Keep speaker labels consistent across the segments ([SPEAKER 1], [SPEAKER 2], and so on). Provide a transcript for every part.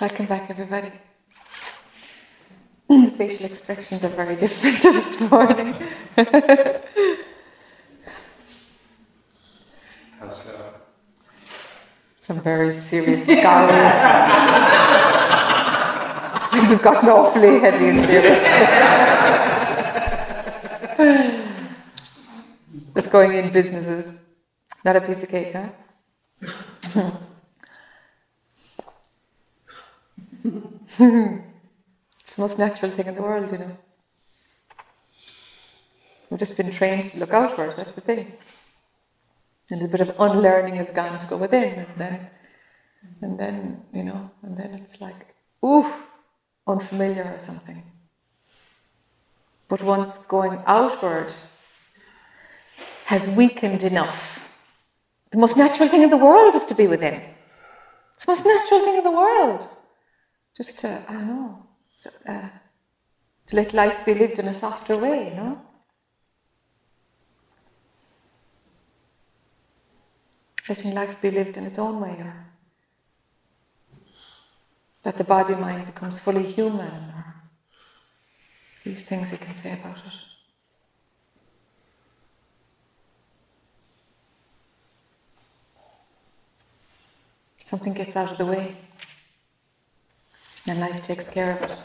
[SPEAKER 1] Welcome back, everybody. The facial expressions are very different this morning. Uh, Some very serious scowls. These have gotten awfully heavy and serious. It's going in businesses, not a piece of cake, huh? it's the most natural thing in the world, you know. We've just been trained to look outward, that's the thing. And a bit of unlearning has gone to go within, and then, and then, you know, and then it's like, oof, unfamiliar or something. But once going outward has weakened enough, the most natural thing in the world is to be within. It's the most natural thing in the world. Just to, I don't know, uh, to let life be lived in a softer way, you know? Letting life be lived in its own way, or that the body mind becomes fully human, or these things we can say about it. Something gets out of the way. And life takes care of it.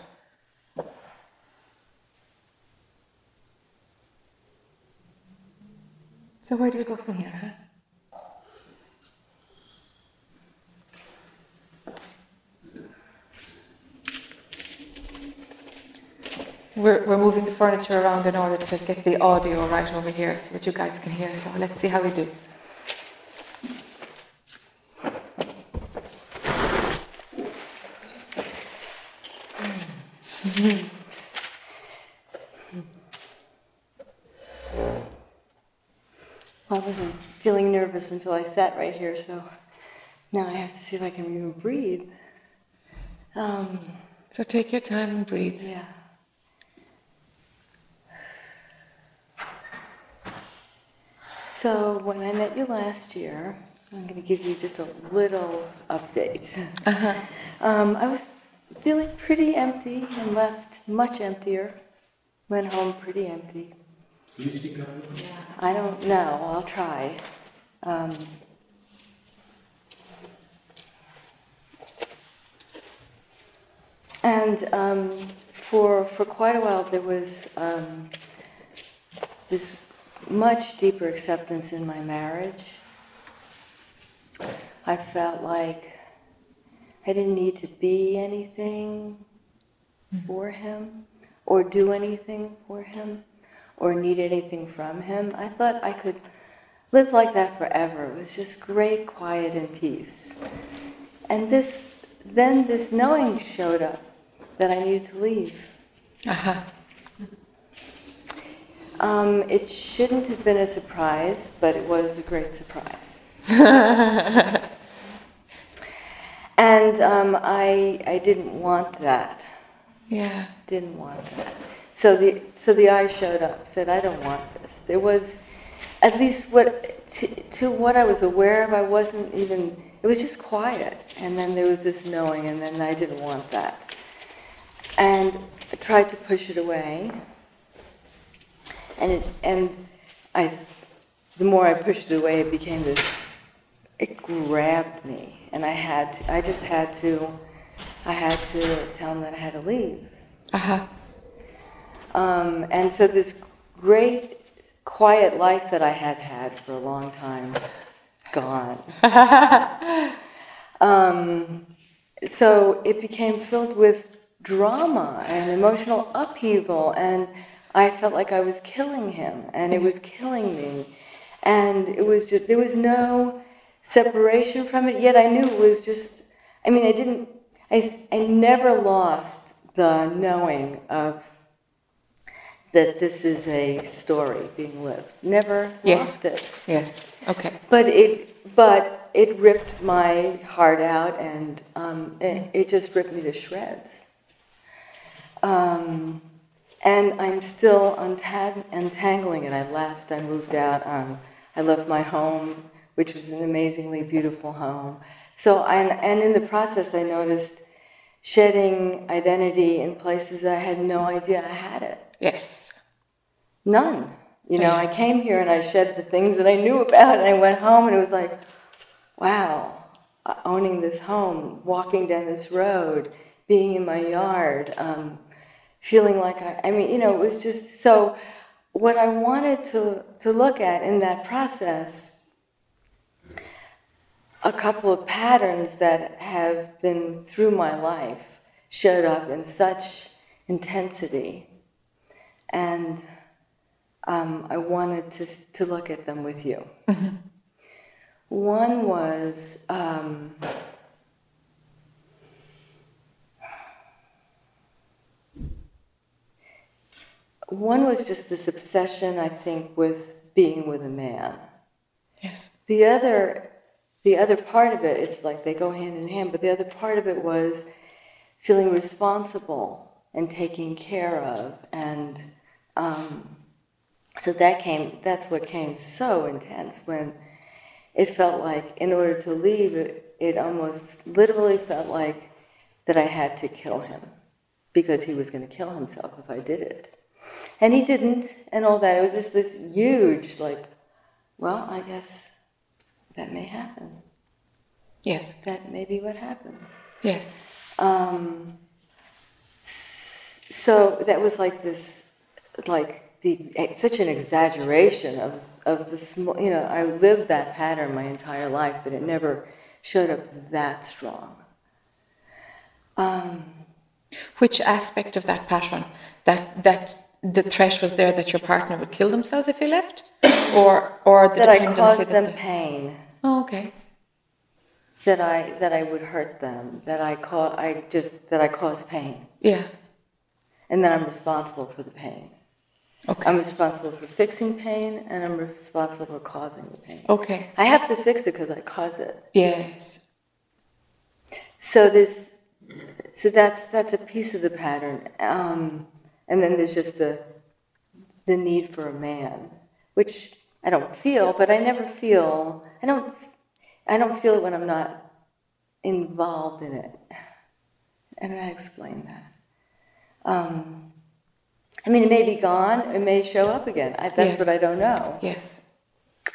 [SPEAKER 1] So where do we go from here? Huh? We're, we're moving the furniture around in order to get the audio right over here so that you guys can hear. So let's see how we do.
[SPEAKER 2] I wasn't feeling nervous until I sat right here, so now I have to see if I can even breathe. Um,
[SPEAKER 1] so take your time and breathe.
[SPEAKER 2] Yeah. So when I met you last year, I'm going to give you just a little update. Uh-huh. Um, I was feeling pretty empty and left much emptier. Went home pretty empty.
[SPEAKER 3] Can you speak up?
[SPEAKER 2] Yeah. I don't know. I'll try. Um, and um, for for quite a while, there was um, this much deeper acceptance in my marriage. I felt like I didn't need to be anything for him or do anything for him or need anything from him. I thought I could live like that forever. It was just great quiet and peace. And this then this knowing showed up that I needed to leave.
[SPEAKER 1] Uh-huh.
[SPEAKER 2] Um, it shouldn't have been a surprise, but it was a great surprise. and um, I, I didn't want that.
[SPEAKER 1] Yeah.
[SPEAKER 2] Didn't want that. So the so the I showed up. Said, "I don't want this." There was, at least what to, to what I was aware of, I wasn't even. It was just quiet, and then there was this knowing, and then I didn't want that. And I tried to push it away, and it, and I, the more I pushed it away, it became this. It grabbed me, and I had to. I just had to. I had to tell him that I had to leave.
[SPEAKER 1] Uh-huh.
[SPEAKER 2] Um, and so this great quiet life that I had had for a long time, gone. um, so it became filled with drama and emotional upheaval, and I felt like I was killing him, and it was killing me, and it was just there was no separation from it. Yet I knew it was just. I mean, I didn't. I I never lost the knowing of that this is a story being lived. Never
[SPEAKER 1] Yes.
[SPEAKER 2] lost it.
[SPEAKER 1] Yes. Okay.
[SPEAKER 2] But it, but it ripped my heart out, and um, it, it just ripped me to shreds. Um, and I'm still untang- untangling it. I left. I moved out. Um, I left my home, which was an amazingly beautiful home. So, I, and in the process, I noticed shedding identity in places I had no idea I had it.
[SPEAKER 1] Yes.
[SPEAKER 2] None. You know, I came here and I shed the things that I knew about, and I went home and it was like, wow, uh, owning this home, walking down this road, being in my yard, um, feeling like I, I mean, you know, it was just so. What I wanted to, to look at in that process, a couple of patterns that have been through my life showed up in such intensity. And um, I wanted to, to look at them with you. One was um, one was just this obsession, I think, with being with a man.
[SPEAKER 1] Yes.
[SPEAKER 2] The other, the other part of it, it's like they go hand in hand. But the other part of it was feeling responsible and taking care of, and um, so that came. That's what came so intense when it felt like, in order to leave, it, it almost literally felt like that I had to kill him because he was going to kill himself if I did it. And he didn't, and all that. It was just this huge, like, well, I guess that may happen.
[SPEAKER 1] Yes.
[SPEAKER 2] That may be what happens.
[SPEAKER 1] Yes.
[SPEAKER 2] Um, so that was like this, like the such an exaggeration of of the small. You know, I lived that pattern my entire life, but it never showed up that strong. Um,
[SPEAKER 1] Which aspect of that pattern? That that the threat was there that your partner would kill themselves if you left, or or the
[SPEAKER 2] that I caused them
[SPEAKER 1] the-
[SPEAKER 2] pain.
[SPEAKER 1] Oh, okay.
[SPEAKER 2] That I that I would hurt them. That I ca- I just that I cause pain,
[SPEAKER 1] Yeah.
[SPEAKER 2] and then I'm responsible for the pain.
[SPEAKER 1] Okay.
[SPEAKER 2] I'm responsible for fixing pain, and I'm responsible for causing the pain.
[SPEAKER 1] okay.
[SPEAKER 2] I have to fix it because I cause it.
[SPEAKER 1] Yes.
[SPEAKER 2] So there's, so that's that's a piece of the pattern, um, and then there's just the the need for a man, which I don't feel, but I never feel. I don't. I don't feel it when I'm not involved in it. And I explain that. Um, I mean, it may be gone. It may show up again. I, that's
[SPEAKER 1] Yes.
[SPEAKER 2] what I don't know
[SPEAKER 1] Yes.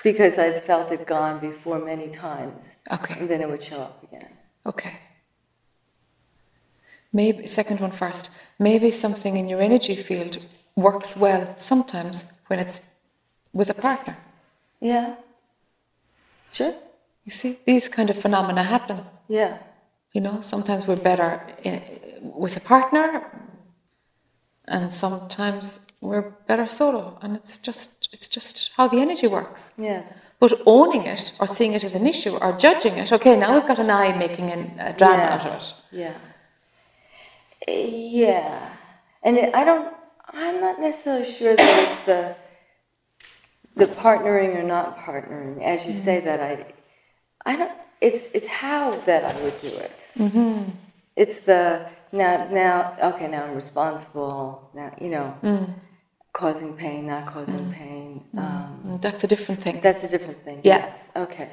[SPEAKER 2] because I've felt it gone before many times,
[SPEAKER 1] Okay.
[SPEAKER 2] and then it would show up again.
[SPEAKER 1] Okay. Maybe second one first. Maybe something in your energy field works well sometimes when it's with a partner.
[SPEAKER 2] Yeah. Sure.
[SPEAKER 1] You see, these kind of phenomena happen.
[SPEAKER 2] Yeah.
[SPEAKER 1] You know, sometimes we're better in, with a partner, and sometimes we're better solo. And it's just, it's just how the energy works.
[SPEAKER 2] Yeah.
[SPEAKER 1] But owning it or seeing it as an issue or judging it, okay, now we've got an I making an, a drama
[SPEAKER 2] Yeah.
[SPEAKER 1] out of it.
[SPEAKER 2] Yeah. Eh, Yeah. And it, I don't, I'm not necessarily sure that it's the, the partnering or not partnering. As you say that, I, I don't, it's, it's how that I would do it.
[SPEAKER 1] Mm-hmm.
[SPEAKER 2] It's the, now, now, okay, now I'm responsible, now, you know,
[SPEAKER 1] Mm.
[SPEAKER 2] causing pain, not causing pain. Um,
[SPEAKER 1] Mm, That's a different thing.
[SPEAKER 2] that's a different thing.
[SPEAKER 1] Yeah.
[SPEAKER 2] Yes. Okay.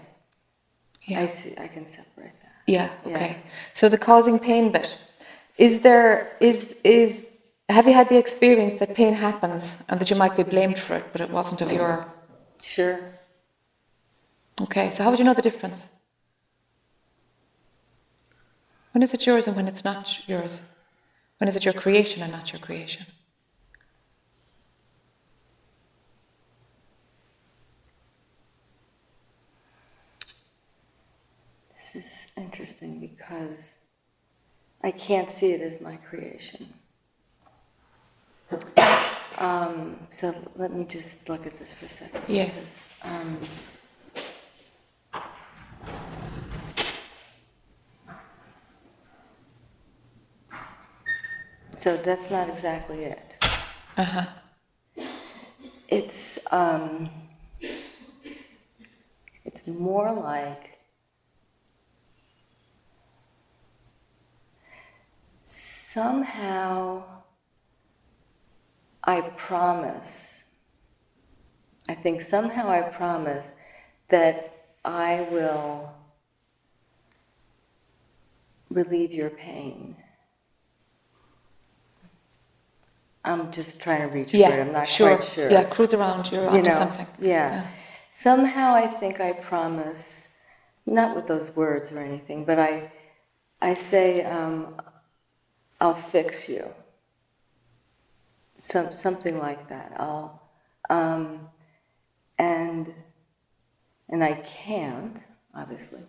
[SPEAKER 1] Yeah.
[SPEAKER 2] I see, I can separate that.
[SPEAKER 1] Yeah,
[SPEAKER 2] Yeah.
[SPEAKER 1] okay. So the causing pain bit. Is there is is have you had the experience that pain happens and that you might be blamed for it, but it wasn't of your
[SPEAKER 2] Sure.
[SPEAKER 1] Okay, so how would you know the difference? When is it yours and when it's not yours? When is it your creation and not your creation?
[SPEAKER 2] This is interesting because I can't see it as my creation. Um, so let me just look at this for a second.
[SPEAKER 1] Yes.
[SPEAKER 2] Um, so that's not exactly it.
[SPEAKER 1] Uh-huh.
[SPEAKER 2] It's um, it's more like somehow I promise, I think somehow I promise that I will relieve your pain. I'm just trying to reach
[SPEAKER 1] yeah, for
[SPEAKER 2] it. I'm not
[SPEAKER 1] sure.
[SPEAKER 2] quite sure.
[SPEAKER 1] Yeah, cruise around. You're
[SPEAKER 2] you know,
[SPEAKER 1] something.
[SPEAKER 2] Yeah. yeah. Somehow I think I promise, not with those words or anything, but I, I say, um, I'll fix you. Some, something like that. I'll, um, and, and I can't, obviously.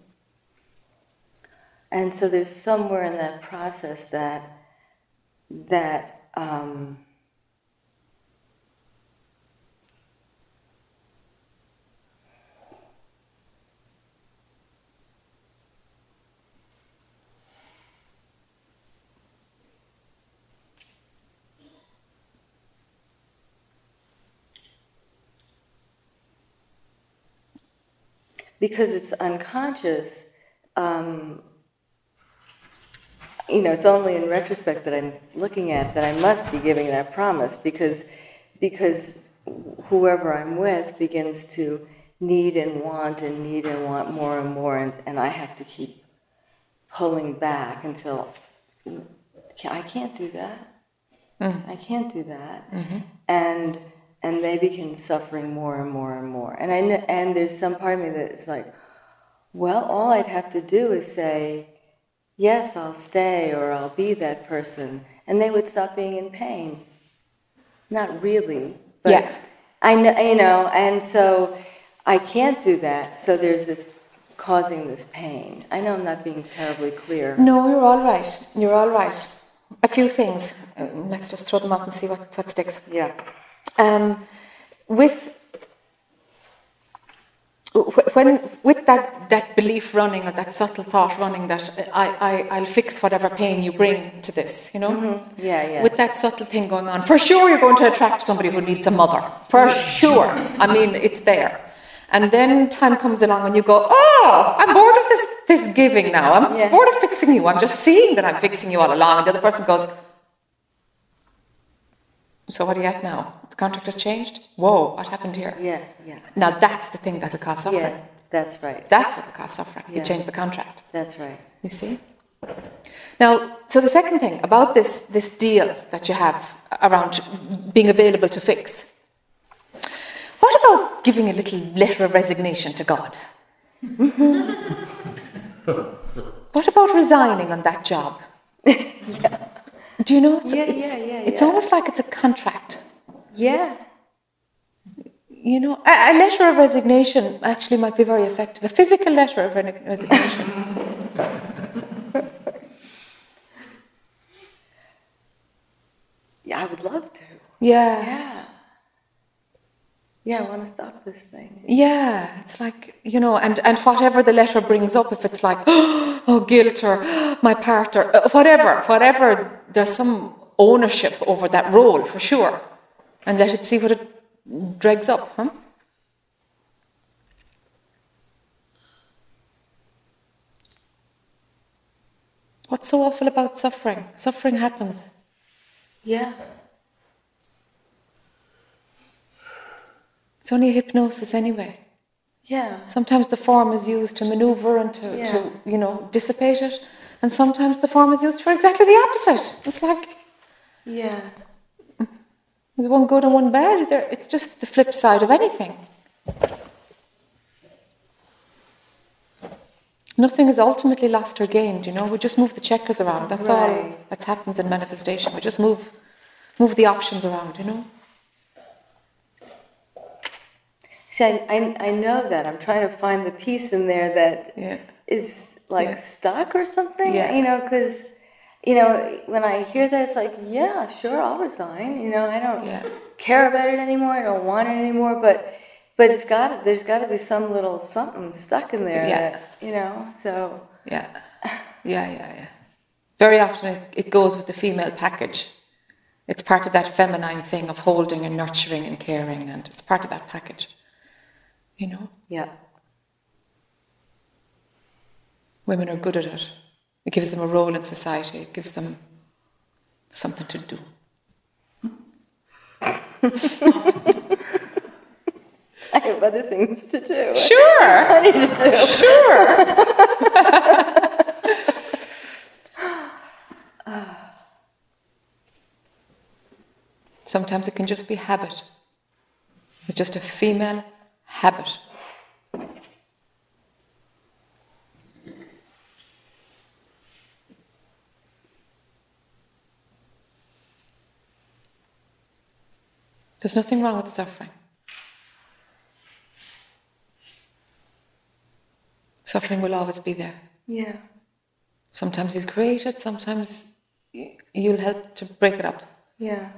[SPEAKER 2] And so there's somewhere in that process that, that, um, because it's unconscious, um, you know, it's only in retrospect that I'm looking at that I must be giving that promise because, because whoever I'm with begins to need and want and need and want more and more, and, and I have to keep pulling back until I can't do that. I can't do that. And and they begin suffering more and more and more. And I kn- and there's some part of me that's like, well, all I'd have to do is say, yes, I'll stay or I'll be that person, and they would stop being in pain. Not really, but
[SPEAKER 1] Yeah.
[SPEAKER 2] I know, you know, and so I can't do that. So there's this causing this pain. I know I'm not being terribly clear.
[SPEAKER 1] No, you're all right. You're all right. A few things. Um, let's just throw them out and see what, what sticks.
[SPEAKER 2] Yeah.
[SPEAKER 1] Um, with when with that, that belief running or that subtle thought running that I, I, I'll fix whatever pain you bring to this, you know?
[SPEAKER 2] Yeah, yeah.
[SPEAKER 1] With that subtle thing going on, for sure you're going to attract somebody who needs a mother. For sure. I mean, it's there. And then time comes along and you go, oh, I'm bored with this, this giving now. I'm
[SPEAKER 2] Yeah.
[SPEAKER 1] bored of fixing you. I'm just seeing that I'm fixing you all along. And the other person goes, so what are you at now? The contract has changed? Whoa, what happened here?
[SPEAKER 2] yeah, yeah,
[SPEAKER 1] Now that's the thing that'll cause suffering.
[SPEAKER 2] yeah. That's right.
[SPEAKER 1] That's what will cause suffering. You
[SPEAKER 2] Yeah.
[SPEAKER 1] change the contract.
[SPEAKER 2] That's right.
[SPEAKER 1] You see? Now, so the second thing about this, this deal that you have around being available to fix, what about giving a little letter of resignation to God? what about resigning on that job? Do you know? It's,
[SPEAKER 2] Yeah,
[SPEAKER 1] it's,
[SPEAKER 2] yeah, yeah,
[SPEAKER 1] it's almost like it's a contract.
[SPEAKER 2] Yeah.
[SPEAKER 1] You know, a, a letter of resignation actually might be very effective. A physical letter of re- resignation.
[SPEAKER 2] Yeah, I would love to.
[SPEAKER 1] Yeah.
[SPEAKER 2] Yeah. Yeah, I want to stop this thing.
[SPEAKER 1] Yeah, it's like, you know, and, and whatever the letter brings up, if it's like, oh, guilt or my part or uh, whatever, whatever, there's some ownership over that role for sure. And let it see what it dregs up, huh? What's so awful about suffering? Suffering happens.
[SPEAKER 2] Yeah.
[SPEAKER 1] It's only hypnosis anyway.
[SPEAKER 2] Yeah.
[SPEAKER 1] Sometimes the form is used to maneuver and to,
[SPEAKER 2] Yeah.
[SPEAKER 1] to you know, dissipate it. And sometimes the form is used for exactly the opposite. It's like
[SPEAKER 2] Yeah.
[SPEAKER 1] there's one good and one bad. It's just the flip side of anything. Nothing is ultimately lost or gained, you know. We just move the checkers around. That's all. that happens in manifestation. We just move move the options around, you know.
[SPEAKER 2] See, I, I, I know that. I'm trying to find the piece in there that is
[SPEAKER 1] Yeah.
[SPEAKER 2] like
[SPEAKER 1] Yeah.
[SPEAKER 2] stuck or something.
[SPEAKER 1] Yeah.
[SPEAKER 2] You know, because, you know, when I hear that, it's like, yeah, sure, I'll resign. You know, I don't care about it anymore. I don't want it anymore. But, but it's got there's got to be some little something stuck in there.
[SPEAKER 1] Yeah.
[SPEAKER 2] That, you know, so
[SPEAKER 1] Yeah, yeah, yeah, yeah. Very often it, it goes with the female package. It's part of that feminine thing of holding and nurturing and caring, and it's part of that package. You know,
[SPEAKER 2] yeah,
[SPEAKER 1] women are good at it. It gives them a role in society. It gives them something to do.
[SPEAKER 2] I have other things to do.
[SPEAKER 1] Sure,
[SPEAKER 2] Plenty to do.
[SPEAKER 1] sure. Sometimes it can just be habit. It's just a female habit. There's nothing wrong with suffering. Suffering will always be there.
[SPEAKER 2] Yeah.
[SPEAKER 1] Sometimes you'll create it, sometimes you'll help to break it up.
[SPEAKER 2] Yeah.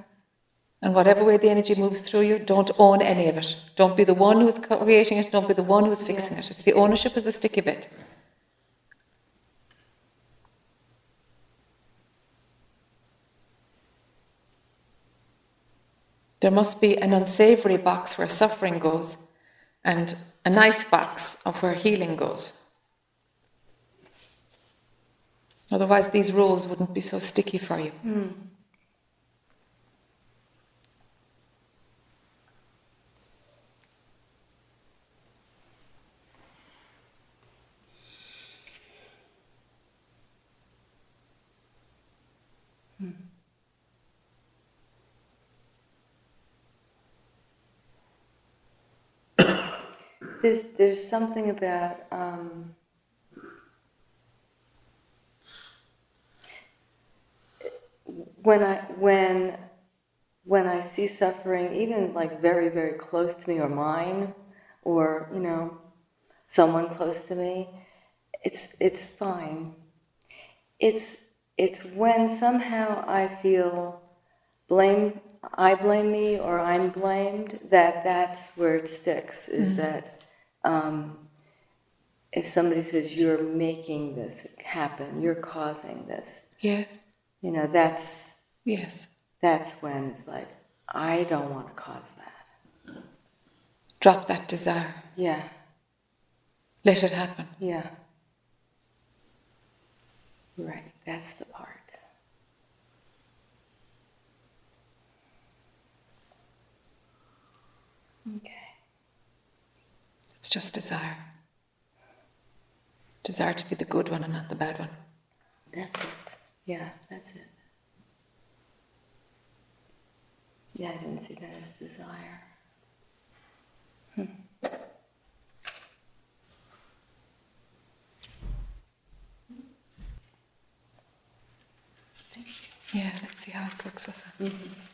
[SPEAKER 1] And whatever way the energy moves through you, don't own any of it. Don't be the one who's creating it, don't be the one who's fixing it. It's the ownership is the sticky bit. There must be an unsavory box where suffering goes and a nice box of where healing goes. Otherwise, these rules wouldn't be so sticky for you. Hmm.
[SPEAKER 2] There's there's something about um, when I when when I see suffering, even like very very close to me or mine, or you know, someone close to me, it's it's fine. It's it's when somehow I feel blame I blame me or I'm blamed that that's where it sticks is that um, if somebody says you're making this happen you're causing this
[SPEAKER 1] Yes,
[SPEAKER 2] you know that's
[SPEAKER 1] yes.
[SPEAKER 2] that's when it's like I don't want to cause that.
[SPEAKER 1] Drop that desire.
[SPEAKER 2] yeah.
[SPEAKER 1] Let it happen.
[SPEAKER 2] yeah. Right. That's the part. Okay
[SPEAKER 1] just desire. Desire to be the good one and not the bad one.
[SPEAKER 2] That's it. Yeah, that's it. Yeah, I didn't see that as desire. Hmm.
[SPEAKER 1] Yeah, let's see how it cooks us. Mm-hmm.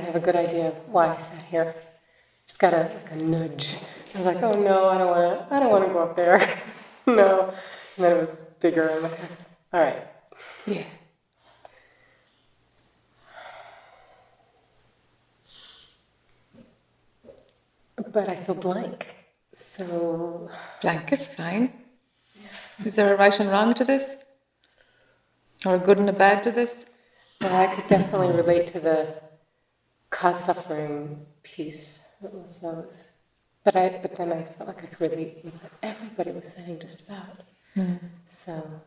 [SPEAKER 3] I have a good idea of why I sat here. Just got a, like a nudge. I was like, oh no, I don't want to. I don't want to go up there. no. And then it was bigger. I'm like, all right.
[SPEAKER 1] Yeah.
[SPEAKER 3] But I feel blank. So
[SPEAKER 1] Blank is fine. Is there a right and wrong to this? Or a good and a bad to this?
[SPEAKER 3] well, I could definitely relate to the cause suffering piece. That was those. But I. But then I felt like I could relate with what everybody was saying just about. Hmm. So.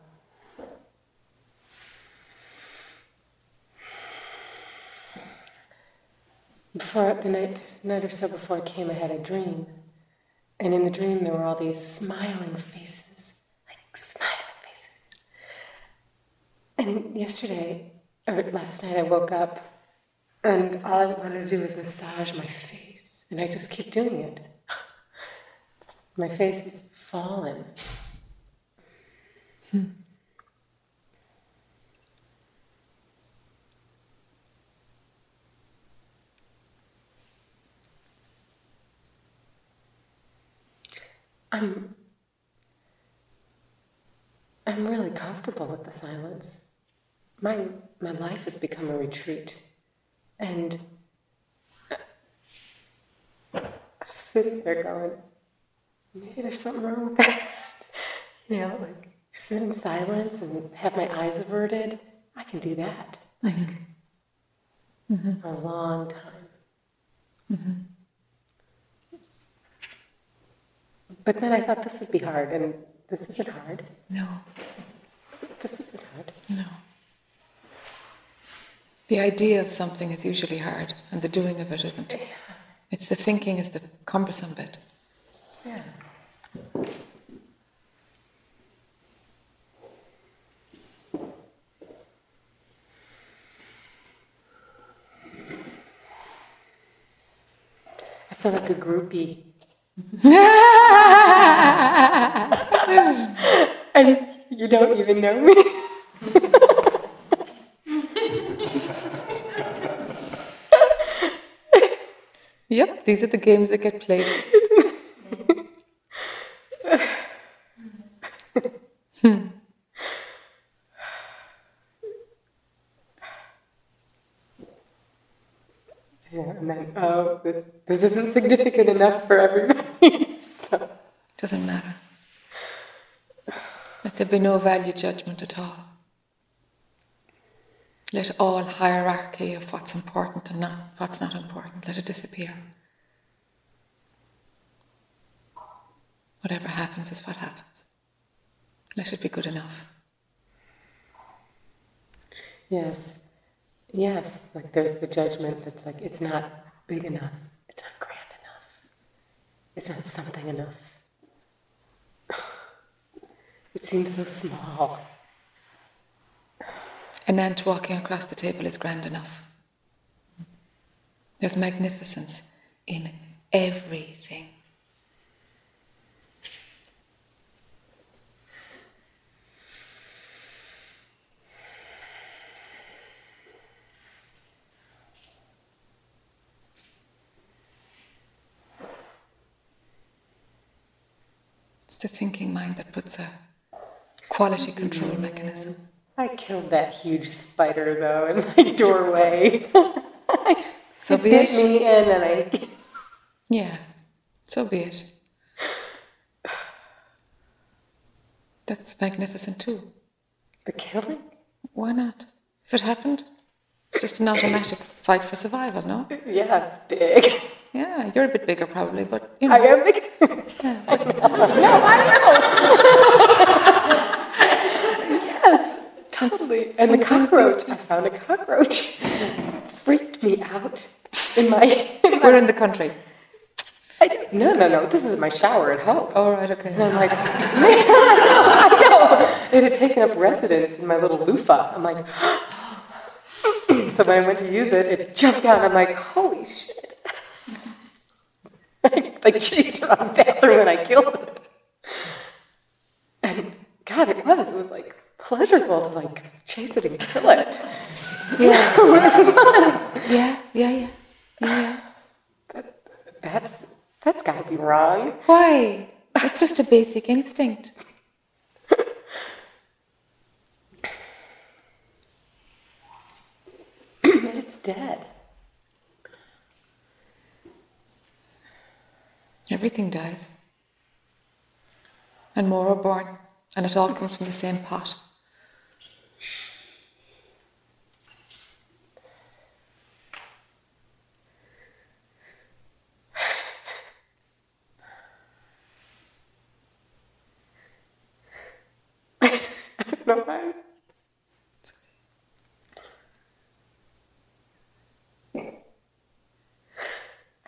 [SPEAKER 3] Before the night, night or so before I came, I had a dream, And in the dream, there were all these smiling faces, like smiling faces. And yesterday, or last night, I woke up and all I wanted to do was massage my face. And I just keep doing it. My face is fallen. Hmm. I'm I'm really comfortable with the silence. My my life has become a retreat. And I'm sitting there going, maybe there's something wrong with that. you know, like sit in silence and have my eyes averted. I can do that. Like mm-hmm. Mm-hmm. for a long time. Mm-hmm. But then I thought this would be hard, and this isn't hard.
[SPEAKER 1] No,
[SPEAKER 3] This isn't hard.
[SPEAKER 1] no. The idea of something is usually hard, and the doing of it isn't. It's the thinking is the cumbersome bit.
[SPEAKER 3] Yeah. I feel like a groupie. and you don't even know me.
[SPEAKER 1] Yep, these are the games that get played.
[SPEAKER 3] Yeah, and then, oh, this, this isn't significant enough for everybody. so,
[SPEAKER 1] Doesn't matter. Let there be no value judgment at all. Let all hierarchy of what's important and not what's not important, let it disappear. Whatever happens is what happens. Let it be good enough.
[SPEAKER 3] yes, yes, like there's the judgment that's like, it's not big enough, it's not grand enough, it's not something enough. It seems so small.
[SPEAKER 1] An ant walking across the table is grand enough. There's magnificence in everything. It's the thinking mind that puts a quality control mechanism.
[SPEAKER 3] I killed that huge spider though in my doorway.
[SPEAKER 1] So be it.
[SPEAKER 3] me in and I
[SPEAKER 1] Yeah, so be it. That's magnificent too.
[SPEAKER 3] the killing.
[SPEAKER 1] Why not? If it happened, it's just an automatic fight for survival, no?
[SPEAKER 3] Yeah, it's big.
[SPEAKER 1] Yeah, you're a bit bigger probably, but you
[SPEAKER 3] I
[SPEAKER 1] know.
[SPEAKER 3] am big. Yes, totally. And the cockroach. I found a cockroach. Freaked me out in my. In my
[SPEAKER 1] We're in the country.
[SPEAKER 3] I, no, no, no. This is my shower at home.
[SPEAKER 1] All right, okay.
[SPEAKER 3] And I'm like, I know. It had taken up residence in my little loofah. I'm like, so when I went to use it, it jumped out. I'm like, holy shit. Like around the bathroom and I killed it. And God, it was. It was like pleasurable to like chase it and kill it.
[SPEAKER 1] Yeah,
[SPEAKER 3] it was.
[SPEAKER 1] yeah, yeah, yeah, yeah. yeah.
[SPEAKER 3] That's that's got to be wrong.
[SPEAKER 1] Why? It's just a basic instinct.
[SPEAKER 3] But it's dead.
[SPEAKER 1] Everything dies. And more are born. And it all comes from the same pot.
[SPEAKER 3] I- I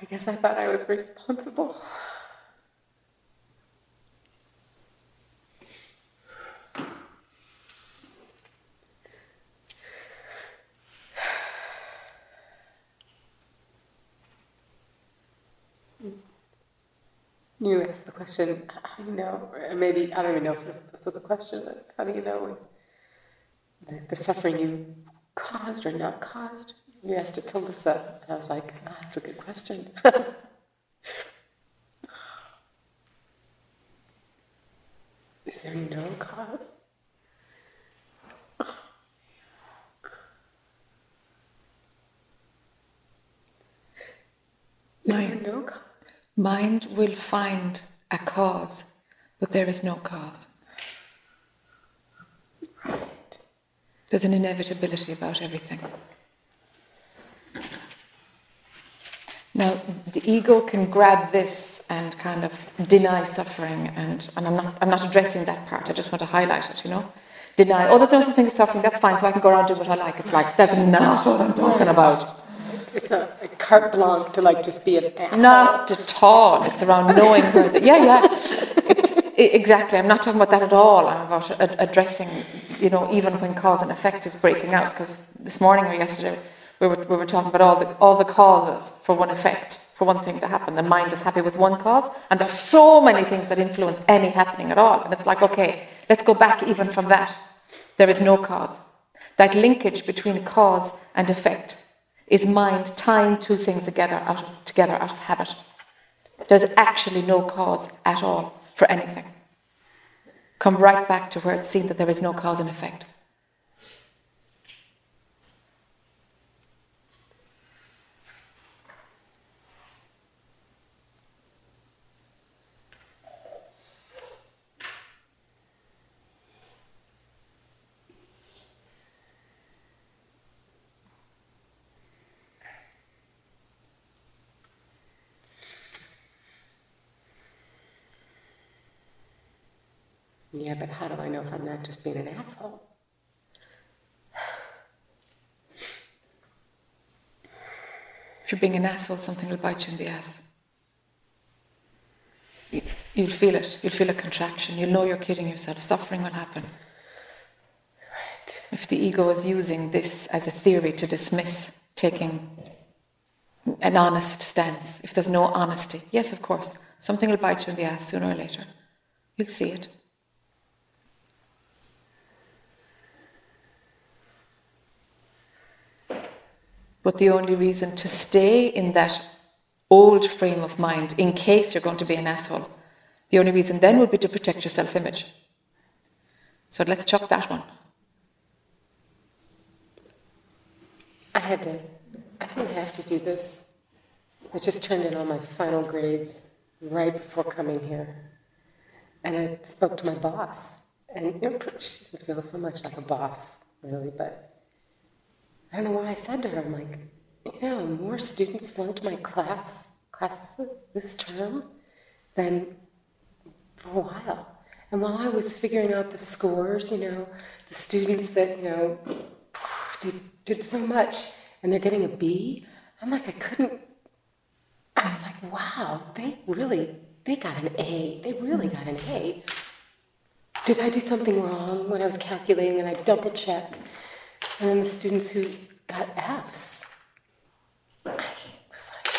[SPEAKER 3] because I thought I was responsible. You asked the question, how do you know? Or maybe, I don't even know if this was the question, but how do you know the, the suffering you caused or not caused you asked it to Lissa, and I was like, ah, that's a good question. Is there no cause? Is
[SPEAKER 1] Right.
[SPEAKER 3] there no cause?
[SPEAKER 1] Mind will find a cause, but there is no cause.
[SPEAKER 3] Right.
[SPEAKER 1] There's an inevitability about everything. Now, the ego can grab this and kind of deny suffering, and, and I'm, not, I'm not addressing that part, I just want to highlight it, you know? Deny, oh, there's no such thing as suffering, that's fine, so I can go around doing what I like. It's like, that's not what I'm talking about.
[SPEAKER 3] It's not a carte blanche to like just be an asshole.
[SPEAKER 1] Not at all. It's around knowing where the yeah, yeah. It's exactly. I'm not talking about that at all. I'm about ad- addressing, you know, even when cause and effect is breaking out. Because this morning or yesterday, we were we were talking about all the all the causes for one effect, for one thing to happen. The mind is happy with one cause, and there's so many things that influence any happening at all. And it's like, okay, let's go back even from that. There is no cause. That linkage between cause and effect is mind tying two things together out of, together out of habit. There's actually no cause at all for anything. Come right back to where it's seen that there is no cause and effect.
[SPEAKER 3] Yeah, but how do I know if I'm not just being an asshole?
[SPEAKER 1] If you're being an asshole, something will bite you in the ass. You, you'll feel it. You'll feel a contraction. You'll know you're kidding yourself. Suffering will happen.
[SPEAKER 3] Right.
[SPEAKER 1] If the ego is using this as a theory to dismiss taking an honest stance, if there's no honesty, yes, of course, something will bite you in the ass sooner or later. You'll see it. But the only reason to stay in that old frame of mind, in case you're going to be an asshole, the only reason then would be to protect your self image. So let's chuck that one.
[SPEAKER 3] I had to, I didn't have to do this. I just turned in all my final grades right before coming here. And I spoke to my boss. And she doesn't so much like a boss, really, but I don't know why I said to her, I'm like, you know, more students flunked my class classes this term than for a while. And while I was figuring out the scores, you know, the students that, you know, they did so much and they're getting a B, I'm like, I couldn't, I was like, wow, they really, they got an A. They really got an A. Did I do something wrong when I was calculating and I double check? And then the students who got Fs, I was like,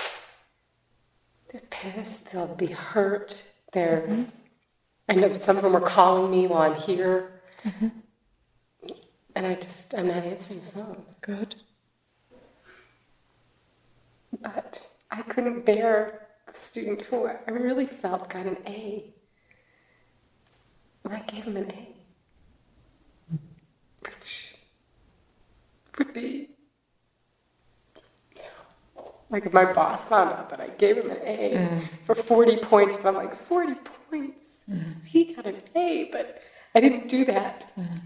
[SPEAKER 3] they're pissed, they'll be hurt, they're, I know some of them are calling me while I'm here. And I just, I'm not answering the phone.
[SPEAKER 1] Good.
[SPEAKER 3] But I couldn't bear the student who I really felt got an A. And I gave him an A. Which would be like if my boss found out that I gave him an A mm. for 40 points, and I'm like, 40 points? Mm. He got an A, but I didn't do that. Mm.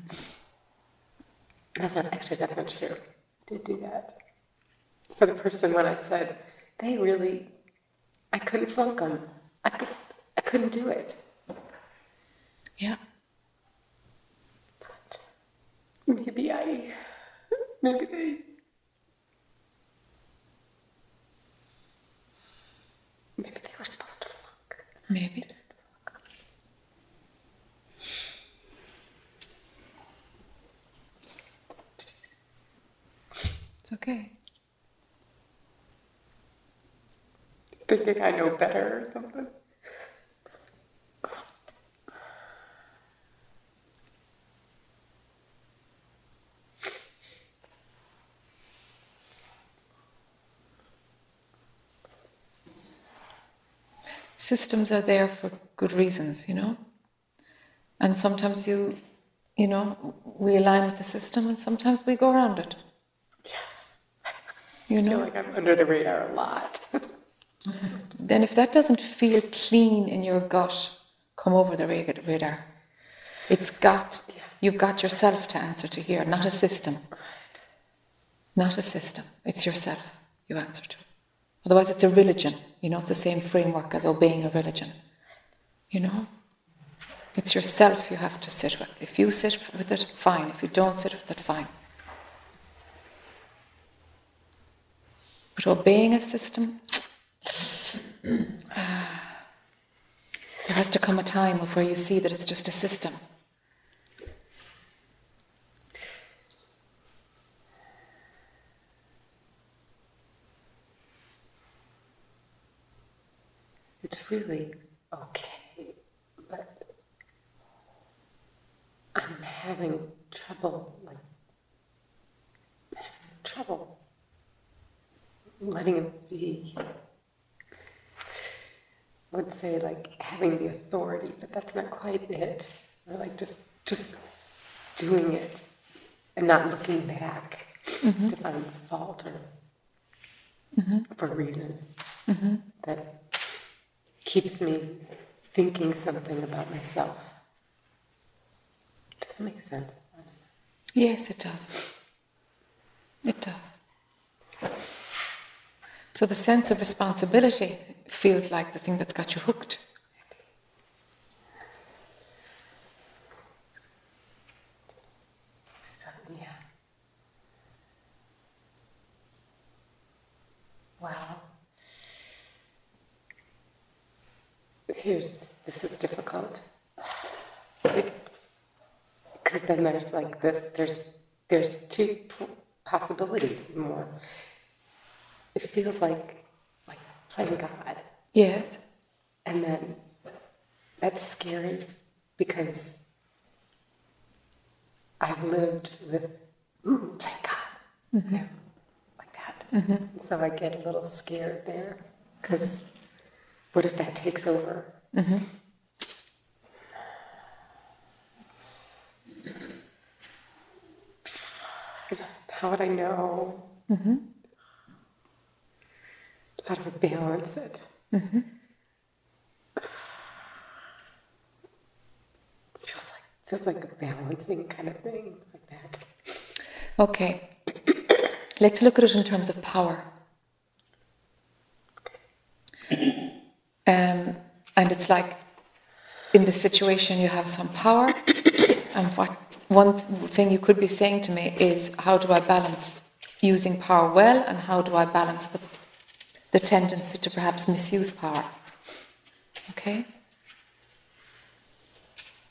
[SPEAKER 3] That's not, actually, that's not true. I did do that for the person when I said they really, I couldn't flunk them. I could, I couldn't do it.
[SPEAKER 1] Yeah.
[SPEAKER 3] But maybe I, maybe they. Maybe they were supposed to flunk.
[SPEAKER 1] Maybe. It's okay.
[SPEAKER 3] Thinking I know better or something.
[SPEAKER 1] Systems are there for good reasons, you know. And sometimes you, you know, we align with the system, and sometimes we go around it.
[SPEAKER 3] Yes.
[SPEAKER 1] You know,
[SPEAKER 3] I feel like I'm under the radar a lot.
[SPEAKER 1] Then, if that doesn't feel clean in your gut, come over the radar. It's got. You've got yourself to answer to here, not a system. Not a system. It's yourself you answer to. Otherwise, it's a religion. You know, it's the same framework as obeying a religion. You know? It's yourself you have to sit with. If you sit with it, fine. If you don't sit with it, fine. But obeying a system, ah, there has to come a time of where you see that it's just a system.
[SPEAKER 3] It's really okay, but I'm having trouble, like, having trouble letting it be. I would say like having the authority, but that's not quite it. Or like just just doing it and not looking back mm-hmm. to find fault or mm-hmm. for a reason mm-hmm. that keeps me thinking something about myself. Does that make sense?
[SPEAKER 1] Yes, it does. It does. So the sense of responsibility feels like the thing that's got you hooked.
[SPEAKER 3] So, yeah. Well, here's this is difficult. Because then there's like this, there's there's two possibilities more. It feels like like playing God.
[SPEAKER 1] Yes.
[SPEAKER 3] And then that's scary because I've lived with, ooh, thank God, know, like that. Mm-hmm. And so I get a little scared there because what if that takes over? Mm-hmm. How would I know mm-hmm. how to balance it? Mm-hmm. Feels like feels like a balancing kind of thing, like that.
[SPEAKER 1] Okay. Let's look at it in terms of power. Um, and it's like in this situation you have some power, and what one th- thing you could be saying to me is, how do I balance using power well, and how do I balance the the tendency to perhaps misuse power? Okay.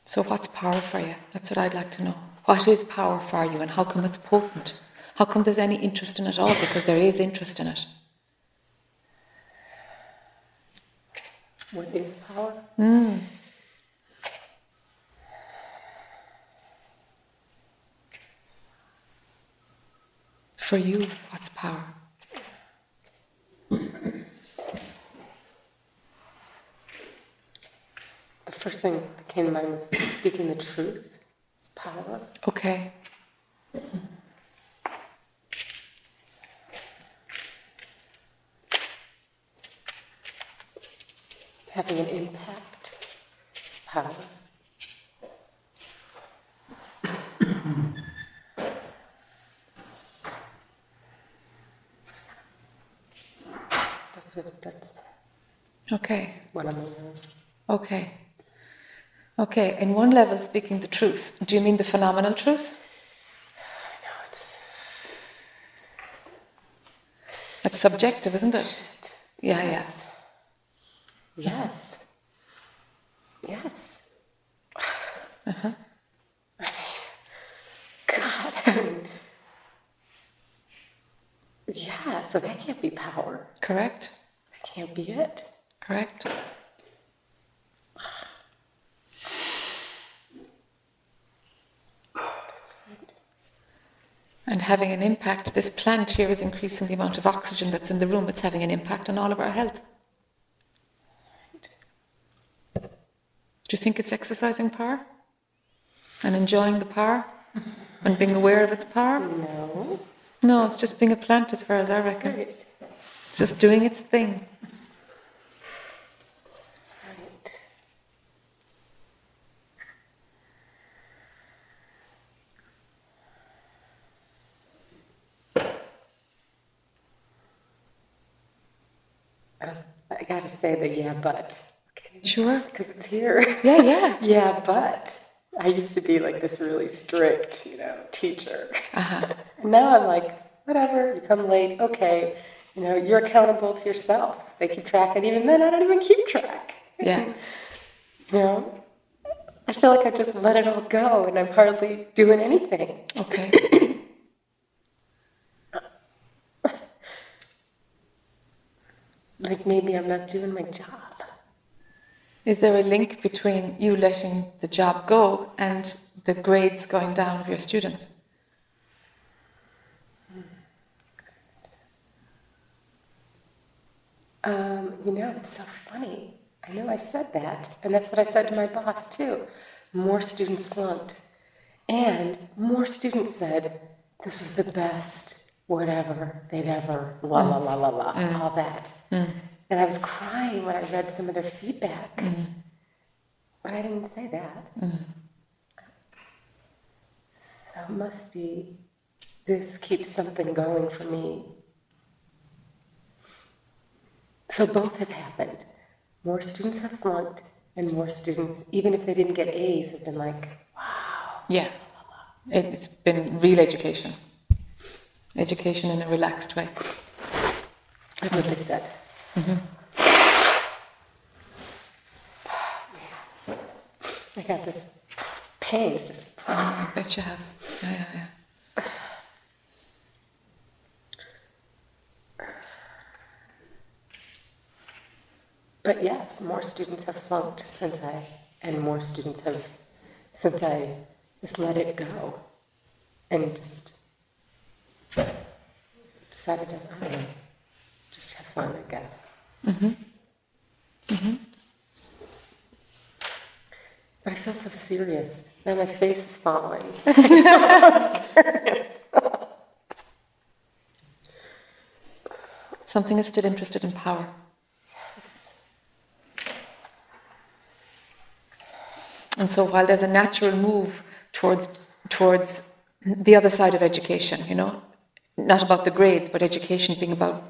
[SPEAKER 1] So, what's power for you? That's what I'd like to know. What is power for you, and how come it's potent? How come there's any interest in it all? Because there is interest in it.
[SPEAKER 3] What is power? Mm.
[SPEAKER 1] For you, what's power?
[SPEAKER 3] The first thing that came to mind was speaking the truth. It's power.
[SPEAKER 1] Okay.
[SPEAKER 3] Having an impact is power. That's-
[SPEAKER 1] Okay.
[SPEAKER 3] what I'm aware of.
[SPEAKER 1] Okay. Okay. In one level, speaking the truth. Do you mean the phenomenal truth?
[SPEAKER 3] I know it's
[SPEAKER 1] That's subjective, isn't it? Yeah, yeah.
[SPEAKER 3] Yes. Yes.
[SPEAKER 1] Uh-huh.
[SPEAKER 3] God. I mean, yeah, so that can't be power.
[SPEAKER 1] Correct.
[SPEAKER 3] That can't be it.
[SPEAKER 1] Correct. And having an impact, this plant here is increasing the amount of oxygen that's in the room. It's having an impact on all of our health. Do you think it's exercising power? And enjoying the power? And being aware of its power?
[SPEAKER 3] No.
[SPEAKER 1] No, it's just being a plant as far as I reckon.
[SPEAKER 3] Right.
[SPEAKER 1] Just doing its thing.
[SPEAKER 3] Right. Uh, I gotta say the yeah, but.
[SPEAKER 1] Sure.
[SPEAKER 3] Because it's here.
[SPEAKER 1] Yeah, yeah.
[SPEAKER 3] Yeah, but. I used to be like this really strict, you know, teacher.
[SPEAKER 1] Uh-huh.
[SPEAKER 3] And now I'm like, whatever, you come late, okay. You know, you're accountable to yourself. They keep track, and even then, I don't even keep track.
[SPEAKER 1] Yeah.
[SPEAKER 3] You know, I feel like I just let it all go, and I'm hardly doing anything.
[SPEAKER 1] Okay.
[SPEAKER 3] Like maybe I'm not doing my job.
[SPEAKER 1] Is there a link between you letting the job go and the grades going down of your students?
[SPEAKER 3] Um, you know, it's so funny. I know I said that, and that's what I said to my boss too. More students flunked, and more students said this was the best whatever they'd ever la la mm. la la la mm. all that. Mm. And I was crying when I read some of their feedback, mm-hmm. but I didn't say that. Mm-hmm. So it must be this keeps something going for me so both has happened. More students have flunked, and more students, even if they didn't get A's, have been like, wow.
[SPEAKER 1] Yeah. It- It's been real education. Education in a relaxed way.
[SPEAKER 3] that's what they said. Mm-hmm. I got this pain. It's just
[SPEAKER 1] I bet you have. Yeah, yeah, yeah.
[SPEAKER 3] But yes, more students have flunked since I, and more students have, since I just let it go and just decided to, I don't know, fun, I guess. Mm-hmm. Mm-hmm. But I feel so serious. Now my face is falling.
[SPEAKER 1] Something is still interested in power. And so while there's a natural move towards towards the other side of education, you know, not about the grades, but education being about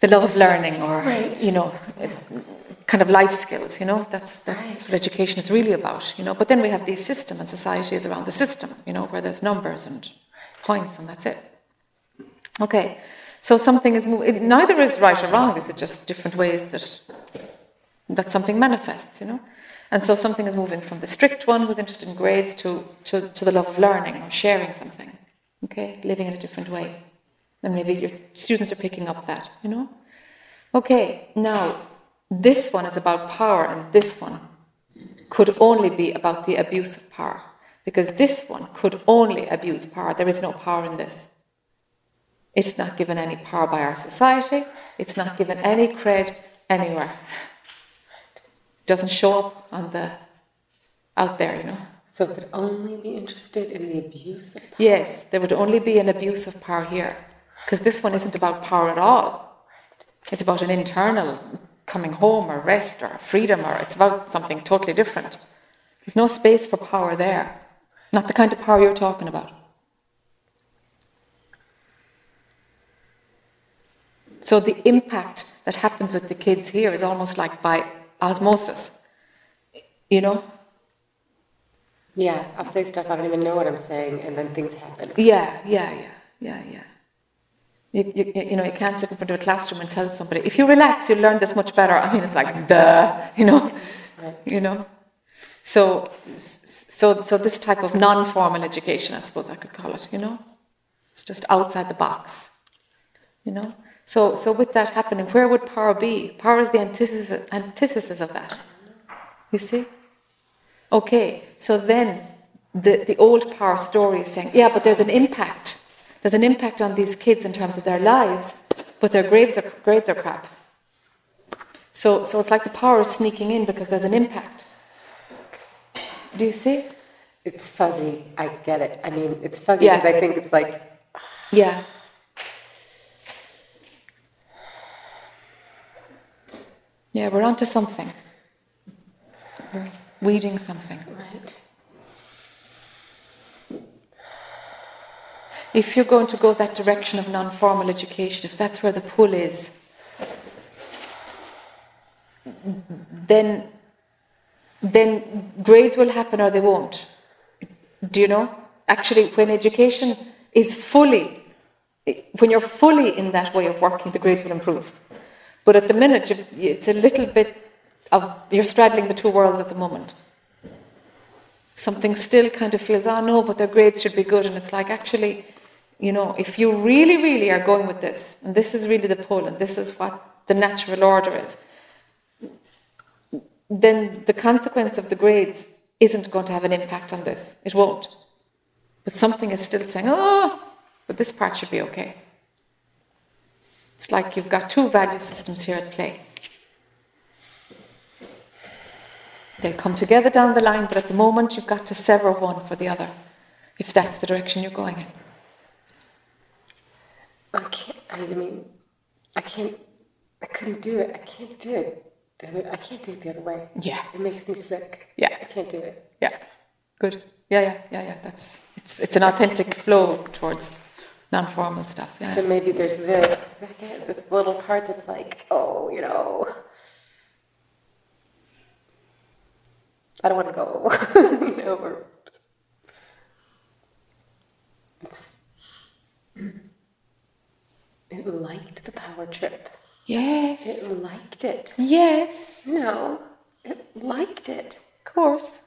[SPEAKER 1] the love of learning or you know, kind of life skills, you know, that's that's what education is really about, you know. But then we have these system and society is around the system, you know, where there's numbers and points and that's it. Okay, so something is moving. Neither is right or wrong. These are just different ways that that something manifests, you know. And so something is moving from the strict one who's interested in grades to, to, to the love of learning or sharing something, okay, living in a different way. And maybe your students are picking up that, you know. Okay, now this one is about power, and this one could only be about the abuse of power. Because this one could only abuse power. There is no power in this. It's not given any power by our society. It's not given any cred anywhere. It doesn't show up on the out there, you know.
[SPEAKER 3] So it could only be interested in the abuse of power?
[SPEAKER 1] Yes, there would only be an abuse of power here. Because this one isn't about power at all. It's about an internal coming home or rest or freedom or it's about something totally different. There's no space for power there. Not the kind of power you're talking about. So the impact that happens with the kids here is almost like by osmosis. You know?
[SPEAKER 3] Yeah, I'll say stuff I don't even know what I'm saying, and then things happen.
[SPEAKER 1] Yeah, yeah, yeah, yeah, yeah. You, you, you know, you can't sit in front of a classroom and tell somebody, if you relax, you'll learn this much better. I mean, it's like, duh, you know, you know. So, so, so this type of non-formal education, I suppose I could call it, you know, it's just outside the box, you know. So, so with that happening, where would power be? Power is the antithesis, antithesis of that. You see? Okay, so then the, the old power story is saying, yeah, but there's an impact. There's an impact on these kids in terms of their lives, but their grades are, grades are crap. So, so it's like the power is sneaking in because there's an impact. Do you see?
[SPEAKER 3] It's fuzzy. I get it. I mean, it's fuzzy
[SPEAKER 1] Yeah.
[SPEAKER 3] because I think it's like
[SPEAKER 1] Yeah. Yeah, we're onto something. We're weeding something.
[SPEAKER 3] right.
[SPEAKER 1] If you're going to go that direction of non formal education, if that's where the pull is, then, then grades will happen or they won't. Do you know? Actually, when education is fully, when you're fully in that way of working, the grades will improve. But at the minute, it's a little bit of, you're straddling the two worlds at the moment. Something still kind of feels, oh no, but their grades should be good. And it's like, actually, you know, if you really, really are going with this, and this is really the pull, and this is what the natural order is, then the consequence of the grades isn't going to have an impact on this. It won't. But something is still saying, oh, but this part should be okay. It's like you've got two value systems here at play. They'll come together down the line, but at the moment you've got to sever one for the other, if that's the direction you're going in.
[SPEAKER 3] I can't. I mean, I can't. I couldn't do it. I can't do it. I can't do it the other way.
[SPEAKER 1] Yeah.
[SPEAKER 3] It makes me sick.
[SPEAKER 1] Yeah.
[SPEAKER 3] I can't do it.
[SPEAKER 1] Yeah, good. Yeah, yeah, yeah, yeah. That's it's it's an authentic flow towards non-formal stuff. Yeah.
[SPEAKER 3] But maybe there's this, this little part that's like, oh, you know, I don't want to go, you know, or it liked the power trip.
[SPEAKER 1] Yes.
[SPEAKER 3] It liked it.
[SPEAKER 1] Yes.
[SPEAKER 3] No, it liked it.
[SPEAKER 1] Of course.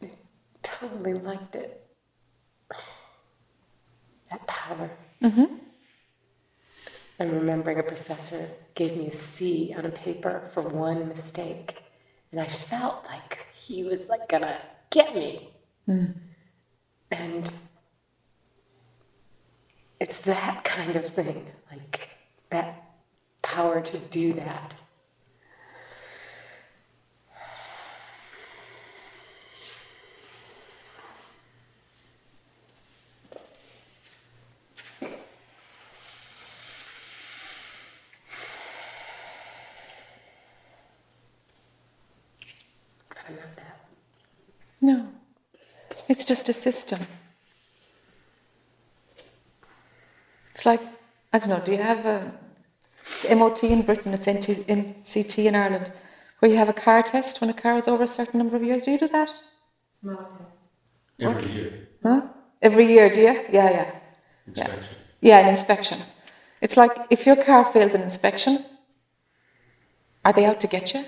[SPEAKER 3] It totally liked it. That power.
[SPEAKER 1] Mm-hmm.
[SPEAKER 3] I'm remembering a professor gave me a C on a paper for one mistake, and I felt like he was like gonna get me. Hmm. And it's that kind of thing, like that power to do that.
[SPEAKER 1] It's just a system. It's like I don't know. Do you have a it's MOT in Britain? It's NT, NCT in Ireland, where you have a car test when a car is over a certain number of years. Do you do that? Smart test.
[SPEAKER 4] Every year,
[SPEAKER 1] Huh? Every year, do you? Yeah, yeah.
[SPEAKER 4] inspection.
[SPEAKER 1] Yeah, an inspection. It's like if your car fails an inspection, are they out to get you?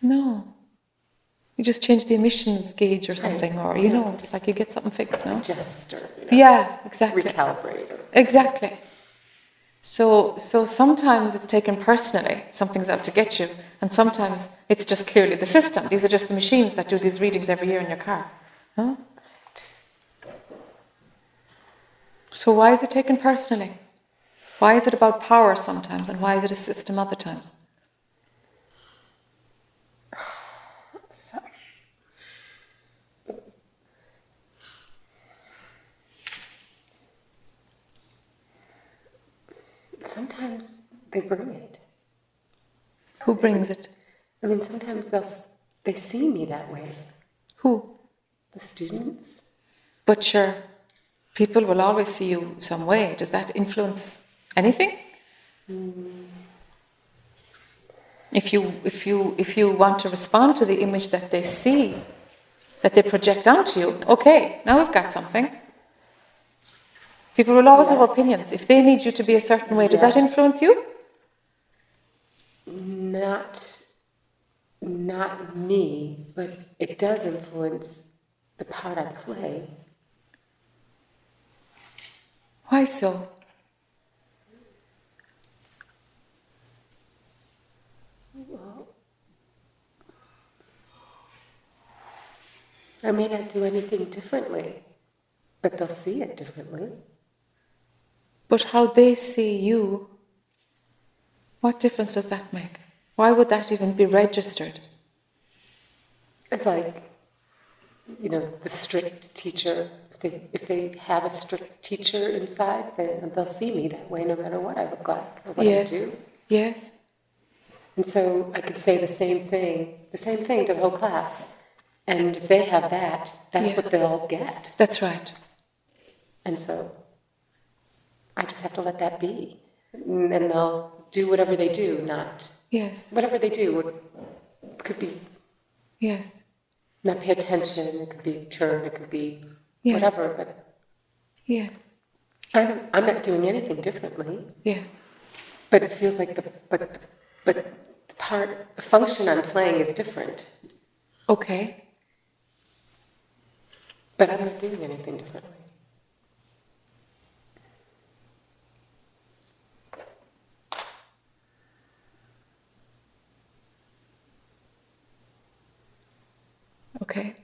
[SPEAKER 1] No. You just change the emissions gauge or something, or you know, it's like you get something fixed, no?
[SPEAKER 3] Just or you know,
[SPEAKER 1] Yeah, exactly.
[SPEAKER 3] recalibrate. Or,
[SPEAKER 1] Exactly. So, so sometimes it's taken personally, something's out to get you, and sometimes it's just clearly the system. These are just the machines that do these readings every year in your car. Huh? So why is it taken personally? Why is it about power sometimes, and why is it a system other times?
[SPEAKER 3] Sometimes they bring it.
[SPEAKER 1] Who brings it?
[SPEAKER 3] I mean, sometimes they'll they see me that way.
[SPEAKER 1] Who?
[SPEAKER 3] The students.
[SPEAKER 1] But sure, people will always see you some way. Does that influence anything? Hmm. If you, if, you, if you want to respond to the image that they see, that they project onto you, okay, now we've got something. People will always have opinions. If they need you to be a certain way, does that influence you?
[SPEAKER 3] Not, not me, but it does influence the part I play.
[SPEAKER 1] Why so?
[SPEAKER 3] I may not do anything differently, but they'll see it differently.
[SPEAKER 1] But how they see you, what difference does that make? Why would that even be registered?
[SPEAKER 3] It's like, you know, the strict teacher. If they, if they have a strict teacher inside, then they'll see me that way no matter what I look like or what
[SPEAKER 1] yes.
[SPEAKER 3] I do.
[SPEAKER 1] Yes.
[SPEAKER 3] And so I could say the same thing, the same thing to the whole class. And if they have that, that's
[SPEAKER 1] Yeah.
[SPEAKER 3] what they'll get.
[SPEAKER 1] That's right.
[SPEAKER 3] And so I just have to let that be. And then they'll do whatever they do, not
[SPEAKER 1] Yes.
[SPEAKER 3] whatever they do would, could be
[SPEAKER 1] Yes.
[SPEAKER 3] not pay attention, it could be turn, it could be
[SPEAKER 1] Yes.
[SPEAKER 3] whatever, but
[SPEAKER 1] Yes.
[SPEAKER 3] I'm, I'm not doing anything differently.
[SPEAKER 1] Yes.
[SPEAKER 3] But it feels like the, but, but the part, the function I'm playing is different.
[SPEAKER 1] Okay.
[SPEAKER 3] But I'm not doing anything differently.
[SPEAKER 1] Okay.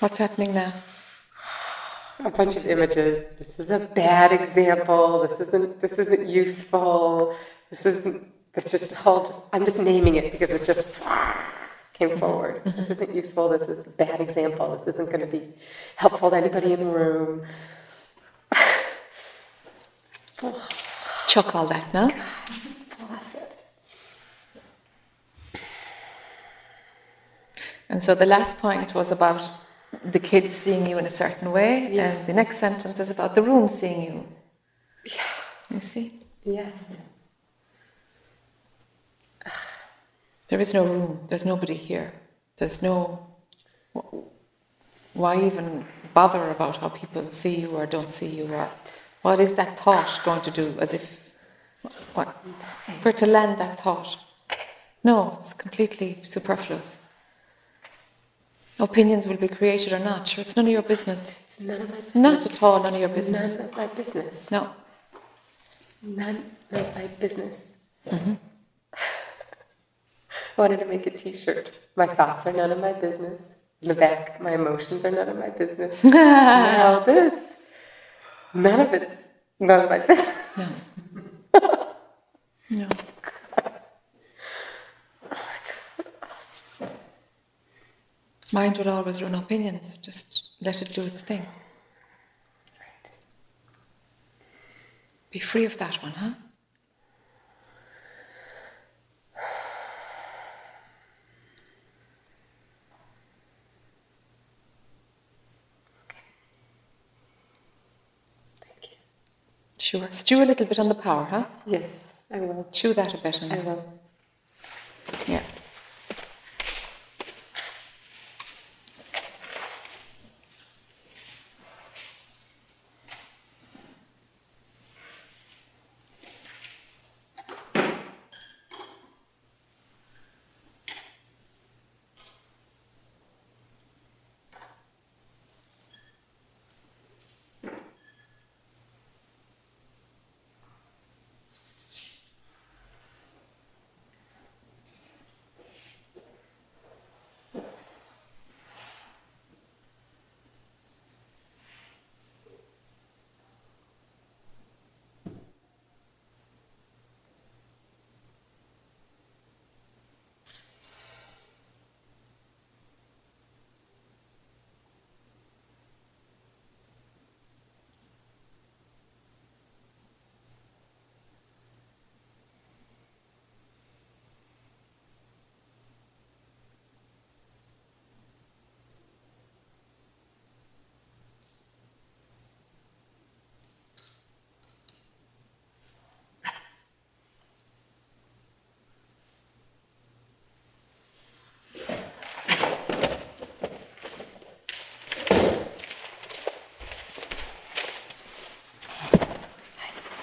[SPEAKER 1] What's happening now?
[SPEAKER 3] A bunch of images. This is a bad example. This isn't. This isn't useful. This isn't. That's just whole. Just I'm just naming it because it just came mm-hmm. forward. This mm-hmm. isn't useful. This is a bad example. This isn't going to be helpful to anybody in the room.
[SPEAKER 1] Chuck all that now. And so the last point was about the kids seeing you in a certain way,
[SPEAKER 3] Yeah.
[SPEAKER 1] and the next sentence is about the room seeing you. Yeah. You see?
[SPEAKER 3] Yes.
[SPEAKER 1] There is no room, there's nobody here. There's no. Why even bother about how people see you or don't see you? Or what is that thought going to do? As if. What? For it to land that thought. No, it's completely superfluous. Opinions will be created or not. Sure, it's none of your business.
[SPEAKER 3] It's none of my business.
[SPEAKER 1] Not at all none of your business.
[SPEAKER 3] None of my business.
[SPEAKER 1] No.
[SPEAKER 3] None of my business. I mm-hmm. wanted to make a T-shirt. My thoughts are none of my business. In the back, my emotions are none of my business. now this, none of it's none of my business.
[SPEAKER 1] No. No. Mind will always run opinions. Just let it do its thing. Be free of that one, huh? Sure. Stew a little bit on the power, huh?
[SPEAKER 3] Yes, I will.
[SPEAKER 1] Chew that a bit.
[SPEAKER 3] I will.
[SPEAKER 1] yeah.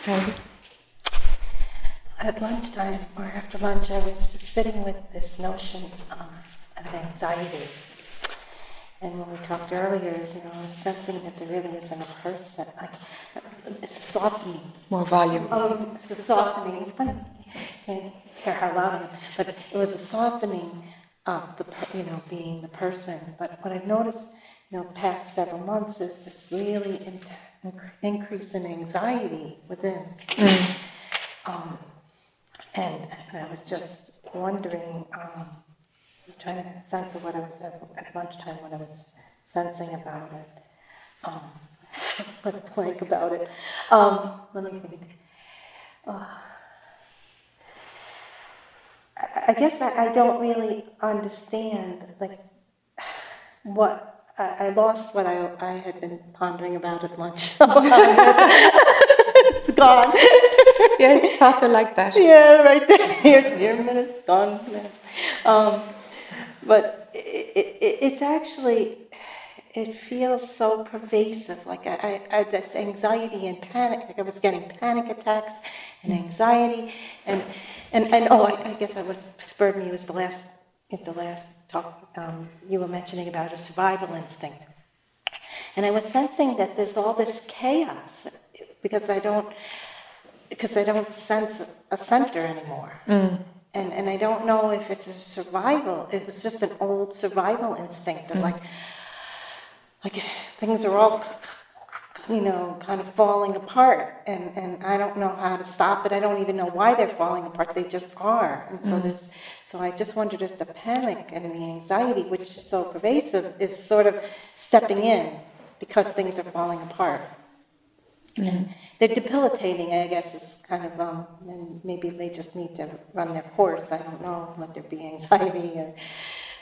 [SPEAKER 1] Randy?
[SPEAKER 4] At lunchtime or after lunch, I was just sitting with this notion um, of anxiety. And when we talked earlier, you know, I was sensing that there really isn't a person. Like, it's a softening.
[SPEAKER 1] More volume.
[SPEAKER 4] Um, it's a softening, it's funny, can't hear how loud I am, but it was a softening of the, you know, being the person. But what I've noticed, you know, past several months is this really in- incre- increase in anxiety within. Um, and and I was just wondering, um, trying to sense of what I was at at lunchtime, what I was sensing about it. Um, But blank about it. Um, let me think. Uh, I, I guess I, I don't really understand, like, what, I, I lost what I, I had been pondering about at lunch, so it's gone.
[SPEAKER 1] Yes, thoughts are like that.
[SPEAKER 4] Yeah, right there. Here, here a minute, gone. minute. Um, but i i i it's actually, it feels so pervasive. Like I, I, I, this anxiety and panic. Like I was getting panic attacks and anxiety, and and and oh, I, I guess I what spurred me was the last, the last talk um, you were mentioning about a survival instinct. And I was sensing that there's all this chaos because I don't, because I don't sense a center anymore. And, and I don't know if it's a survival, it was just an old survival instinct of like, like things are all, you know, kind of falling apart. And, and I don't know how to stop it. I don't even know why they're falling apart. They just are. And so this, so I just wondered if the panic and the anxiety, which is so pervasive, is sort of stepping in because things are falling apart. And they're debilitating, I guess, is kind of, um, and maybe they just need to run their course. I don't know, let there be anxiety or,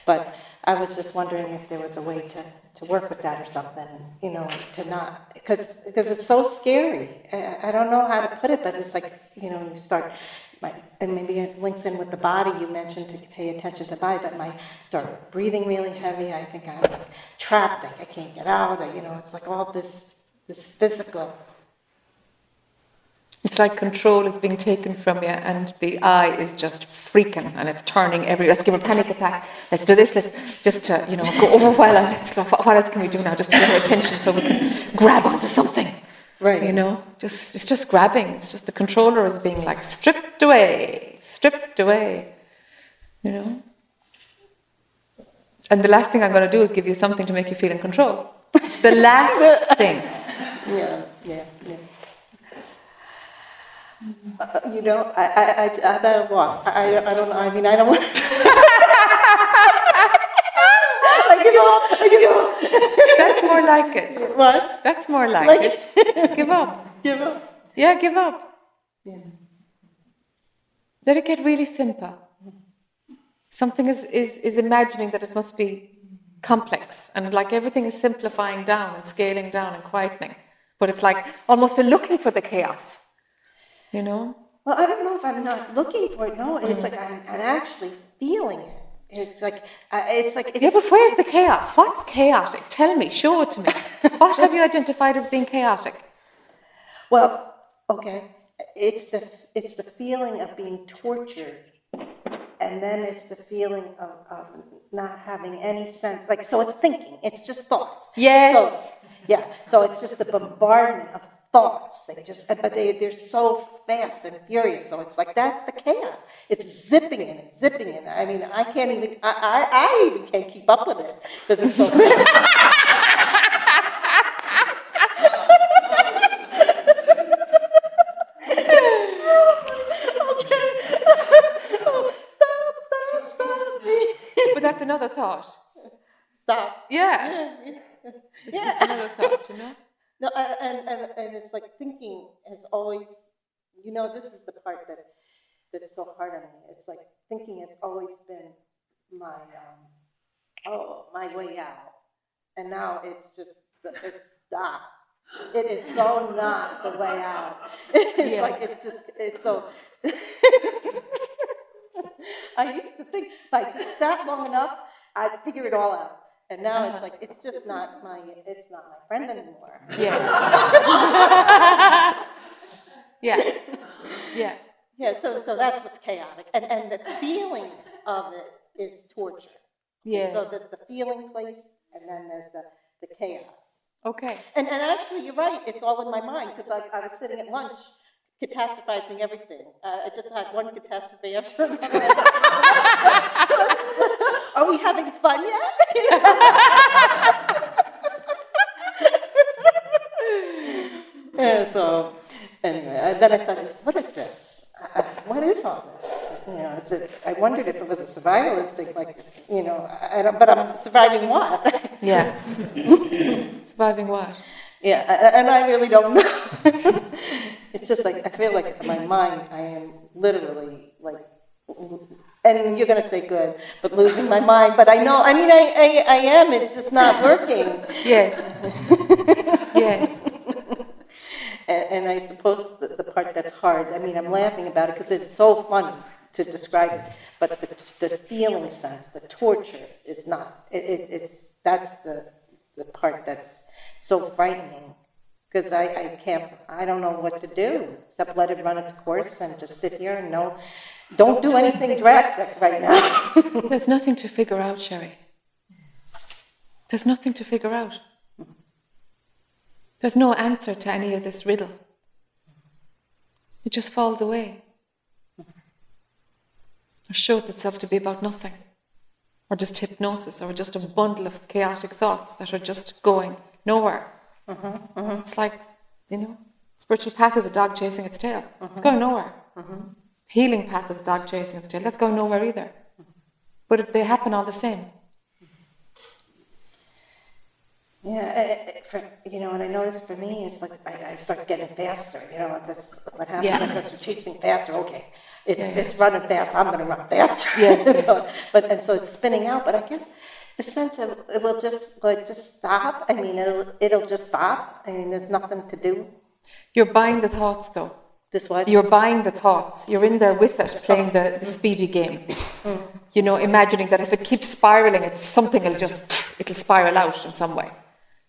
[SPEAKER 4] but I was just wondering if there was a way to, to work with that or something, you know, to not, because, it's so scary. I, I don't know how to put it, but it's like, you know, you start, my, and maybe it links in with the body you mentioned to pay attention to the body, but my start breathing really heavy. I think I'm like trapped, like I can't get out, you know, it's like all this, this physical
[SPEAKER 1] It's like control is being taken from you, and the eye is just freaking, and it's turning every. Let's give a panic attack. Let's do this. Let's just to, you know go over well. Let's what else can we do now just to get her attention so we can grab onto something.
[SPEAKER 4] Right.
[SPEAKER 1] You know, just it's just grabbing. It's just the controller is being like stripped away, stripped away. You know. And the last thing I'm going to do is give you something to make you feel in control. It's the last thing.
[SPEAKER 4] Yeah, yeah. Uh, You know, I, I, I, I'm at a loss. I, I I don't know, I mean, I don't want. I give up, I give up.
[SPEAKER 1] That's more like it.
[SPEAKER 4] What?
[SPEAKER 1] That's more like,
[SPEAKER 4] Like
[SPEAKER 1] it. Give up.
[SPEAKER 4] Give up.
[SPEAKER 1] Yeah, give up.
[SPEAKER 4] Yeah.
[SPEAKER 1] Let it get really simple. Something is, is, is imagining that it must be complex and like everything is simplifying down and scaling down and quietening. But it's like almost a looking for the chaos, you know?
[SPEAKER 4] Well, I don't know if I'm not looking for it. No, it's like I'm, I'm actually feeling it. It's like, uh, it's like, it's.
[SPEAKER 1] Yeah, but where's the chaos? What's chaotic? Tell me, show it to me. What have you identified as being chaotic?
[SPEAKER 4] Well, okay, it's the, it's the feeling of being tortured. And then it's the feeling of, of not having any sense, like, so it's thinking, it's just thoughts.
[SPEAKER 1] Yes.
[SPEAKER 4] So- Yeah, so it's just the bombardment of thoughts, they just, but they, they're so fast and furious, so it's like, that's the chaos. It's zipping in, it's zipping in, I mean, I can't even, I, I, I even can't keep up with it, because it's so fast. Okay. Stop, stop, stop.
[SPEAKER 1] But that's another thought.
[SPEAKER 4] Stop.
[SPEAKER 1] Yeah,
[SPEAKER 4] Yeah.
[SPEAKER 1] it's just another thought, you know?
[SPEAKER 4] No, I- and, and, and it's like thinking has always, you know, this is the part that, that's so hard on me. It's like thinking has always been my, um, oh, my way out. And now it's just, it's stop. It is so not the way out. It's like, it's just, it's so. I used to think if I just sat long enough, I'd figure it all out. And now it's like, it's just not my, it's not my friend anymore.
[SPEAKER 1] Yes. yeah. Yeah.
[SPEAKER 4] Yeah, so, so that's what's chaotic. And, and the feeling of it is torture.
[SPEAKER 1] Yes.
[SPEAKER 4] So there's the feeling place, and then there's the, the chaos.
[SPEAKER 1] Okay.
[SPEAKER 4] And, and actually, you're right, it's all in my mind, because I, I was sitting at lunch catastrophizing everything. Uh, I just had one catastrophe after another. Are we having fun yet? Yeah, so, anyway, I- then I thought, what is this? Uh, What is all this? You know, is it, I wondered if it was a survival instinct like you know, I I don't, but I'm surviving what?
[SPEAKER 1] Yeah. Surviving what?
[SPEAKER 4] Yeah, a- a- and I really don't know. It's just like, I feel like in my mind, I am literally like, and you're gonna say good, but losing my mind, but I know, I mean, I, I, I am, it's just not working.
[SPEAKER 1] Yes. yes.
[SPEAKER 4] And, and I suppose the, the part that's hard, I mean, I'm laughing about it because it's so funny to describe it, but the, the feeling sense, the torture is not, it, it, it's, that's the, the part that's so frightening. Because I, I can't, I don't know what to do, except let it run its course and just sit here and know, don't do anything drastic right now.
[SPEAKER 1] There's nothing to figure out, Sherry. There's nothing to figure out. There's no answer to any of this riddle. It just falls away. Or shows itself to be about nothing. Or just hypnosis, or just a bundle of chaotic thoughts that are just going nowhere. Mm-hmm, mm-hmm. It's like, you know, spiritual path is a dog chasing its tail. It's going nowhere. Mm-hmm, Healing path is dog chasing its tail. That's going nowhere either. But they happen all the same.
[SPEAKER 4] Yeah, for, you know, and I noticed for me, it's like I, I start getting faster, you know, that's what happens,
[SPEAKER 1] Yeah.
[SPEAKER 4] because we're chasing faster, okay. It's,
[SPEAKER 1] Yeah, yeah.
[SPEAKER 4] it's running fast, I'm gonna run faster.
[SPEAKER 1] Yes,
[SPEAKER 4] So,
[SPEAKER 1] yes.
[SPEAKER 4] But, and so it's spinning out, but I guess the sense of, it will just, like, just stop, I mean, it'll, it'll just stop, I mean, there's nothing to do.
[SPEAKER 1] You're buying the thoughts, though.
[SPEAKER 4] This what?
[SPEAKER 1] You're buying the thoughts. You're in there with it, playing the, the speedy game. Mm. You know, imagining that if it keeps spiraling, it's something will just, it'll spiral out in some way.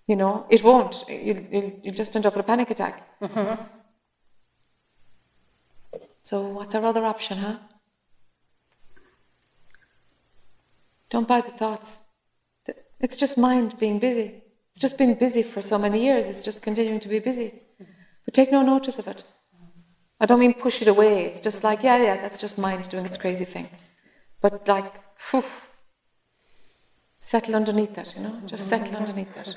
[SPEAKER 1] You know, it won't. You, you, you just end up with a panic attack. Mm-hmm. So, what's our other option, huh? Don't buy the thoughts. It's just mind being busy. It's just been busy for so many years. It's just continuing to be busy. Mm-hmm. But take no notice of it. I don't mean push it away. It's just like, yeah, yeah, that's just mind doing its crazy thing. But like, phew, settle underneath that, you know? Just settle underneath that.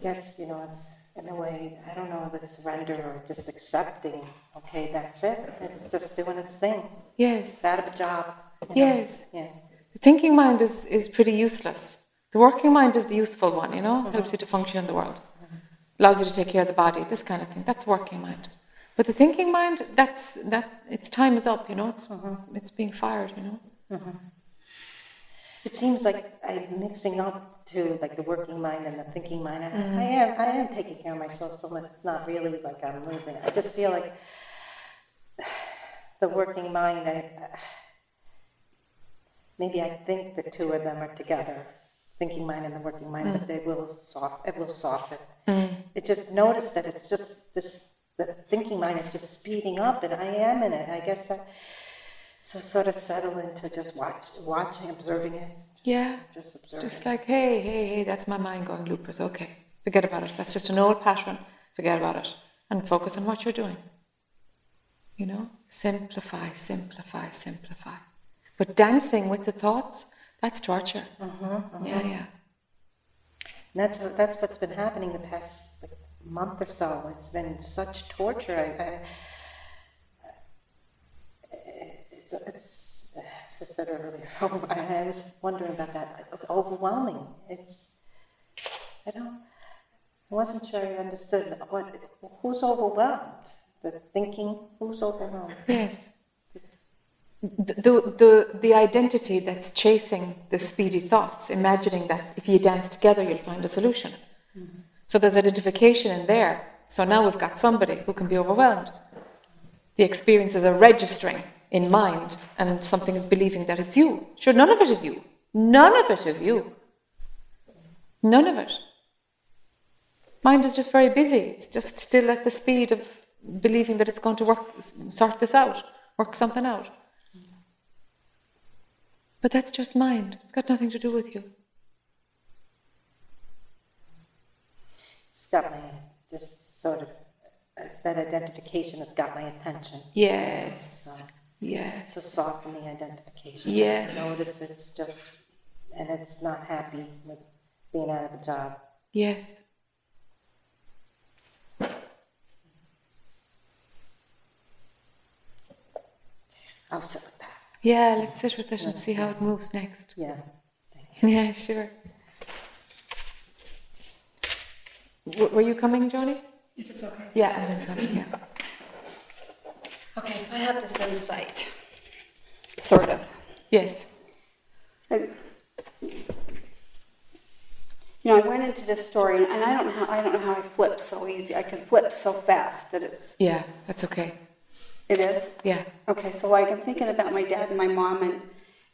[SPEAKER 4] Yes, you know, it's, in a way, I don't know, the surrender or just accepting, okay, that's it, it's just doing its thing,
[SPEAKER 1] Yes,
[SPEAKER 4] it's out of a job. you know,
[SPEAKER 1] yes.
[SPEAKER 4] Yeah.
[SPEAKER 1] The thinking mind is, is pretty useless. The working mind is the useful one, you know? Helps you to function in the world. Allows you to take care of the body, this kind of thing. That's working mind. But the thinking mind, that's, that, its time is up, you know? It's, mm-hmm. it's being fired, you know? Mm-hmm.
[SPEAKER 4] It seems like I'm mixing up to like the working mind and the thinking mind. I, mm-hmm. I am, I am taking care of myself, so it's not really like I'm losing. I just feel like the working mind. I, maybe I think the two of them are together, thinking mind and the working mind, but mm. they will soft. It will soften. Mm. It just notice that it's just this. The thinking mind is just speeding up, and I am in it. I guess I so sort of settle into just watch, watching, observing it. Just,
[SPEAKER 1] Yeah.
[SPEAKER 4] Just observing.
[SPEAKER 1] Just like, hey, hey, hey, that's my mind going loopers. Okay, forget about it. That's just an old pattern. Forget about it. And focus on what you're doing. You know, simplify, simplify, simplify. But dancing with the thoughts, that's torture. Uh-huh, uh-huh. Yeah, yeah.
[SPEAKER 4] And that's that's what's been happening the past like, month or so. It's been such torture. I, I, it's, it's, as I said earlier, oh, I was wondering about that. Overwhelming. It's I don't. I wasn't sure I understood what. Who's overwhelmed? The thinking. Who's overwhelmed?
[SPEAKER 1] Yes. The, the, the, identity that's chasing the speedy thoughts, imagining that if you dance together, you'll find a solution. Mm-hmm. So there's identification in there. So now we've got somebody who can be overwhelmed. The experiences are registering in mind, and something is believing that it's you. Sure, none of it is you. None of it is you. None of it. Mind is just very busy. It's just still at the speed of believing that it's going to work, sort this out, work something out. But that's just mind. It's got nothing to do with you.
[SPEAKER 4] it's got my, just sort of, it's that identification has got my attention.
[SPEAKER 1] Yes.
[SPEAKER 4] So
[SPEAKER 1] Yes.
[SPEAKER 4] It's a softening identification.
[SPEAKER 1] Yes.
[SPEAKER 4] Just Notice it's just, and it's not happy with being out of a job.
[SPEAKER 1] Yes.
[SPEAKER 4] I'll sit.
[SPEAKER 1] Yeah, let's sit with it and see how it moves next.
[SPEAKER 4] Yeah.
[SPEAKER 1] Yeah, sure. W- were you coming, Joni?
[SPEAKER 5] If it's okay.
[SPEAKER 1] Yeah, and then Joni, yeah.
[SPEAKER 5] Okay, so I have this insight, sort of.
[SPEAKER 1] Yes.
[SPEAKER 5] I- You know, I went into this story, and I don't know how I don't know how I flip so easy. I can flip so fast that it's
[SPEAKER 1] Yeah, that's okay.
[SPEAKER 5] It is.
[SPEAKER 1] Yeah.
[SPEAKER 5] Okay, so like I'm thinking about my dad and my mom and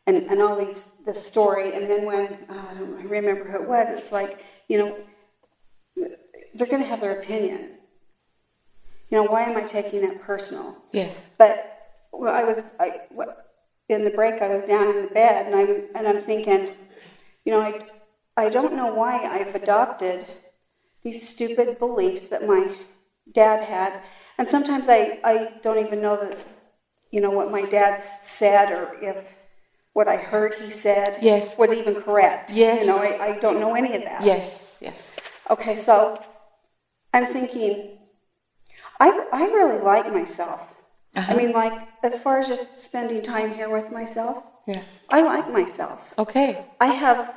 [SPEAKER 5] and, and all these the story, and then when uh, I don't remember who it was, it's like you know they're going to have their opinion. You know, why am I taking that personal?
[SPEAKER 1] Yes.
[SPEAKER 5] But well, I was I, in the break. I was down in the bed, and I'm and I'm thinking, you know, I I don't know why I've adopted these stupid beliefs that my dad had, and sometimes I I don't even know that you know what my dad said or if what I heard he said
[SPEAKER 1] Yes.
[SPEAKER 5] was even correct.
[SPEAKER 1] Yes.
[SPEAKER 5] You know, I, I don't know any of that.
[SPEAKER 1] Yes, yes.
[SPEAKER 5] Okay, so I'm thinking, I, I really like myself.
[SPEAKER 1] Uh-huh.
[SPEAKER 5] I mean, like, as far as just spending time here with myself,
[SPEAKER 1] Yeah.
[SPEAKER 5] I like myself.
[SPEAKER 1] Okay.
[SPEAKER 5] I have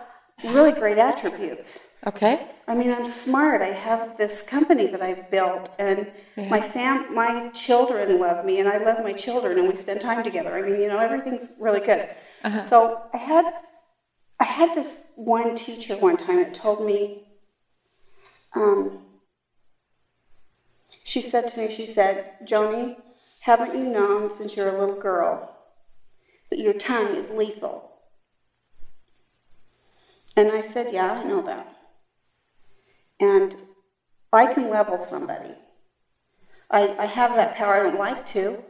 [SPEAKER 5] really great attributes.
[SPEAKER 1] Okay.
[SPEAKER 5] I mean, I'm smart. I have this company that I've built, and my fam, my children love me, and I love my children, and we spend time together. I mean, you know, everything's really good. So I had, I had this one teacher one time that told me, um, she said to me, she said, Joni, haven't you known since you're a little girl that your tongue is lethal? And I said, yeah, I know that and I can level somebody. I, I have that power. I don't like to,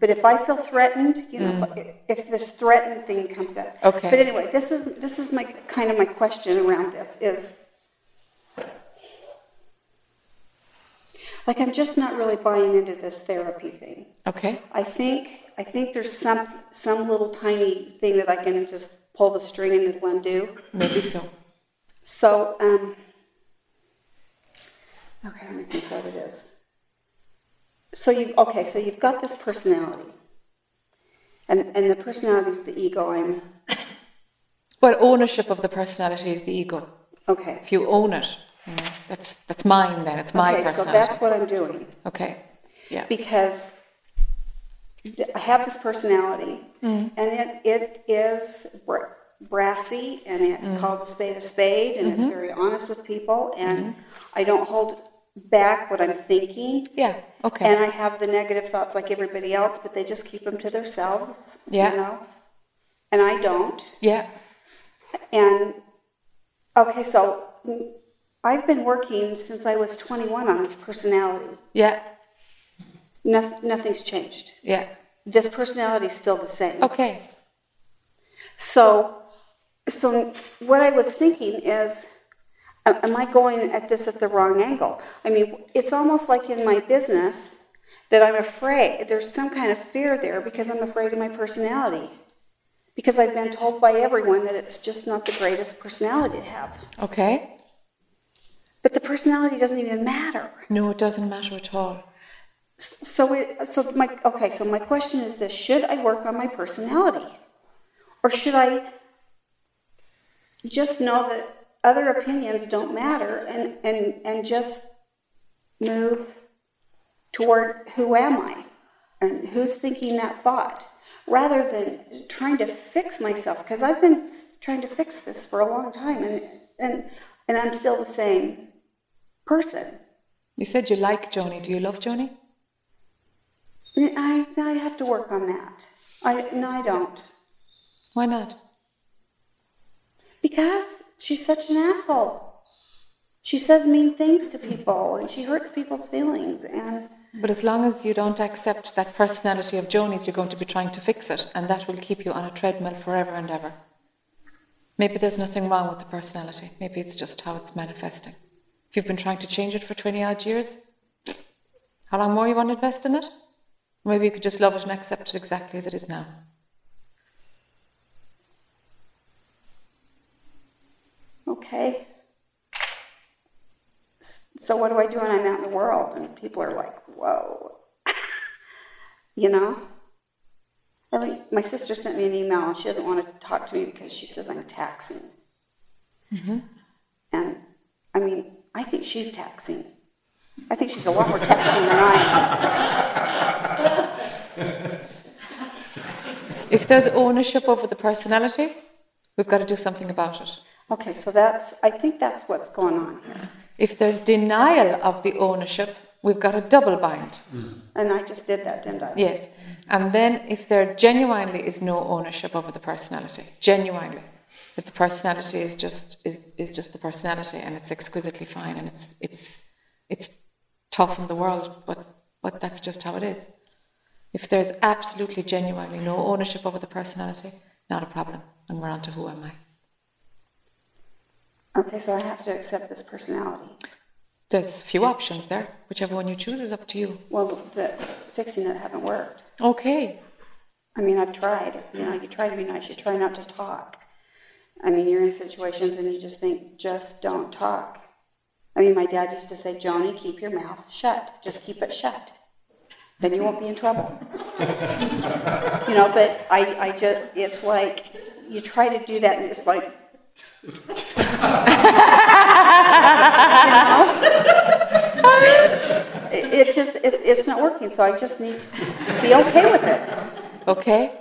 [SPEAKER 5] but if I feel threatened, you know, if, if this threatened thing comes up.
[SPEAKER 1] Okay.
[SPEAKER 5] But anyway, this is this is my kind of my question around this is. Like I'm just not really buying into this therapy thing.
[SPEAKER 1] Okay.
[SPEAKER 5] I think I think there's some some little tiny thing that I can just pull the string and it'll undo.
[SPEAKER 1] Maybe so.
[SPEAKER 5] So, um, okay, let me think what it is. So you, okay, so you've got this personality. And, and the personality is the ego I'm,
[SPEAKER 1] Well, ownership of the personality is the ego.
[SPEAKER 5] okay.
[SPEAKER 1] If you own it, you know, that's that's mine then. It's my personality.
[SPEAKER 5] Okay, so that's what I'm doing.
[SPEAKER 1] Okay. Yeah.
[SPEAKER 5] Because I have this personality
[SPEAKER 1] Mm.
[SPEAKER 5] and it, it is br- brassy and it
[SPEAKER 1] Mm.
[SPEAKER 5] calls a spade a spade and
[SPEAKER 1] Mm-hmm.
[SPEAKER 5] it's very honest with people and I don't hold back what I'm thinking.
[SPEAKER 1] Yeah. Okay.
[SPEAKER 5] And I have the negative thoughts like everybody else, but they just keep them to themselves.
[SPEAKER 1] Yeah.
[SPEAKER 5] You know? And I don't.
[SPEAKER 1] yeah.
[SPEAKER 5] And okay, so I've been working since I was 21 on this personality.
[SPEAKER 1] Yeah.
[SPEAKER 5] Noth- nothing's changed.
[SPEAKER 1] Yeah.
[SPEAKER 5] This personality is still the same.
[SPEAKER 1] Okay.
[SPEAKER 5] So, so what I was thinking is, am I going at this at the wrong angle? I mean, it's almost like in my business that I'm afraid. There's some kind of fear there because I'm afraid of my personality. Because I've been told by everyone that it's just not the greatest personality to have.
[SPEAKER 1] Okay.
[SPEAKER 5] But the personality doesn't even matter.
[SPEAKER 1] No, it doesn't matter at all.
[SPEAKER 5] So, it, so my okay. So my question is this: Should I work on my personality, or should I just know that other opinions don't matter and and and just move toward who am I, and who's thinking that thought, rather than trying to fix myself? Because I've been trying to fix this for a long time, and and and I'm still the same person.
[SPEAKER 1] You said you like Joni. Do you love Joni?
[SPEAKER 5] I, I have to work on that. I, no, I don't.
[SPEAKER 1] Why not?
[SPEAKER 5] Because she's such an asshole. She says mean things to people and she hurts people's feelings. And
[SPEAKER 1] But as long as you don't accept that personality of Joni's, you're going to be trying to fix it, and that will keep you on a treadmill forever and ever. Maybe there's nothing wrong with the personality. Maybe it's just how it's manifesting. If you've been trying to change it for 20 odd years, how long more you want to invest in it? Maybe you could just love it and accept it exactly as it is now.
[SPEAKER 5] Okay. So what do I do when I'm out in the world and people are like, whoa? you know? I my sister sent me an email and she doesn't want to talk to me because she says I'm taxing. Mm-hmm. And I mean, I think she's taxing. I think she's a lot more taxing than I am.
[SPEAKER 1] If there's ownership over the personality, we've got to do something about it.
[SPEAKER 5] Okay, so that's, I think that's what's going on here.
[SPEAKER 1] If there's denial of the ownership, we've got a double bind. Mm-hmm.
[SPEAKER 5] And I just did that, didn't I?
[SPEAKER 1] Yes. And then if there genuinely is no ownership over the personality, genuinely, that the personality is just is, is just the personality and it's exquisitely fine and it's it's it's tough in the world, but but that's just how it is. If there's absolutely genuinely no ownership over the personality, not a problem. And we're on to who am I.
[SPEAKER 5] Okay, so I have to accept this personality.
[SPEAKER 1] There's a few options there. Whichever one you choose is up to you.
[SPEAKER 5] Well, the, fixing it hasn't worked.
[SPEAKER 1] Okay.
[SPEAKER 5] I mean, I've tried. You know, you try to be nice. You try not to talk. I mean, you're in situations and you just think, just don't talk. I mean, my dad used to say, Joni, keep your mouth shut. Just keep it shut. Then you won't be in trouble. you know, but I, I just, it's like, you try to do that and it's like, it, it just, it, it's not working. So I just need to be okay with it.
[SPEAKER 1] Okay.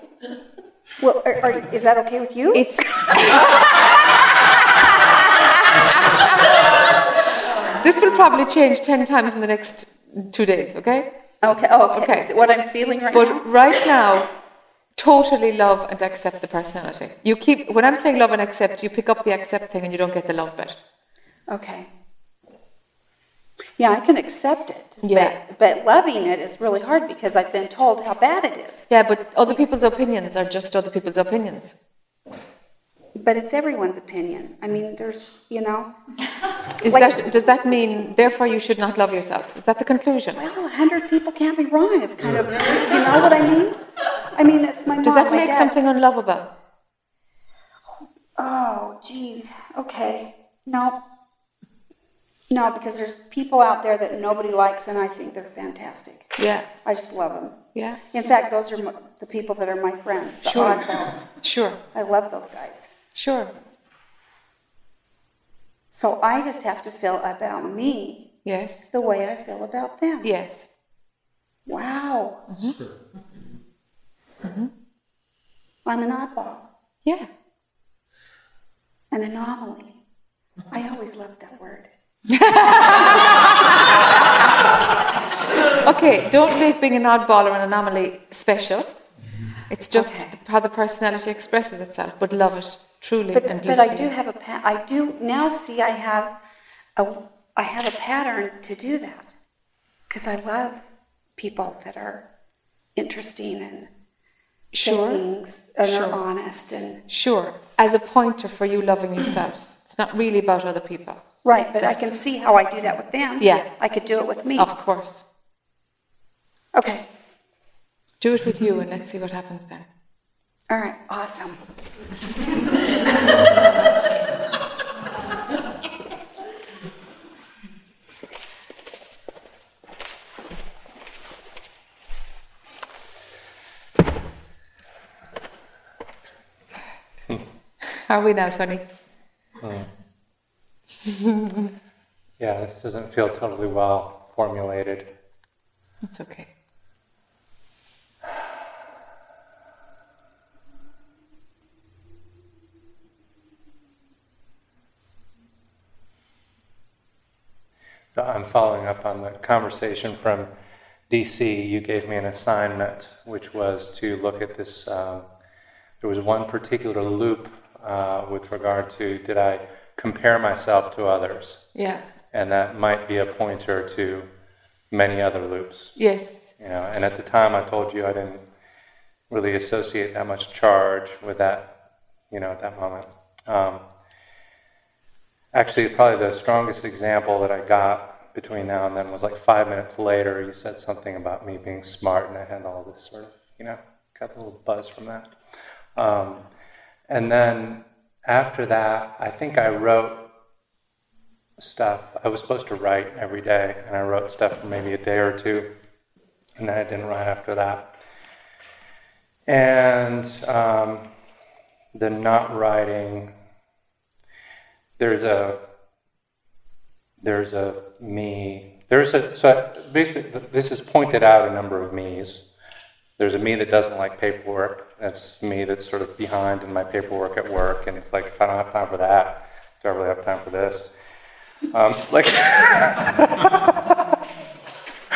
[SPEAKER 5] Well, are, are, is that okay with you?
[SPEAKER 1] It's. this will probably change 10 times in the next two days, okay?
[SPEAKER 5] Okay, oh, okay.
[SPEAKER 1] Okay.
[SPEAKER 5] What I'm feeling right
[SPEAKER 1] But
[SPEAKER 5] now?
[SPEAKER 1] But right now, totally love and accept the personality. You keep, when I'm saying love and accept, you pick up the accept thing and you don't get the love bit.
[SPEAKER 5] Okay. Yeah, I can accept it.
[SPEAKER 1] Yeah.
[SPEAKER 5] But, but loving it is really hard because I've been told how bad it is.
[SPEAKER 1] Yeah, but other people's opinions are just other people's opinions.
[SPEAKER 5] But it's everyone's opinion. I mean, there's, you know,
[SPEAKER 1] Is
[SPEAKER 5] Like-
[SPEAKER 1] that, does that mean, therefore, you should not love yourself? Is that the conclusion?
[SPEAKER 5] well, a hundred people can't be wrong. It's kind of, you know what I mean? I mean, it's my mom,
[SPEAKER 1] Does that make
[SPEAKER 5] dad.
[SPEAKER 1] something unlovable?
[SPEAKER 5] Oh, geez. Okay. No. No, because there's people out there that nobody likes, and I think they're fantastic.
[SPEAKER 1] Yeah,
[SPEAKER 5] I just love them.
[SPEAKER 1] yeah,
[SPEAKER 5] In fact, those are my, the people that are my friends, the
[SPEAKER 1] Sure.
[SPEAKER 5] oddballs.
[SPEAKER 1] sure,
[SPEAKER 5] I love those guys.
[SPEAKER 1] Sure.
[SPEAKER 5] So I just have to feel about me
[SPEAKER 1] Yes,
[SPEAKER 5] the way I feel about them.
[SPEAKER 1] yes.
[SPEAKER 5] Wow. Mm-hmm. Mm-hmm. I'm an oddball,
[SPEAKER 1] Yeah.
[SPEAKER 5] an anomaly. I always loved that word.
[SPEAKER 1] Okay, don't make being an oddball or an anomaly special. It's just
[SPEAKER 5] Okay.
[SPEAKER 1] how the personality expresses itself, but love it truly
[SPEAKER 5] But,
[SPEAKER 1] and
[SPEAKER 5] but I do have a pa- I do now see I have a I have a pattern to do that because I love people that are interesting and
[SPEAKER 1] Sure,
[SPEAKER 5] things and
[SPEAKER 1] Sure.
[SPEAKER 5] are honest and
[SPEAKER 1] sure. As a pointer for you loving yourself. It's not really about other people.
[SPEAKER 5] right. But I can see how I do that with them.
[SPEAKER 1] Yeah.
[SPEAKER 5] I could do it with me.
[SPEAKER 1] Of course.
[SPEAKER 5] Okay.
[SPEAKER 1] Do it with you and let's see what happens then.
[SPEAKER 5] All right. Awesome.
[SPEAKER 1] Are we now, Tony? Oh.
[SPEAKER 6] Yeah, this doesn't feel totally well formulated.
[SPEAKER 1] It's okay.
[SPEAKER 6] I'm following up on the conversation from DC. You gave me an assignment, which was to look at this. Um, there was one particular loop uh, with regard to did I compare myself to others?
[SPEAKER 1] Yeah.
[SPEAKER 6] And that might be a pointer to many other loops.
[SPEAKER 1] Yes.
[SPEAKER 6] You know, and at the time I told you I didn't really associate that much charge with that, you know, at that moment. Um, actually, probably the strongest example that I got between now and then was like five minutes later. You said something about me being smart, and I had all this sort of, you know, got a little buzz from that. Um, and then after that, I think I wrote stuff. I was supposed to write every day, and I wrote stuff for maybe a day or two, and then I didn't write after that. And um, the not writing, there's a there's a me. There's a so basically this is pointed out a number of me's. There's a me that doesn't like paperwork. That's me that's sort of behind in my paperwork at work, and it's like if I don't have time for that, do I really have time for this? Um, like,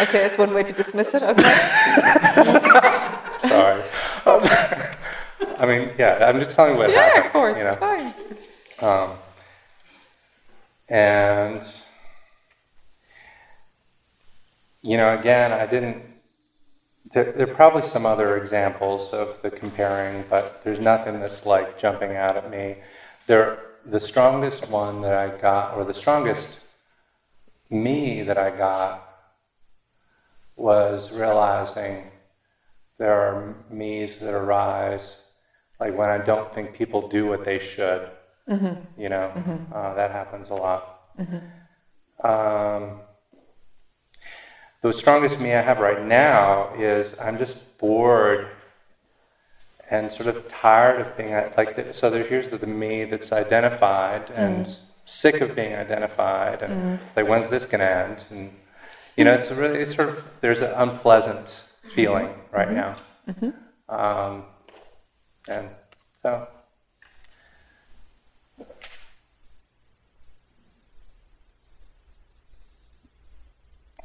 [SPEAKER 1] Okay, that's one way to dismiss it. Okay.
[SPEAKER 6] sorry. Um, I mean, yeah, I'm just telling you what
[SPEAKER 1] yeah,
[SPEAKER 6] happened.
[SPEAKER 1] of course.
[SPEAKER 6] You know?
[SPEAKER 1] Fine.
[SPEAKER 6] Um, and, you know, again, I didn't, there, there are probably some other examples of the comparing, but there's nothing that's like jumping out at me. There, the strongest one that I got, or the strongest me that I got, was realizing there are me's that arise, like when I don't think people do what they should. Mm-hmm. You know, mm-hmm. uh, that happens a lot. Mm-hmm. Um, the strongest me I have right now is I'm just bored and sort of tired of being like. The, so there, here's the, the me that's identified and sick of being identified, and like when's this gonna end? And you know, it's really it's sort of there's an unpleasant feeling right now, um, and so.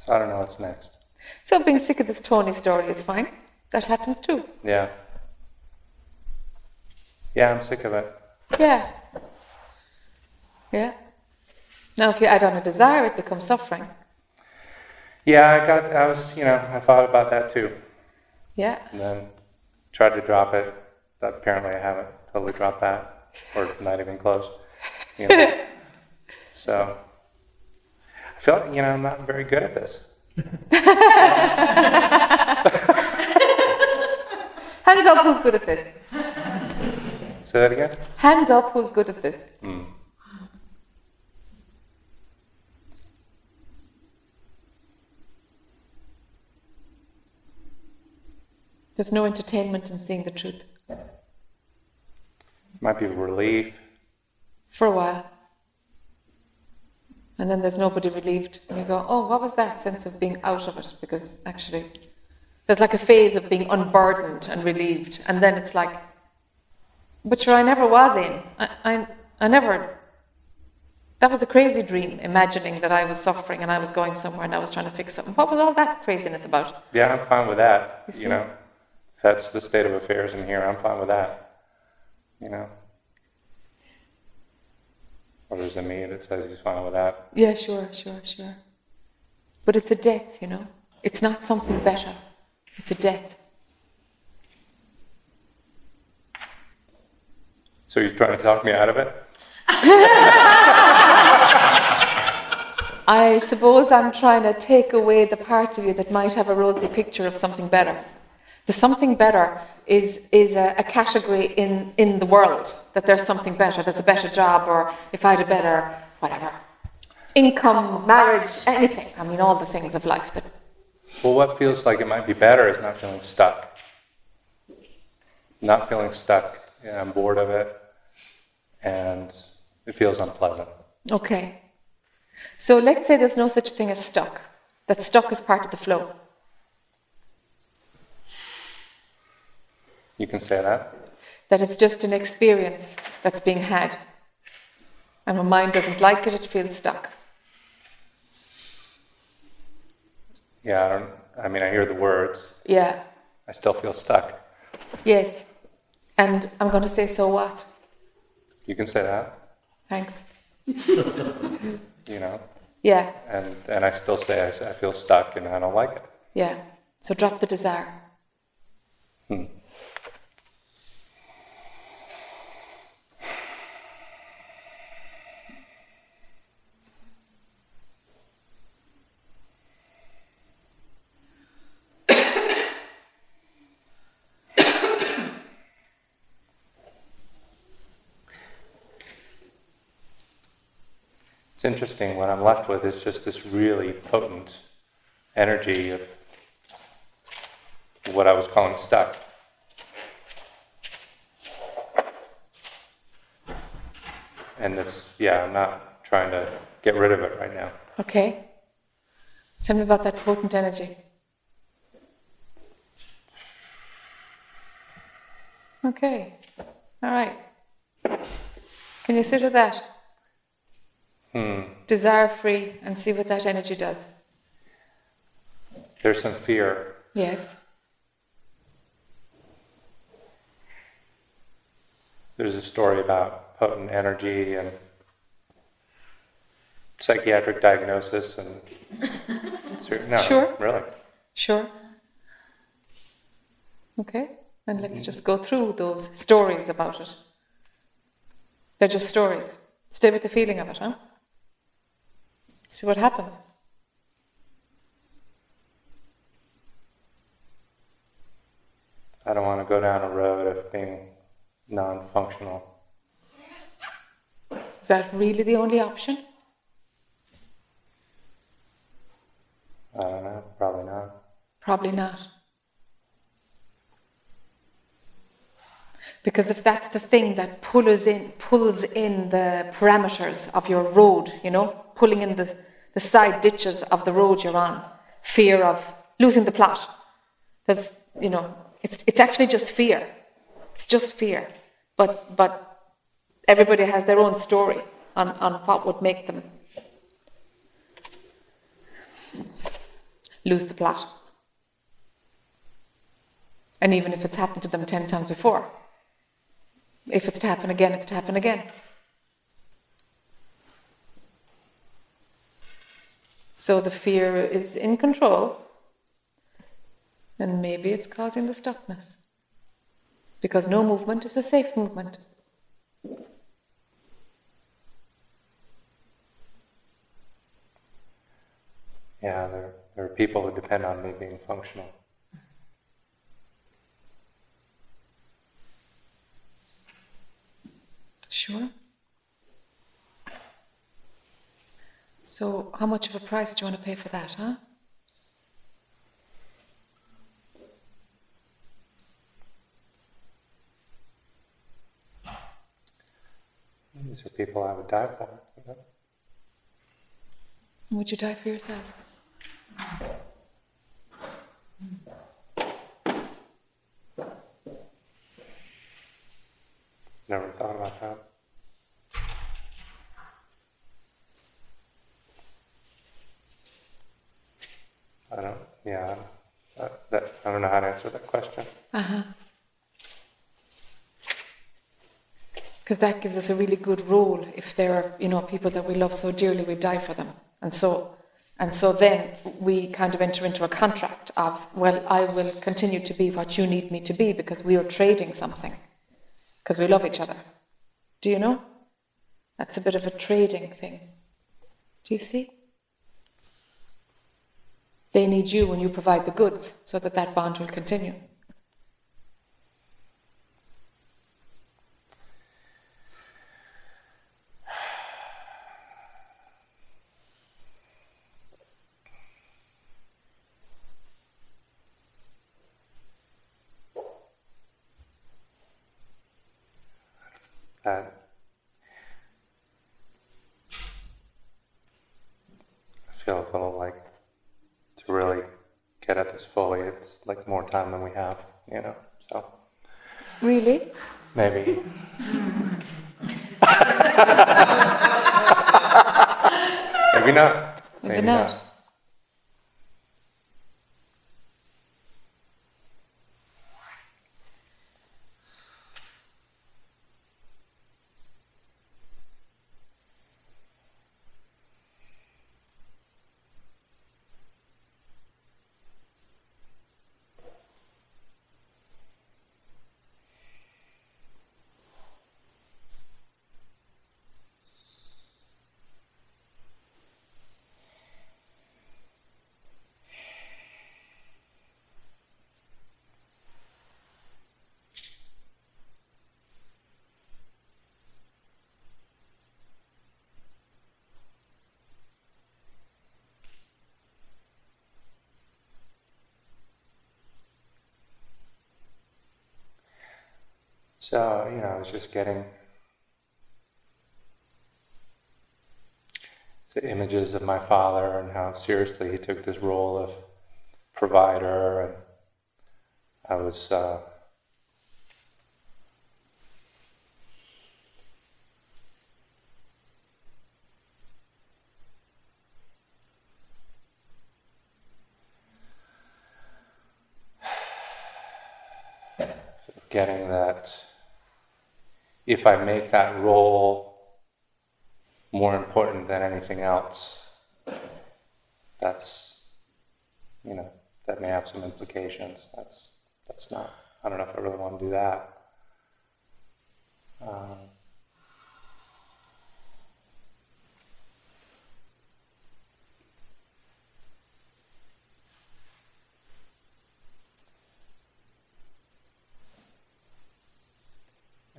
[SPEAKER 6] So I don't know what's next.
[SPEAKER 1] So being sick of this Tony story is fine. That happens too.
[SPEAKER 6] Yeah. Yeah, I'm sick of it.
[SPEAKER 1] Yeah. Yeah. Now, if you add on a desire, it becomes suffering.
[SPEAKER 6] Yeah, I got. I was, you know, I thought about that too,
[SPEAKER 1] Yeah.
[SPEAKER 6] and then tried to drop it. But apparently, I haven't totally dropped that, or not even close. You know. so I feel like, you know, I'm not very good at this.
[SPEAKER 1] Hands up who's good at this.
[SPEAKER 6] Say that again.
[SPEAKER 1] Hands up who's good at this. Hmm. There's no entertainment in seeing the truth.
[SPEAKER 6] Might be relief.
[SPEAKER 1] For a while. And then there's nobody relieved. And you go, oh, what was that sense of being out of it? Because actually, there's like a phase of being unburdened and relieved. And then it's like, but sure, I never was in. I, I, I never. That was a crazy dream, imagining that I was suffering and I was going somewhere and I was trying to fix something. What was all that craziness about?
[SPEAKER 6] Yeah, I'm fine with that.
[SPEAKER 1] You
[SPEAKER 6] You, know, that's the state of affairs in here, I'm fine with that. You know. Or there's a me that says he's fine with that.
[SPEAKER 1] Yeah, sure, sure, sure. But it's a death, you know? It's not something better. It's a death.
[SPEAKER 6] So he's trying to talk me out of it.
[SPEAKER 1] I suppose I'm trying to take away the part of you that might have a rosy picture of something better. The something better is, is a, a category in, in the world that there's something better, there's a better job, or if I had a better, whatever, income, marriage, anything. I mean, all the things of life that
[SPEAKER 6] Well, what feels like it might be better is not feeling stuck. Not feeling stuck. Yeah, I'm bored of it, and it feels unpleasant.
[SPEAKER 1] Okay. So let's say there's no such thing as stuck, that stuck is part of the flow.
[SPEAKER 6] You can say that.
[SPEAKER 1] That it's just an experience that's being had. And my mind doesn't like it, it feels stuck.
[SPEAKER 6] Yeah, I don't. I mean, I hear the words.
[SPEAKER 1] Yeah,
[SPEAKER 6] I still feel stuck.
[SPEAKER 1] yes. And I'm going to say, so what?
[SPEAKER 6] You can say that.
[SPEAKER 1] Thanks.
[SPEAKER 6] You know,
[SPEAKER 1] Yeah,
[SPEAKER 6] and and I still say I, I feel stuck and I don't like it.
[SPEAKER 1] yeah. So drop the desire.
[SPEAKER 6] Hmm. It's interesting. What I'm left with is just this really potent energy of what I was calling stuck. And it's, yeah, I'm not trying to get rid of it right now.
[SPEAKER 1] Okay. Tell me about that potent energy. Okay. All right. Can you sit with that?
[SPEAKER 6] Hmm.
[SPEAKER 1] Desire free and see what that energy does.
[SPEAKER 6] There's some fear.
[SPEAKER 1] Yes.
[SPEAKER 6] There's a story about potent energy and psychiatric diagnosis and. No,
[SPEAKER 1] Sure.
[SPEAKER 6] Really.
[SPEAKER 1] Sure. Okay. And let's just go through those stories about it. They're just stories. Stay with the feeling of it, huh? See what happens.
[SPEAKER 6] I don't want to go down a road of being non functional.
[SPEAKER 1] Is that really the only option?
[SPEAKER 6] I don't know, probably not.
[SPEAKER 1] Probably not. Because if that's the thing that pulls in, pulls in the parameters of your road, you know, pulling in the, the side ditches of the road you're on, fear of losing the plot. Because, you know, it's, it's actually just fear. It's just fear. But, but everybody has their own story on, on what would make them lose the plot. And even if it's happened to them 10 times before, if it's to happen again, it's to happen again. So the fear is in control, and maybe it's causing the stuckness. Because no movement is a safe movement.
[SPEAKER 6] Yeah, there, there are people who depend on me being functional.
[SPEAKER 1] Sure. So, how much of a price do you want to pay for that, huh?
[SPEAKER 6] These are people I would die for. You know?
[SPEAKER 1] Would you die for yourself?
[SPEAKER 6] Never thought about that. I don't, yeah, that, that, I don't know how to answer that question.
[SPEAKER 1] Uh huh. Because that gives us a really good rule. if there are, you know, people that we love so dearly, we die for them. And so, and so then we kind of enter into a contract of, well, I will continue to be what you need me to be because we are trading something, because we love each other. Do you know? That's a bit of a trading thing. Do you see? They need you when you provide the goods so that that bond will continue.
[SPEAKER 6] That I feel a little like to really this fully, it's like more time than we have, you know. So
[SPEAKER 1] Really?
[SPEAKER 6] maybe. maybe not.
[SPEAKER 1] Maybe not.
[SPEAKER 6] So, you know, I was just getting the images of my father and how seriously he took this role of provider, and I was. Uh, getting that if I make that role more important than anything else, that's, you know, that may have some implications. That's, that's not, I don't know if I really want to do that. Um,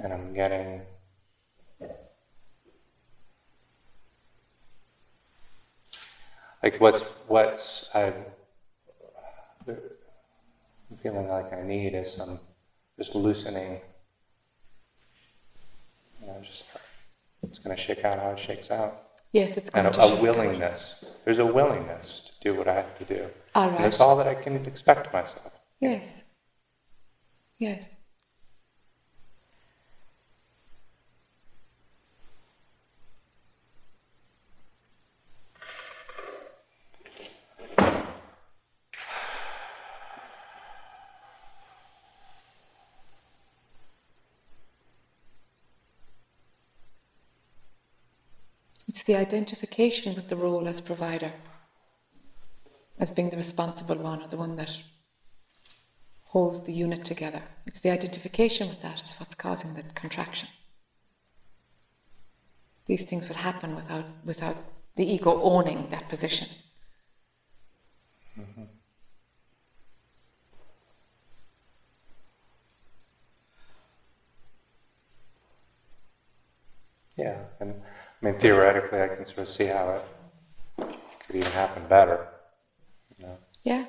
[SPEAKER 6] and I'm getting like what's what's I, I'm feeling like I need is some just loosening. You know, just it's going to shake out how it shakes out,
[SPEAKER 1] Yes, it's going
[SPEAKER 6] and
[SPEAKER 1] to
[SPEAKER 6] a, a willingness. There's a willingness to do what I have to do.
[SPEAKER 1] All right.
[SPEAKER 6] And that's all that I can expect myself.
[SPEAKER 1] Yes. Yes. It's the identification with the role as provider, as being the responsible one or the one that holds the unit together. It's the identification with that is what's causing the contraction. These things would happen without, without the ego owning that position. Mm-hmm.
[SPEAKER 6] Yeah, and I mean theoretically, I can sort of see how it could even happen better. You know?
[SPEAKER 1] Yeah?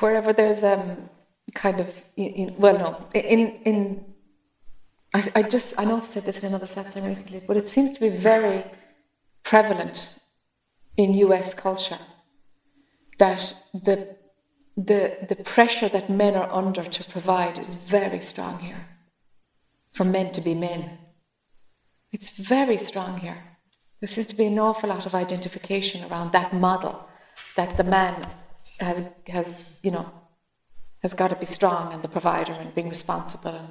[SPEAKER 1] Wherever there's um, kind of, in, well, no, in, in I, I just, I know I've said this in another satsang recently, but it seems to be very prevalent in US culture that the, the, the pressure that men are under to provide is very strong here. For men to be men. It's very strong here. There seems to be an awful lot of identification around that model that the man has, has you know, has got to be strong and the provider and being responsible. And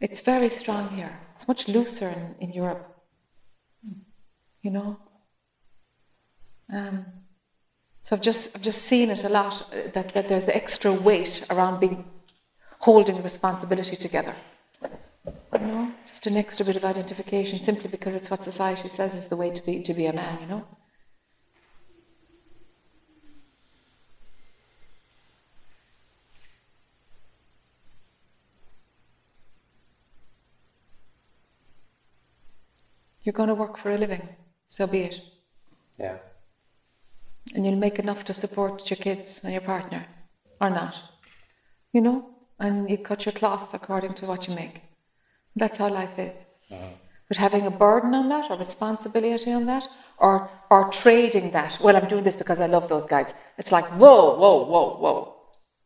[SPEAKER 1] it's very strong here. It's much looser in, in Europe. You know? Um, so I've just I've just seen it a lot uh, that, that there's the extra weight around being holding responsibility together. You know, just an extra bit of identification simply because it's what society says is the way to be to be a man. You know. You're going to work for a living, so be it.
[SPEAKER 6] Yeah.
[SPEAKER 1] And you'll make enough to support your kids and your partner, or not. You know? And you cut your cloth according to what you make. That's how life is. Uh-huh. But having a burden on that, or responsibility on that, or or trading that, well, I'm doing this because I love those guys. It's like, whoa, whoa, whoa, whoa.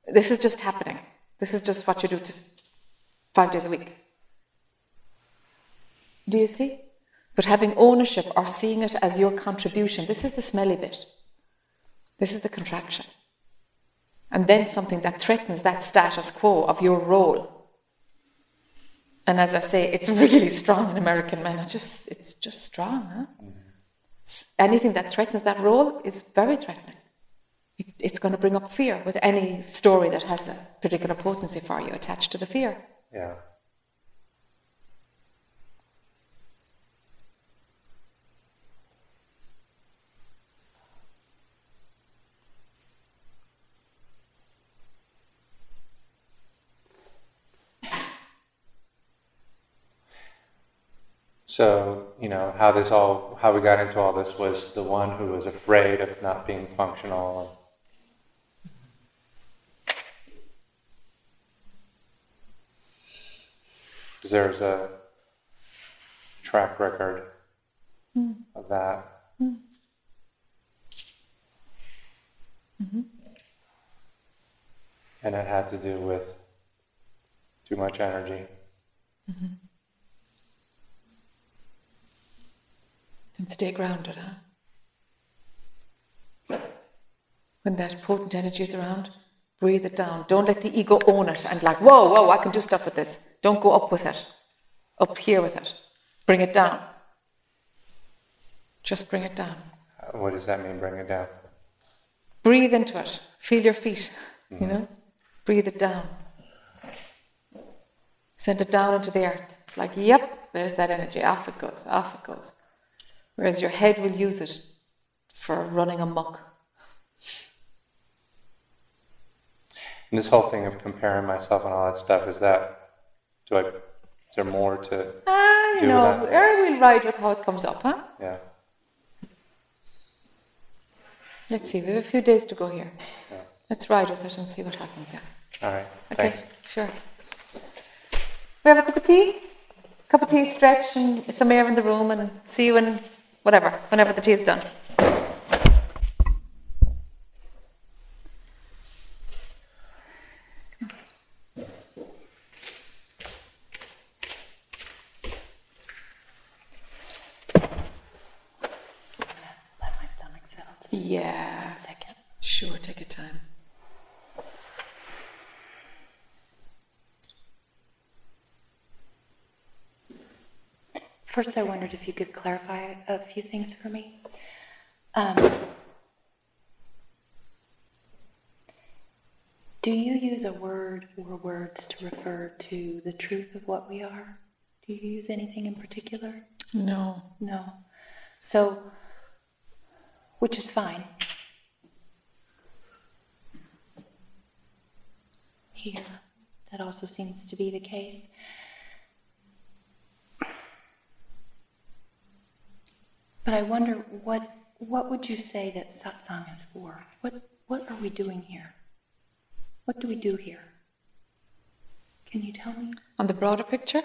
[SPEAKER 1] This is just happening. This is just what you do to five days a week. Do you see? But having ownership or seeing it as your contribution, this is the smelly bit. This is the contraction. And then something that threatens that status quo of your role. And as I say, it's really strong in American men. Just, it's just strong. Huh? Anything that threatens that role is very threatening. It, it's going to bring up fear with any story that has a particular potency for you attached to the fear.
[SPEAKER 6] Yeah. So, you know, how this all, how we got into all this was the one who was afraid of not being functional. Because there's a track record hmm. of that. Hmm. Mm-hmm. And it had to do with too much energy. Mm-hmm.
[SPEAKER 1] And stay grounded, huh? When that potent energy is around, breathe it down. Don't let the ego own it and like, whoa, whoa, I can do stuff with this. Don't go up with it, up here with it. Bring it down. Just bring it down.
[SPEAKER 6] Uh, What does that mean, bring it down?
[SPEAKER 1] Breathe into it. Feel your feet, you know? Breathe it down. Send it down into the earth. It's like, yep, there's that energy. Off it goes, off it goes. Whereas your head will use it for running amok.
[SPEAKER 6] And this whole thing of comparing myself and all that stuff, is that, do I, is there more to,
[SPEAKER 1] Ah, you know,
[SPEAKER 6] that.
[SPEAKER 1] we'll ride with how it comes up, huh?
[SPEAKER 6] yeah?
[SPEAKER 1] Let's see, we have a few days to go here.
[SPEAKER 6] Yeah.
[SPEAKER 1] Let's ride with it and see what happens, yeah.
[SPEAKER 6] All right,
[SPEAKER 1] Okay,
[SPEAKER 6] thanks.
[SPEAKER 1] sure. We have a cup of tea? Cup of tea, stretch, and some air in the room, and see you in whatever, whenever the tea is done.
[SPEAKER 2] Let my stomach settle. Just
[SPEAKER 1] Yeah, sure, take your time.
[SPEAKER 7] First, I wondered if you could clarify a few things for me. Um, do you use a word or words to refer to the truth of what we are? Do you use anything in particular?
[SPEAKER 1] No,
[SPEAKER 7] No. So, which is fine. Here, that also seems to be the case. But I wonder what what would you say that satsang is for? What what are we doing here? What do we do here? Can you tell me?
[SPEAKER 1] on the broader picture,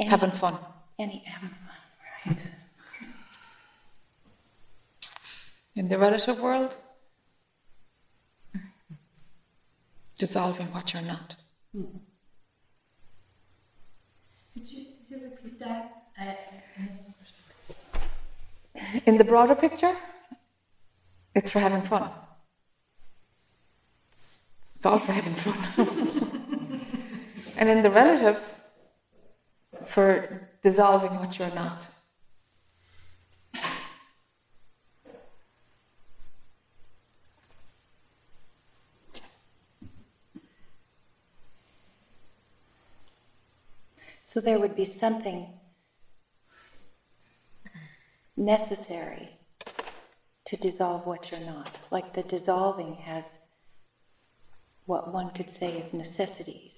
[SPEAKER 7] Any,
[SPEAKER 1] having fun.
[SPEAKER 7] any having fun, right?
[SPEAKER 1] In the relative world, dissolving what you're not. Hmm.
[SPEAKER 8] Could you, could you repeat that? I, I missed
[SPEAKER 1] In the broader picture, it's for having fun. It's, all for having fun. and in the relative, for dissolving what you're not.
[SPEAKER 7] So there would be something necessary to dissolve what you're not. Like the dissolving has what one could say is necessities.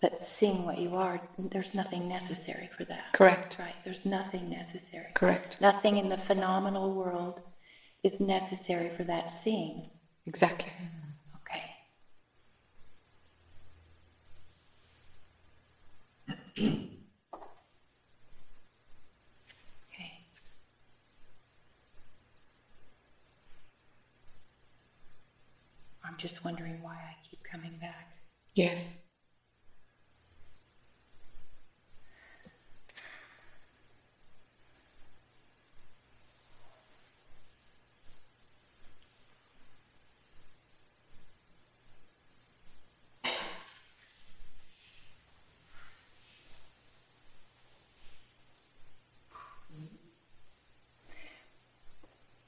[SPEAKER 7] But seeing what you are, there's nothing necessary for that.
[SPEAKER 1] Correct.
[SPEAKER 7] Right, there's nothing necessary.
[SPEAKER 1] Correct.
[SPEAKER 7] Nothing in the phenomenal world is necessary for that seeing.
[SPEAKER 1] Exactly.
[SPEAKER 7] Okay. Okay. just wondering why I keep coming back.
[SPEAKER 1] Yes.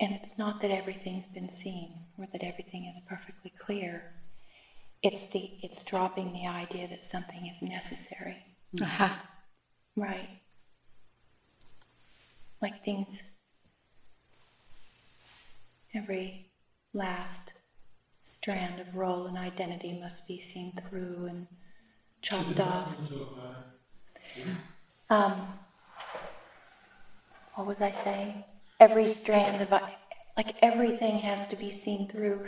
[SPEAKER 7] And it's not that everything's been seen or that everything is perfectly clear. It's the it's dropping the idea that something is necessary.
[SPEAKER 1] Aha.
[SPEAKER 7] Right. Like things every last strand of role and identity must be seen through and chopped off. Um, what was I saying? Every strand of, like, everything has to be seen through.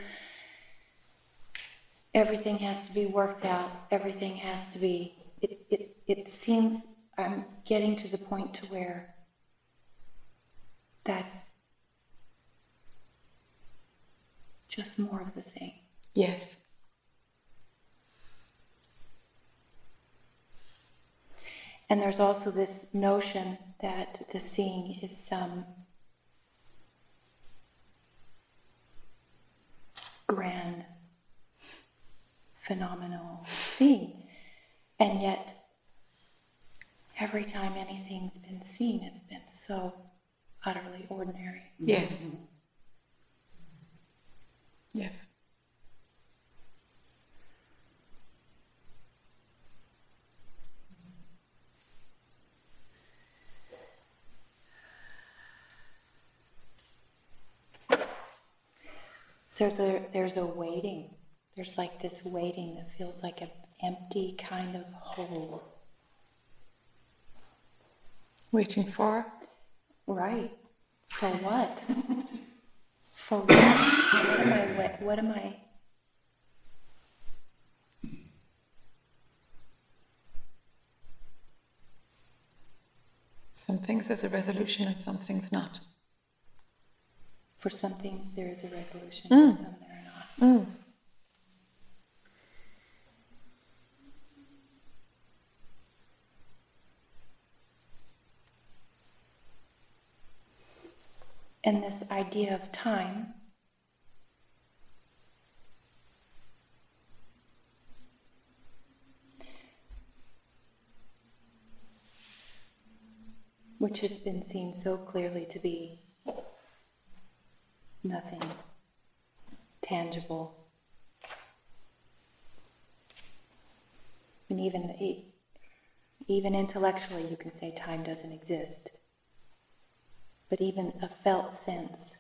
[SPEAKER 7] Everything has to be worked out. Everything has to be, it, it, it seems I'm getting to the point to where that's just more of the same.
[SPEAKER 1] Yes.
[SPEAKER 7] And there's also this notion that the seeing is some grand, phenomenal seeing. And yet, every time anything's been seen, it's been so utterly ordinary.
[SPEAKER 1] Yes. Mm-hmm. Yes.
[SPEAKER 7] So there, there's a waiting. There's like this waiting that feels like an empty kind of hole.
[SPEAKER 1] Waiting for.
[SPEAKER 7] Right. For what? For what? What am I, what am I?
[SPEAKER 1] Some things there's a resolution and some things not.
[SPEAKER 7] For some things there is a resolution, mm. and some there are not. Mm. And this idea of time which has been seen so clearly to be nothing tangible. And even even intellectually, you can say time doesn't exist. But even a felt sense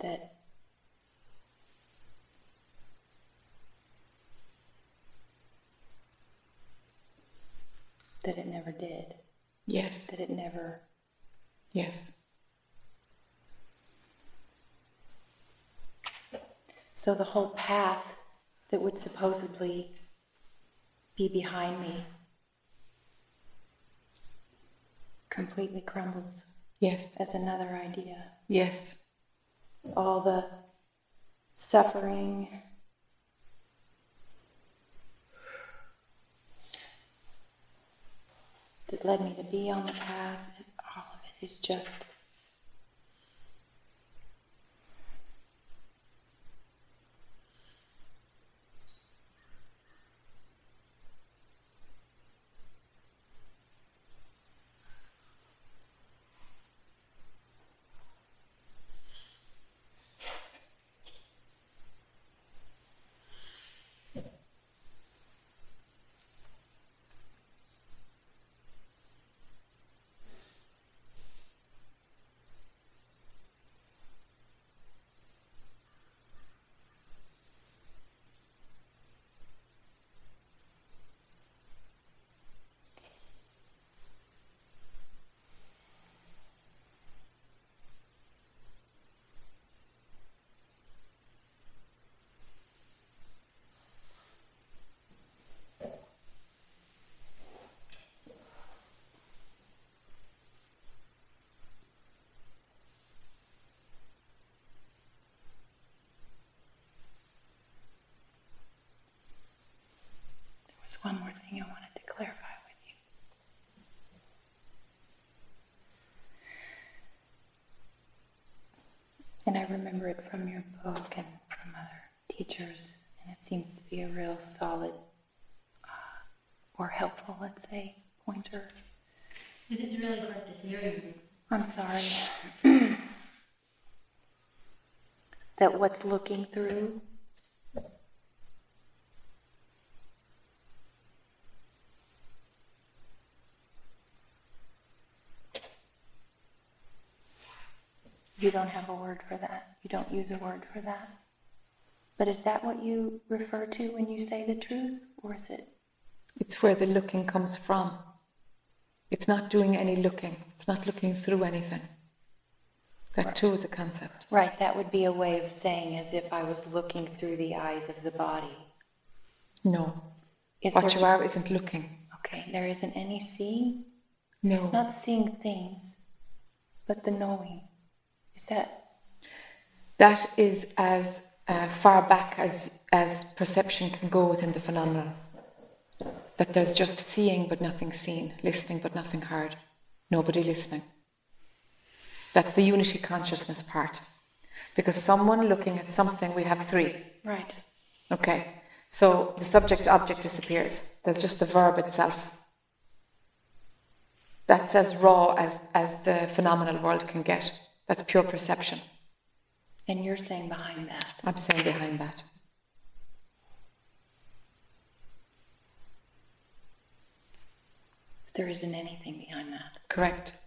[SPEAKER 7] that that it never did,
[SPEAKER 1] Yes.
[SPEAKER 7] that it never
[SPEAKER 1] Yes.
[SPEAKER 7] So the whole path that would supposedly be behind me completely crumbles
[SPEAKER 1] Yes.
[SPEAKER 7] as another idea.
[SPEAKER 1] Yes.
[SPEAKER 7] All the suffering, that led me to be on the path, all of it is just There was one more thing I wanted to clarify with you. And I remember it from your book and from other teachers, and it seems to be a real solid uh, or helpful, let's say, pointer.
[SPEAKER 8] It is really hard to hear you.
[SPEAKER 7] I'm sorry. that what's looking through You don't have a word for that. You don't use a word for that. But is that what you refer to when you say the truth? Or is it?
[SPEAKER 1] It's where the looking comes from. It's not doing any looking. It's not looking through anything. That too is a concept.
[SPEAKER 7] Right, that would be a way of saying as if I was looking through the eyes of the body.
[SPEAKER 1] No.
[SPEAKER 7] Is
[SPEAKER 1] What
[SPEAKER 7] there,
[SPEAKER 1] you are isn't looking.
[SPEAKER 7] Okay, there isn't any seeing,
[SPEAKER 1] No.
[SPEAKER 7] not seeing things, but the knowing. Is that
[SPEAKER 1] That is as uh, far back as, as perception can go within the phenomenon. That there's just seeing but nothing seen, listening but nothing heard, nobody listening. That's the unity consciousness part. Because someone looking at something, we have three.
[SPEAKER 7] right?
[SPEAKER 1] Okay, so the subject object disappears. There's just the verb itself. That's as raw as, as the phenomenal world can get. That's pure perception.
[SPEAKER 7] And you're saying behind that.
[SPEAKER 1] I'm saying behind that.
[SPEAKER 7] There isn't anything behind that.
[SPEAKER 1] Correct.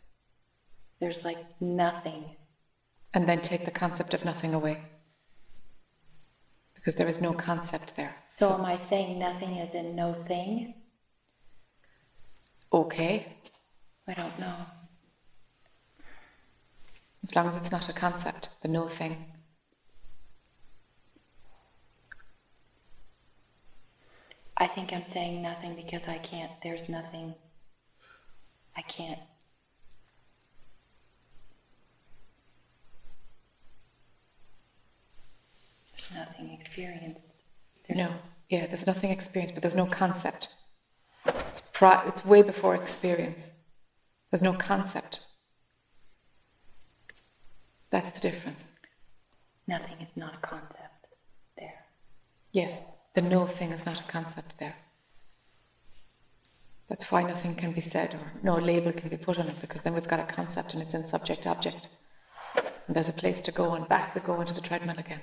[SPEAKER 7] There's like nothing.
[SPEAKER 1] And then take the concept of nothing away. Because there is no concept there.
[SPEAKER 7] So am I saying nothing as in no thing?
[SPEAKER 1] Okay,
[SPEAKER 7] I don't know.
[SPEAKER 1] as long as it's not a concept, the no thing.
[SPEAKER 7] I think I'm saying nothing because I can't, there's nothing. I can't. There's nothing experience. There's
[SPEAKER 1] No, yeah, there's nothing experience, but there's no concept. It's, pri- it's way before experience. There's no concept. That's the difference.
[SPEAKER 7] Nothing is not a concept there.
[SPEAKER 1] Yes, the no thing is not a concept there. That's why nothing can be said or no label can be put on it because then we've got a concept and it's in subject object. And there's a place to go and back we go into the treadmill again.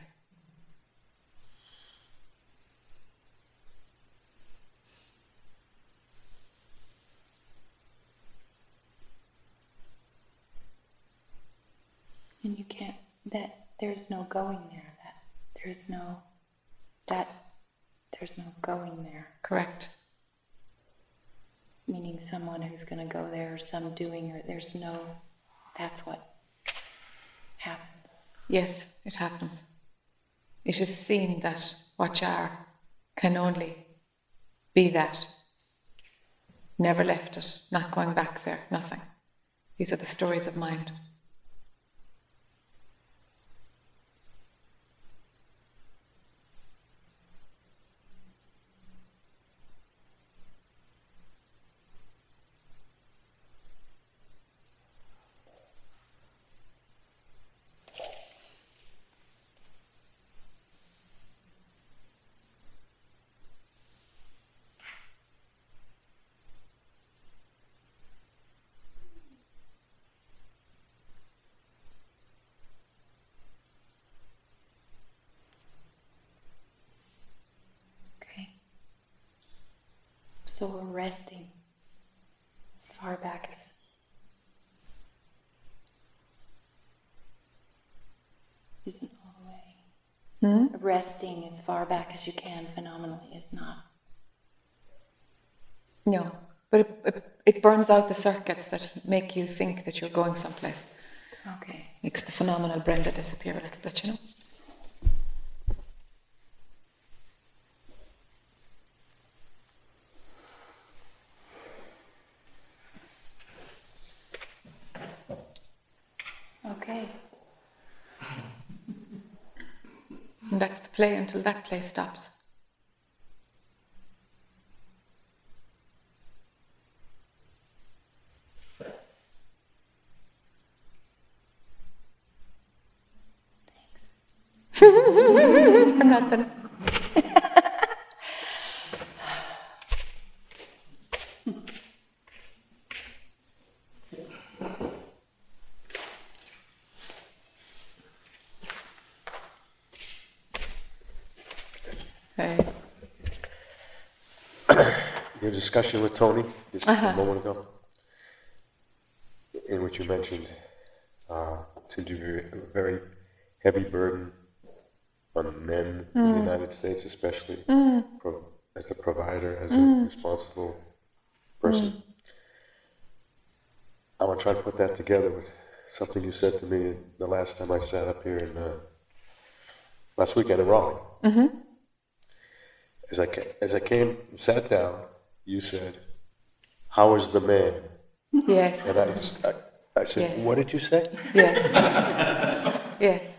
[SPEAKER 7] And you can't, that, there's no going there. That, there's no, that, there's no going there.
[SPEAKER 1] Correct.
[SPEAKER 7] Meaning someone who's going to go there or some doing or there's no, that's what happens.
[SPEAKER 1] Yes, it happens. It is seen that what you are can only be that. Never left it, not going back there, nothing. These are the stories of mind.
[SPEAKER 7] Okay. So we're resting as far back as isn't all the way. Hmm? Resting as far back as you can phenomenally is not.
[SPEAKER 1] No, but it, it, it burns out the circuits that make you think that you're going someplace.
[SPEAKER 7] Okay.
[SPEAKER 1] Makes the phenomenal Brenda disappear a little bit, you know?
[SPEAKER 7] Okay.
[SPEAKER 1] And that's the play until that play stops. For nothing. Hey.
[SPEAKER 9] Your discussion with Tony just
[SPEAKER 1] Uh-huh.
[SPEAKER 9] a moment ago, in which you mentioned uh, seemed to be a very heavy burden on men in
[SPEAKER 1] Mm.
[SPEAKER 9] the United States, especially pro- as a provider, as
[SPEAKER 1] Mm.
[SPEAKER 9] a responsible person. I want to try to put that together with something you said to me the last time I sat up here in uh, last weekend in Raleigh. Mm-hmm. As I as I came and sat down, you said, "How is the man?"
[SPEAKER 1] Yes.
[SPEAKER 9] And I, I- I said,
[SPEAKER 1] Yes.
[SPEAKER 9] "What did you say?"
[SPEAKER 1] Yes. yes.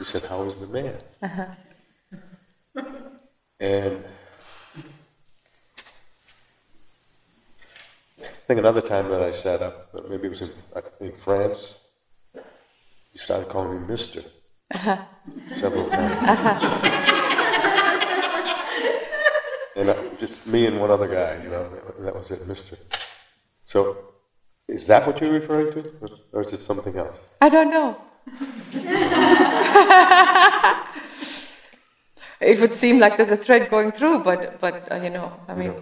[SPEAKER 9] You said, "How is the man?" Uh-huh. And I think another time that I sat up, maybe it was in, in France, you started calling me Mister uh-huh. several times. And I, just me and one other guy, you know, that was it, Mister. So, is that what you're referring to, or, or is it something else?
[SPEAKER 1] I don't know. it would seem like there's a thread going through, but but uh, you know, I mean,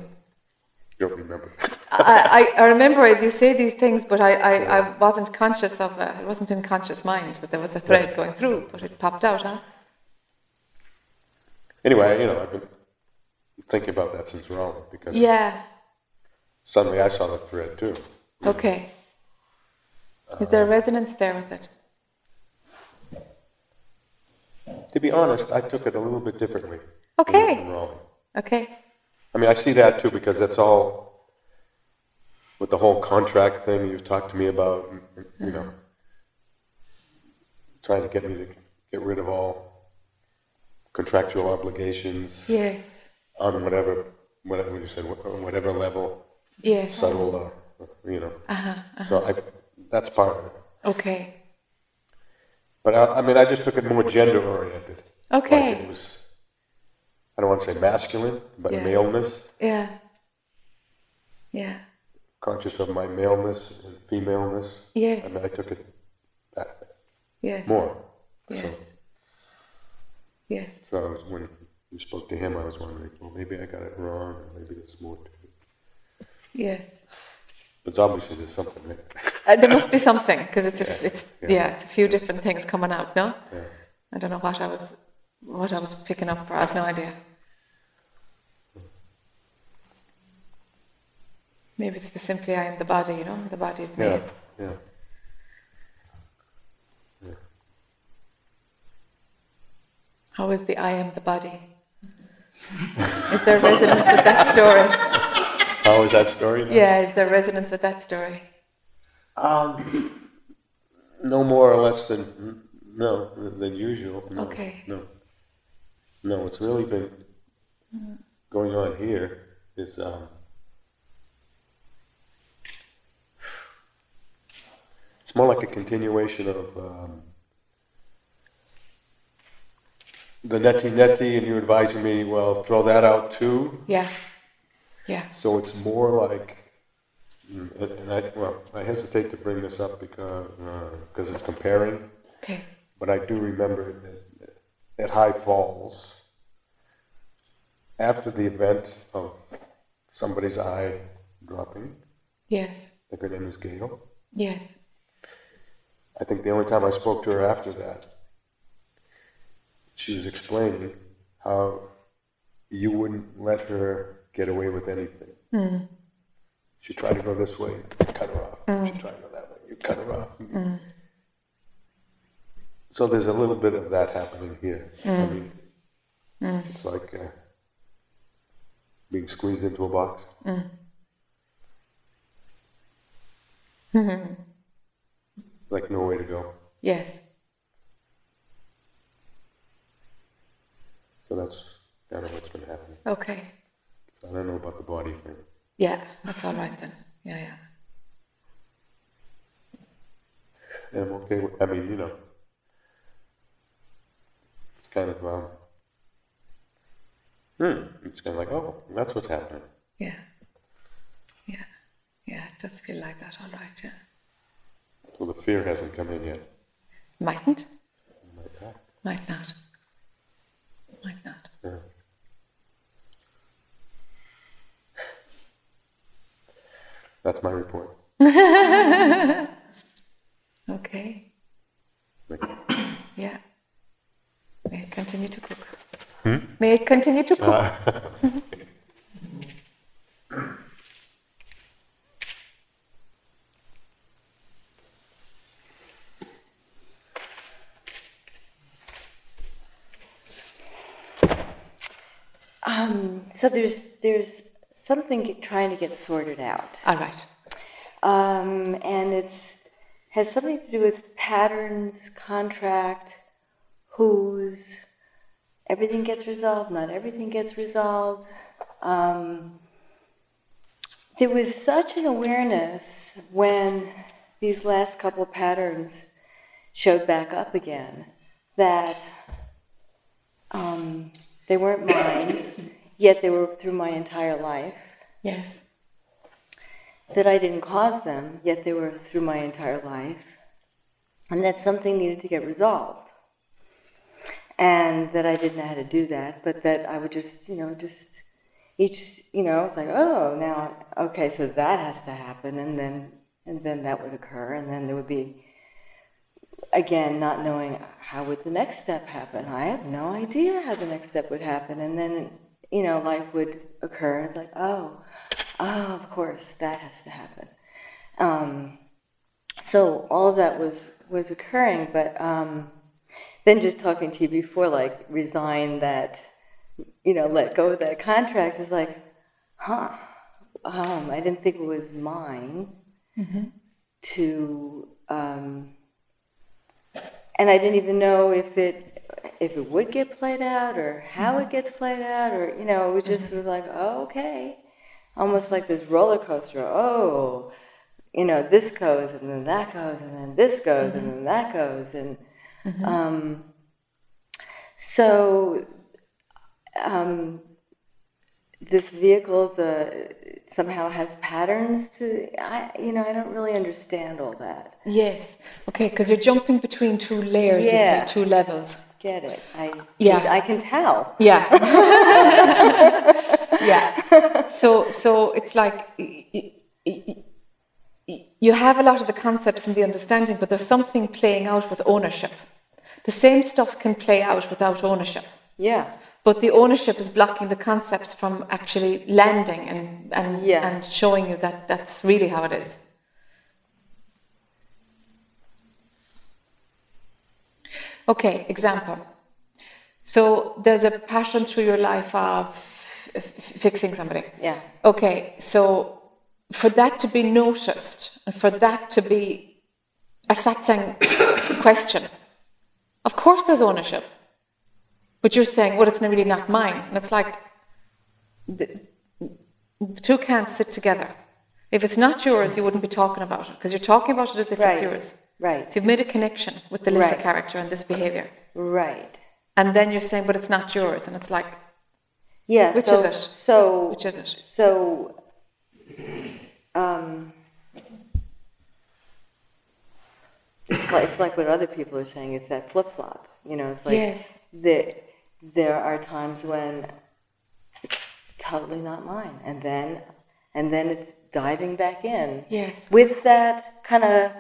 [SPEAKER 9] You don't remember?
[SPEAKER 1] I, I, I remember as you say these things, but I, I, I wasn't conscious of uh, it wasn't in conscious mind that there was a thread going through, but it popped out, huh?
[SPEAKER 9] Anyway, you know, I've been thinking about that since Raleigh because
[SPEAKER 1] Yeah.
[SPEAKER 9] suddenly I saw the thread too.
[SPEAKER 1] Okay. Is there a uh, resonance there with it?
[SPEAKER 9] To be honest, I took it a little bit differently.
[SPEAKER 1] Okay. Okay.
[SPEAKER 9] I mean, I see that too because that's all with the whole contract thing you've talked to me about, you mm-hmm. know, trying to get me to get rid of all contractual obligations
[SPEAKER 1] Yes.
[SPEAKER 9] On whatever, whatever you said, on whatever level,
[SPEAKER 1] Yes.
[SPEAKER 9] subtle or, you know.
[SPEAKER 1] Uh-huh.
[SPEAKER 9] So I, that's part of it.
[SPEAKER 1] Okay.
[SPEAKER 9] But I, I mean, I just took it more gender oriented.
[SPEAKER 1] Okay.
[SPEAKER 9] Like it was, I don't want to say masculine, but
[SPEAKER 1] Yeah.
[SPEAKER 9] maleness,
[SPEAKER 1] Yeah. Yeah.
[SPEAKER 9] conscious of my maleness and femaleness.
[SPEAKER 1] Yes.
[SPEAKER 9] I mean, I took it back
[SPEAKER 1] Yes.
[SPEAKER 9] more.
[SPEAKER 1] Yes. Yes.
[SPEAKER 9] So, so I when you spoke to him, I was wondering, well, maybe I got it wrong, or maybe there's more to it.
[SPEAKER 1] Yes.
[SPEAKER 9] But obviously there's something there.
[SPEAKER 1] Uh, there must be something because it's a, f- it's
[SPEAKER 9] Yeah.
[SPEAKER 1] yeah. it's a few different things coming out. No,
[SPEAKER 9] Yeah.
[SPEAKER 1] I don't know what I was what I was picking up. I have no idea. Maybe it's the simply I am the body. You know, the body is me.
[SPEAKER 9] Yeah, yeah.
[SPEAKER 1] How is the I am the body? Is there resonance with that story?
[SPEAKER 9] Oh, is that story now?
[SPEAKER 1] Yeah, is there resonance with that story?
[SPEAKER 9] Um, no more or less than, no, than usual. No,
[SPEAKER 1] Okay.
[SPEAKER 9] No. No, what's really been going on here is, um, it's more like a continuation of, um, the neti neti, and you're advising me, well, throw that out too.
[SPEAKER 1] Yeah, yeah.
[SPEAKER 9] So it's more like, and I, well, I hesitate to bring this up because, uh, because it's comparing,
[SPEAKER 1] Okay.
[SPEAKER 9] but I do remember that at High Falls, after the event of somebody's eye dropping,
[SPEAKER 1] Yes.
[SPEAKER 9] I think her name is Gail,
[SPEAKER 1] Yes.
[SPEAKER 9] I think the only time I spoke to her after that, she was explaining how you wouldn't let her get away with anything.
[SPEAKER 1] Mm.
[SPEAKER 9] She tried to go this way, you cut her off. She hmm. tried to go that way, you cut her off. Hmm. So there's a little bit of that happening here. I hmm. mean, it's like uh, being squeezed into a box. like no way to go.
[SPEAKER 1] Yes.
[SPEAKER 9] So that's kind of what's been happening.
[SPEAKER 1] Okay.
[SPEAKER 9] So I don't know about the body thing.
[SPEAKER 1] Yeah, that's all right then. Yeah, yeah.
[SPEAKER 9] And I'm okay with, I mean, you know, it's kind of, um, hmm, it's kind of like, oh, that's what's happening.
[SPEAKER 1] Yeah. Yeah. Yeah, it does feel like that, all right, yeah.
[SPEAKER 9] So the fear hasn't come in yet.
[SPEAKER 1] Mightn't,
[SPEAKER 9] Like that.
[SPEAKER 1] might not. Might not.
[SPEAKER 9] Yeah. That's my report.
[SPEAKER 1] Okay. Yeah. May it continue to cook. Hmm? May it continue to uh, cook.
[SPEAKER 2] so there's there's something trying to get sorted out,
[SPEAKER 1] All right.
[SPEAKER 2] um, and it's has something to do with patterns, contract, who's everything gets resolved, not everything gets resolved. Um, there was such an awareness when these last couple of patterns showed back up again that um, they weren't mine, yet they were through my entire life.
[SPEAKER 1] Yes.
[SPEAKER 2] That I didn't cause them, yet they were through my entire life. And that something needed to get resolved. And that I didn't know how to do that, but that I would just, you know, just each, you know, it's like, oh, now, okay, so that has to happen, and then, and then that would occur, and then there would be, again, not knowing how would the next step happen. I have no idea how the next step would happen, and then, you know, life would occur, and it's like, oh, oh, of course, that has to happen. Um, so all of that was was occurring, but um, then just talking to you before, like resign that, you know, let go of that contract is like, huh? Um, I didn't think it was mine to, um, and I didn't even know if it if it would get played out or how it gets played out, or you know, it was just was like, oh, okay, almost like this roller coaster. Oh, you know, this goes and then that goes and then this goes and then that goes. And um, so um, this vehicle uh, somehow has patterns to I you know I don't really understand all that.
[SPEAKER 1] Yes. Okay, because you're jumping between two layers,
[SPEAKER 2] Yeah.
[SPEAKER 1] you see, two levels.
[SPEAKER 2] Get it? I
[SPEAKER 1] Yeah.
[SPEAKER 2] I can tell.
[SPEAKER 1] Yeah. yeah. So so it's like you have a lot of the concepts and the understanding, but there's something playing out with ownership. The same stuff can play out without ownership.
[SPEAKER 2] Yeah.
[SPEAKER 1] But the ownership is blocking the concepts from actually landing and, and,
[SPEAKER 2] Yeah.
[SPEAKER 1] and showing you that that's really how it is. Okay, example. So there's a passion through your life of f- fixing somebody.
[SPEAKER 2] Yeah.
[SPEAKER 1] Okay, so for that to be noticed and for that to be a satsang question, of course there's ownership. But you're saying, well, it's really not mine. And it's like, the, the two can't sit together. If it's not yours, you wouldn't be talking about it because you're talking about it as if it's yours.
[SPEAKER 2] Right.
[SPEAKER 1] So you've made a connection with the Lissa
[SPEAKER 2] Right.
[SPEAKER 1] character and this behavior.
[SPEAKER 2] Right.
[SPEAKER 1] And then you're saying, but it's not yours. And it's like,
[SPEAKER 2] Yeah.
[SPEAKER 1] Which
[SPEAKER 2] so,
[SPEAKER 1] is it?
[SPEAKER 2] So
[SPEAKER 1] which is it?
[SPEAKER 2] So, um, it's like, it's like what other people are saying. It's that flip flop. You know, it's like
[SPEAKER 1] Yes.
[SPEAKER 2] there, there are times when it's totally not mine, and then, and then it's diving back in.
[SPEAKER 1] Yes.
[SPEAKER 2] With that kind of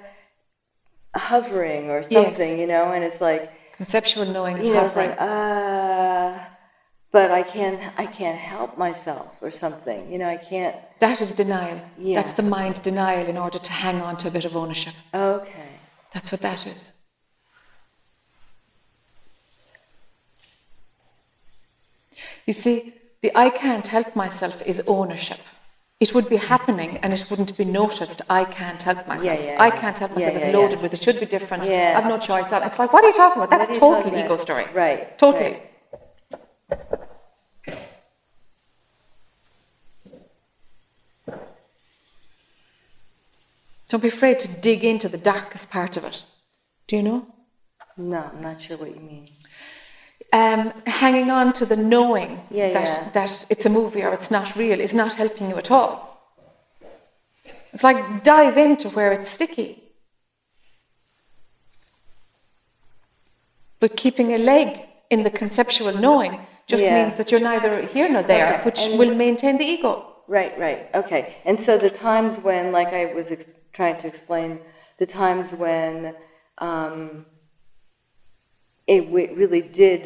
[SPEAKER 2] hovering or something, you know, and it's like
[SPEAKER 1] Conceptual knowing is
[SPEAKER 2] know, it's
[SPEAKER 1] hovering.
[SPEAKER 2] like, uh, but I can't, I can't help myself or something. You know, I can't.
[SPEAKER 1] that is denial.
[SPEAKER 2] Yeah.
[SPEAKER 1] That's the mind denial in order to hang on to a bit of ownership.
[SPEAKER 2] Okay.
[SPEAKER 1] That's what that is. You see, the I can't help myself is ownership. It would be happening and it wouldn't be noticed. I can't help myself.
[SPEAKER 2] yeah,
[SPEAKER 1] I
[SPEAKER 2] yeah.
[SPEAKER 1] can't help myself.
[SPEAKER 2] yeah,
[SPEAKER 1] it's loaded with it should be different. I've no choice. It's like, what are you talking about? That's totally ego story.
[SPEAKER 2] Right,
[SPEAKER 1] Totally.
[SPEAKER 2] right.
[SPEAKER 1] Don't be afraid to dig into the darkest part of it. Do you know?
[SPEAKER 2] No, I'm not sure what you mean.
[SPEAKER 1] Um, hanging on to the knowing
[SPEAKER 2] Yeah,
[SPEAKER 1] that,
[SPEAKER 2] yeah.
[SPEAKER 1] that it's a movie or it's not real is not helping you at all. It's like dive into where it's sticky. But keeping a leg in the conceptual knowing just
[SPEAKER 2] Yeah.
[SPEAKER 1] means that you're neither here nor there,
[SPEAKER 2] Okay,
[SPEAKER 1] which
[SPEAKER 2] and-
[SPEAKER 1] will maintain the ego.
[SPEAKER 2] Right, right. Okay. And so the times when, like I was ex- trying to explain, the times when um, it w- really did,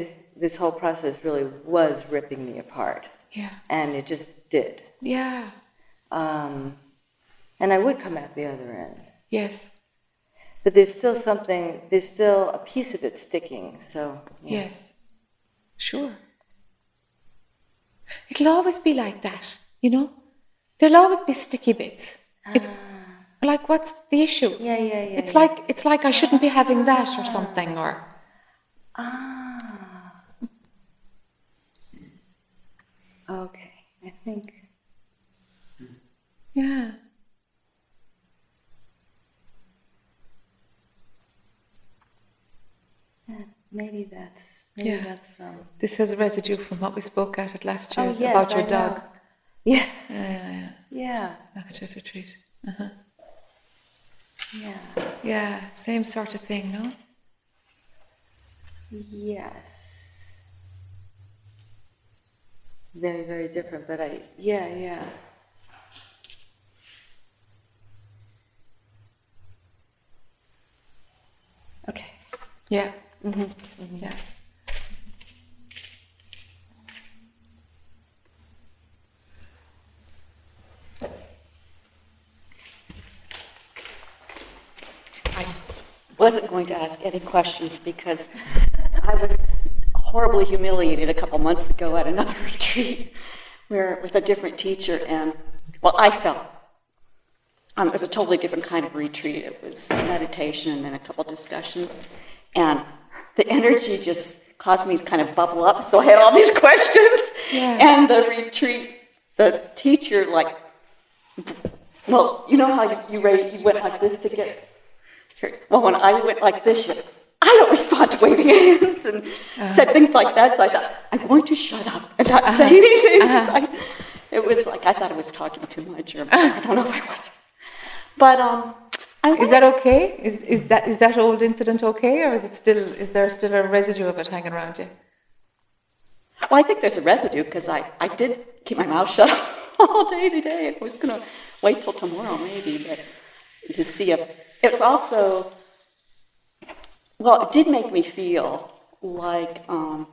[SPEAKER 2] this whole process really was ripping me apart.
[SPEAKER 1] Yeah.
[SPEAKER 2] And it just did.
[SPEAKER 1] Yeah.
[SPEAKER 2] Um, and I would come out the other end.
[SPEAKER 1] Yes.
[SPEAKER 2] But there's still something, there's still a piece of it sticking. So, yeah.
[SPEAKER 1] Yes. Sure. It'll always be like that, you know? There'll always be sticky bits. It's like, what's the issue?
[SPEAKER 2] Ah. Yeah, yeah, yeah.
[SPEAKER 1] It's
[SPEAKER 2] yeah.
[SPEAKER 1] like it's like I shouldn't be having that or something, or
[SPEAKER 2] Ah. Okay, I think.
[SPEAKER 1] yeah.
[SPEAKER 2] Yeah, maybe that's maybe
[SPEAKER 1] Yeah.
[SPEAKER 2] that's um.
[SPEAKER 1] This has residue from what we spoke at at last
[SPEAKER 2] Oh yes,
[SPEAKER 1] about your
[SPEAKER 2] I
[SPEAKER 1] dog.
[SPEAKER 2] know. Yeah,
[SPEAKER 1] Yeah, yeah, yeah.
[SPEAKER 2] yeah,
[SPEAKER 1] Last year's retreat.
[SPEAKER 2] yeah.
[SPEAKER 1] Yeah, same sort of thing, no?
[SPEAKER 2] Yes. Very, very different, but I yeah, yeah. Okay.
[SPEAKER 1] Yeah.
[SPEAKER 2] Mm-hmm.
[SPEAKER 1] Yeah.
[SPEAKER 10] I wasn't going to ask any questions because was horribly humiliated a couple months ago at another retreat where with a different teacher and well I felt um, it was a totally different kind of retreat. It was meditation and then a couple discussions and the energy just caused me to kind of bubble up so I had all these questions
[SPEAKER 1] Yeah.
[SPEAKER 10] and the retreat the teacher like well you know how you, you, you went like this to get well, when I went like this, I don't respond to waving hands and uh-huh. said things like that. So I thought, I'm going to shut up and not uh-huh. say anything. Uh-huh. I, it was like I thought I was talking too much, or I don't know if I was. But um,
[SPEAKER 1] Is that okay? Is, is that is that old incident okay, or is it still is there still a residue of it hanging around you?
[SPEAKER 10] Well, I think there's a residue because I, I did keep my mouth shut all day today. I was going to wait till tomorrow maybe, but to see if it was also, well, it did make me feel like um,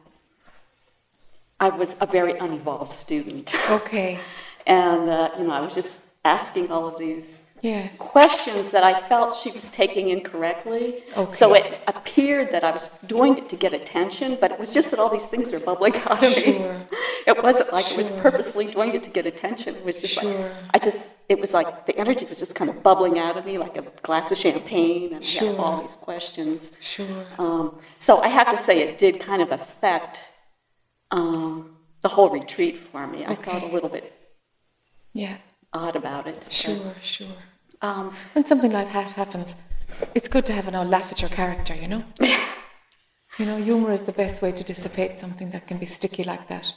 [SPEAKER 10] I was a very uninvolved student.
[SPEAKER 1] Okay.
[SPEAKER 10] And, uh, you know, I was just asking all of these
[SPEAKER 1] Yes.
[SPEAKER 10] questions that I felt she was taking incorrectly. So it appeared that I was doing it to get attention, but it was just that all these things were bubbling out of me.
[SPEAKER 1] Sure.
[SPEAKER 10] It wasn't like it was purposely doing it to get attention. It was just
[SPEAKER 1] Sure.
[SPEAKER 10] like, I just, it was like the energy was just kind of bubbling out of me like a glass of champagne and I
[SPEAKER 1] Sure.
[SPEAKER 10] all these questions.
[SPEAKER 1] Sure.
[SPEAKER 10] Um, so I have to say it did kind of affect um, the whole retreat for me. I felt a little bit
[SPEAKER 1] Yeah.
[SPEAKER 10] odd about it.
[SPEAKER 1] Sure. Sure.
[SPEAKER 10] Um,
[SPEAKER 1] When something like that happens, it's good to have an old laugh at your character, you know? you know, humor is the best way to dissipate something that can be sticky like that.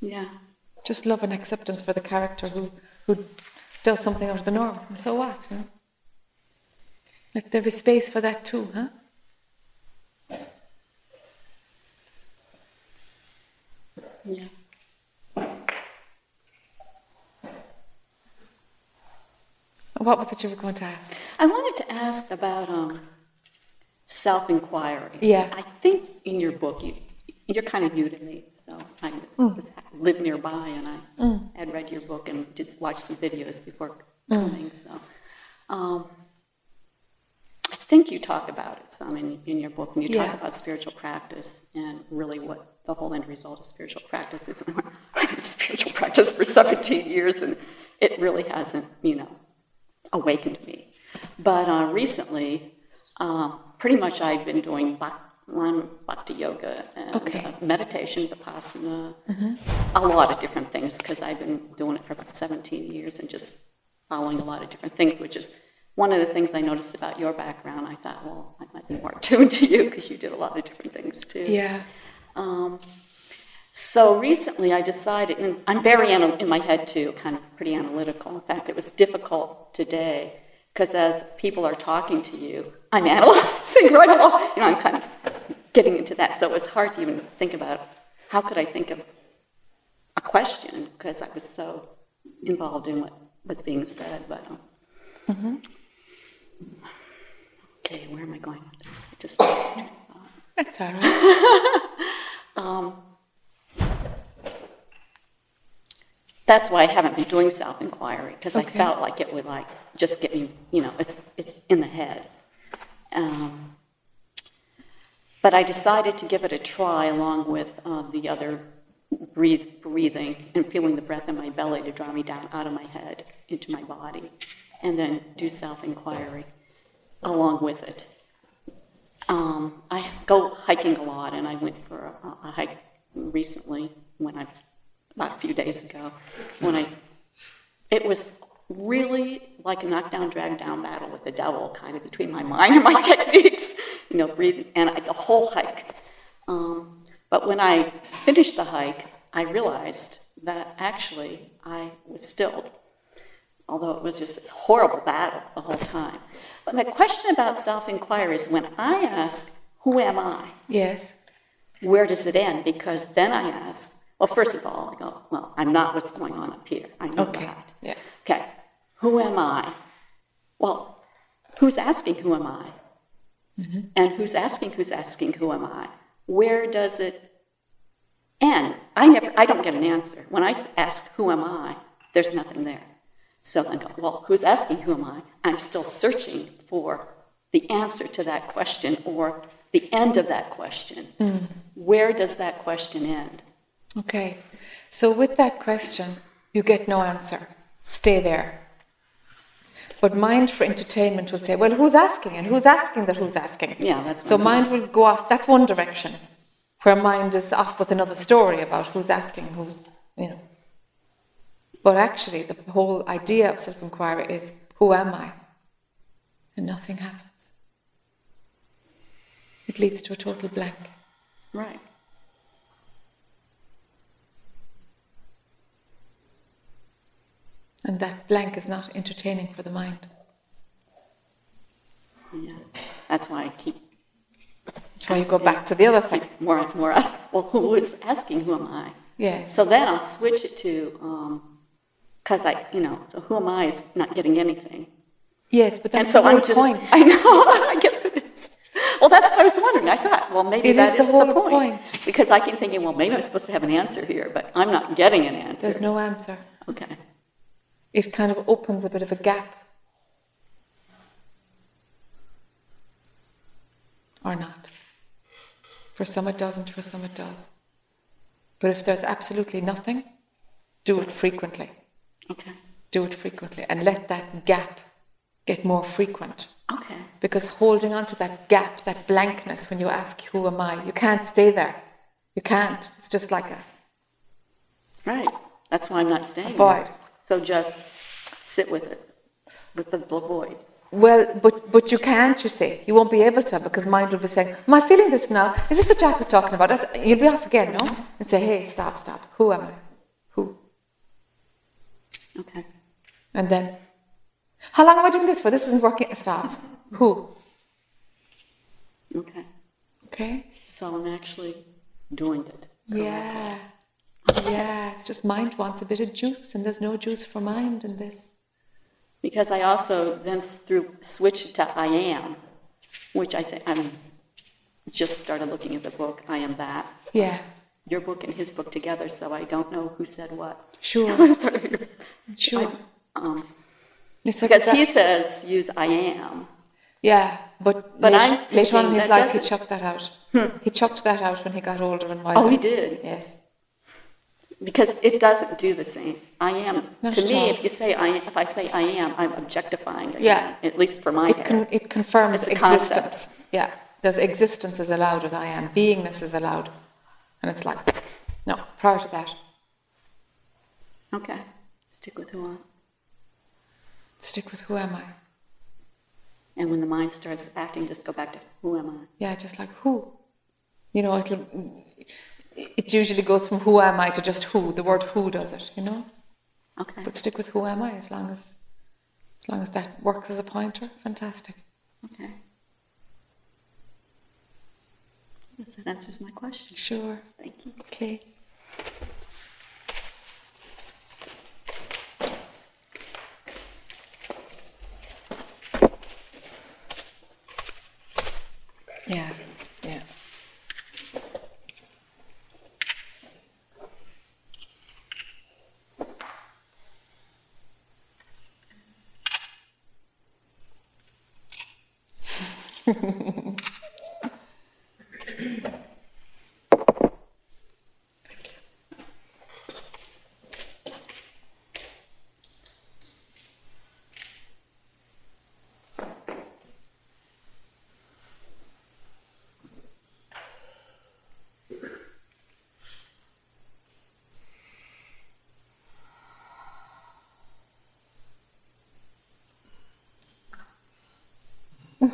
[SPEAKER 10] yeah.
[SPEAKER 1] Just love and acceptance for the character who, who does something out of the norm. And so what, you know? Let there be space for that too, huh?
[SPEAKER 10] Yeah.
[SPEAKER 1] What was it you were going to ask?
[SPEAKER 10] I wanted to ask about um, self-inquiry.
[SPEAKER 1] Yeah.
[SPEAKER 10] I think in your book, you, you're kind of new to me, so I was,
[SPEAKER 1] Mm.
[SPEAKER 10] just live nearby, and I had read your book and just watched some videos before coming. So, um, I think you talk about it some in, in your book, and you
[SPEAKER 1] Yeah.
[SPEAKER 10] talk about spiritual practice and really what the whole end result of spiritual practice is. I've been spiritual practice for 17 years, and it really hasn't, you know, awakened me. But uh, recently, um, pretty much I've been doing bhak- bhakti yoga and
[SPEAKER 1] Okay.
[SPEAKER 10] uh, meditation, vipassana, a lot of different things because I've been doing it for about 17 years and just following a lot of different things, which is one of the things I noticed about your background. I thought, well, I might be more attuned to you because you did a lot of different things too.
[SPEAKER 1] Yeah.
[SPEAKER 10] Um, so recently I decided, and I'm very anal- in my head too, kind of pretty analytical. In fact, it was difficult today because as people are talking to you, I'm analyzing right along. You know, I'm kind of getting into that. So it was hard to even think about how could I think of a question because I was so involved in what was being said. But um, okay, where am I going with this? I just lost my train of thought.
[SPEAKER 1] That's all right.
[SPEAKER 10] Um, that's why I haven't been doing self-inquiry because I felt like it would like just get me, you know, it's it's in the head. Um, But I decided to give it a try along with uh, the other breathe, breathing and feeling the breath in my belly to draw me down out of my head into my body, and then do self inquiry along with it. Um, I go hiking a lot, and I went for a, a hike recently when I was about a few days ago when I it was really like a knockdown, drag down battle with the devil, kind of between my mind and my techniques, you know, breathing, and I, the whole hike. Um, but when I finished the hike, I realized that actually I was stilled, although it was just this horrible battle the whole time. But my question about self inquiry is when I ask, Who am I?
[SPEAKER 1] Yes.
[SPEAKER 10] Where does it end? Because then I ask, well, first of all, I go, well, I'm not what's going on up here. I know
[SPEAKER 1] Okay.
[SPEAKER 10] that.
[SPEAKER 1] Yeah.
[SPEAKER 10] Okay, who am I? Well, who's asking who am I? Mm-hmm. And who's asking who's asking who am I? Where does it end? I never, I don't get an answer. When I ask who am I, there's nothing there. So I go, well, who's asking who am I? I'm still searching for the answer to that question or the end of that question. Mm. Where does that question end?
[SPEAKER 1] Okay. So with that question, you get no answer. Stay there. But mind for entertainment will say, well, who's asking? And who's asking that who's asking?
[SPEAKER 10] Yeah, that's
[SPEAKER 1] So mind will go off, that's one direction, where mind is off with another story about who's asking, who's, you know. But actually, the whole idea of self inquiry is, who am I? And nothing happens. It leads to a total blank.
[SPEAKER 10] Right.
[SPEAKER 1] And that blank is not entertaining for the mind.
[SPEAKER 10] Yeah. That's why I keep
[SPEAKER 1] That's why you go back to the other thing.
[SPEAKER 10] more and more well, who is asking who am I?
[SPEAKER 1] Yeah.
[SPEAKER 10] So then I'll switch it to um, because I, you know, so who am I is not getting anything,
[SPEAKER 1] Yes, but
[SPEAKER 10] and
[SPEAKER 1] that's
[SPEAKER 10] so
[SPEAKER 1] the whole
[SPEAKER 10] I'm just,
[SPEAKER 1] point.
[SPEAKER 10] I know, I guess it is. Well, that's what I was wondering. I thought, well, maybe
[SPEAKER 1] It
[SPEAKER 10] that
[SPEAKER 1] is the whole
[SPEAKER 10] point.
[SPEAKER 1] point.
[SPEAKER 10] because I keep thinking, well, maybe I'm supposed to have an answer here, but I'm not getting an answer.
[SPEAKER 1] There's no answer.
[SPEAKER 10] Okay.
[SPEAKER 1] It kind of opens a bit of a gap. Or not. For some it doesn't, for some it does. But if there's absolutely nothing, do it frequently.
[SPEAKER 10] Okay.
[SPEAKER 1] Do it frequently and let that gap get more frequent.
[SPEAKER 10] Okay.
[SPEAKER 1] Because holding on to that gap, that blankness when you ask, Who am I? you can't stay there. You can't. It's just like a
[SPEAKER 10] Right. That's why I'm not staying.
[SPEAKER 1] Avoid.
[SPEAKER 10] there. So just sit with it, with the void.
[SPEAKER 1] Well, but but you can't, you see. You won't be able to because mind will be saying, Am I feeling this now? Is this what Jack was talking about? That's, you'll be off again, no? And say, Hey, stop, stop. Who am I? Who?
[SPEAKER 10] Okay.
[SPEAKER 1] And then, How long am I doing this for? This isn't working. Stop. Who?
[SPEAKER 10] Okay.
[SPEAKER 1] Okay?
[SPEAKER 10] So I'm actually doing it.
[SPEAKER 1] Yeah. Yeah. It's just mind wants a bit of juice, and there's no juice for mind in this.
[SPEAKER 10] Because I also then through switched to I am, which I think I'm just started looking at the book I am that.
[SPEAKER 1] Yeah.
[SPEAKER 10] Your book and his book together, so I don't know who said what.
[SPEAKER 1] Sure. Sure.
[SPEAKER 10] Um,
[SPEAKER 1] It's like
[SPEAKER 10] because
[SPEAKER 1] that-
[SPEAKER 10] he says use I am.
[SPEAKER 1] Yeah, but,
[SPEAKER 10] But
[SPEAKER 1] late-
[SPEAKER 10] I'm
[SPEAKER 1] later on in his life, he chucked that out. He chucked that out when he got older and wiser.
[SPEAKER 10] Oh, he did.
[SPEAKER 1] Yes.
[SPEAKER 10] Because it doesn't do the same. I am
[SPEAKER 1] Not
[SPEAKER 10] to me. If you say I, if I say I am, I'm objectifying. I
[SPEAKER 1] Yeah.
[SPEAKER 10] am, at least for my
[SPEAKER 1] It, con- it confirms
[SPEAKER 10] a concept.
[SPEAKER 1] existence. Yeah, there's existence is allowed with I am. Beingness is allowed. And it's like, no, prior to that,
[SPEAKER 10] Okay, stick with who I. am.
[SPEAKER 1] stick with who am I?
[SPEAKER 10] And when the mind starts acting, just go back to who am I.
[SPEAKER 1] Yeah, just like who? You know, it'll, it usually goes from who am I to just who. The word who does it, you know?
[SPEAKER 10] Okay.
[SPEAKER 1] But stick with who am I as long as, as long as that works as a pointer. Fantastic.
[SPEAKER 10] Okay. Yes, that answers my question.
[SPEAKER 1] Sure.
[SPEAKER 10] Thank you.
[SPEAKER 1] Okay. Yeah, yeah.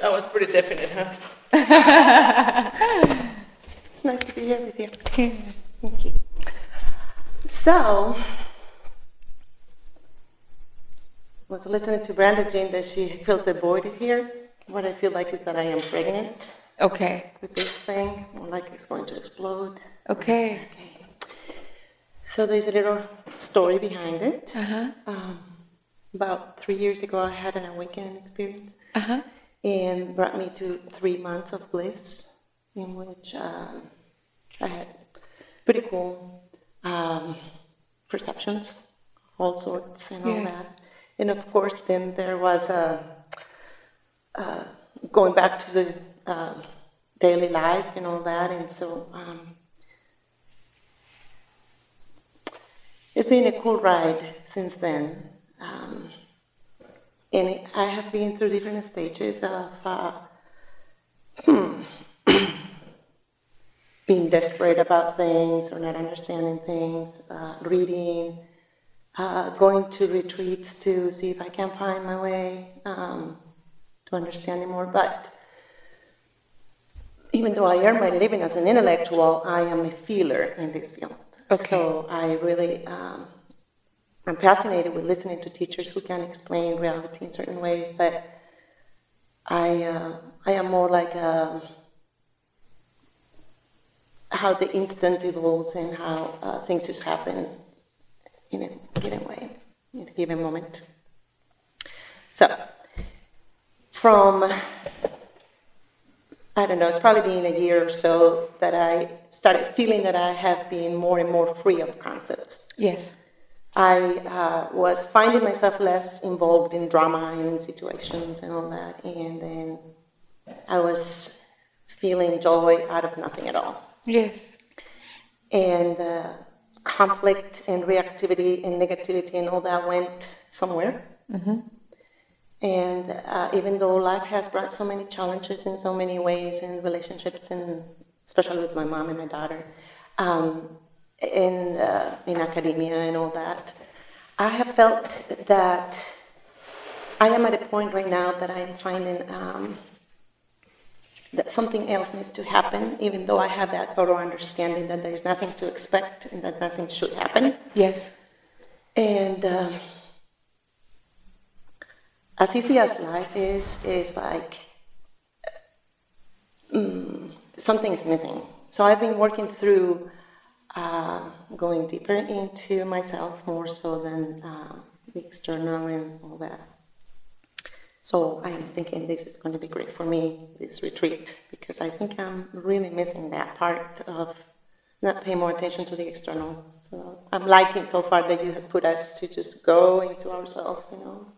[SPEAKER 4] That was pretty definite, huh? it's nice to be here with you. Thank you. So, I was listening to Brenda Jean that she feels a void here. What I feel like is that I am pregnant
[SPEAKER 1] Okay,
[SPEAKER 4] with this thing. It's more like it's going to explode.
[SPEAKER 1] okay.
[SPEAKER 4] So there's a little story behind it.
[SPEAKER 1] Uh-huh.
[SPEAKER 4] Um, about three years ago, I had an awakening experience,
[SPEAKER 1] Uh-huh.
[SPEAKER 4] and brought me to three months of bliss, in which um, I had pretty cool um, perceptions, all sorts, and all
[SPEAKER 1] Yes.
[SPEAKER 4] that. And of course, then there was a, uh, going back to the um daily life and all that, and so. Um, It's been a cool ride since then. Um, and I have been through different stages of uh, being desperate about things or not understanding things, uh, reading, uh, going to retreats to see if I can find my way um, to understanding more. But even though I earn my living as an intellectual, I am a feeler in this field.
[SPEAKER 1] Okay.
[SPEAKER 4] So I really, um, I'm fascinated with listening to teachers who can explain reality in certain ways, but I, uh, I am more like um how the instant evolves and how uh, things just happen in a given way, in a given moment. So, from I don't know, it's probably been a year or so that I started feeling that I have been more and more free of concepts.
[SPEAKER 1] Yes.
[SPEAKER 4] I uh, was finding myself less involved in drama and in situations and all that, and then I was feeling joy out of nothing at all.
[SPEAKER 1] Yes.
[SPEAKER 4] And uh, conflict and reactivity and negativity and all that went somewhere. And uh, even though life has brought so many challenges in so many ways in relationships, and especially with my mom and my daughter, um, in uh, in academia and all that, I have felt that I am at a point right now that I'm finding um, that something else needs to happen, even though I have that thorough understanding that there is nothing to expect and that nothing should happen.
[SPEAKER 1] Yes.
[SPEAKER 4] And um, as easy as life is, is like mm, something is missing. So I've been working through uh, going deeper into myself more so than uh, the external and all that. So I am thinking this is going to be great for me, this retreat, because I think I'm really missing that part of not paying more attention to the external. So I'm liking so far that you have put us to just go into ourselves, you know.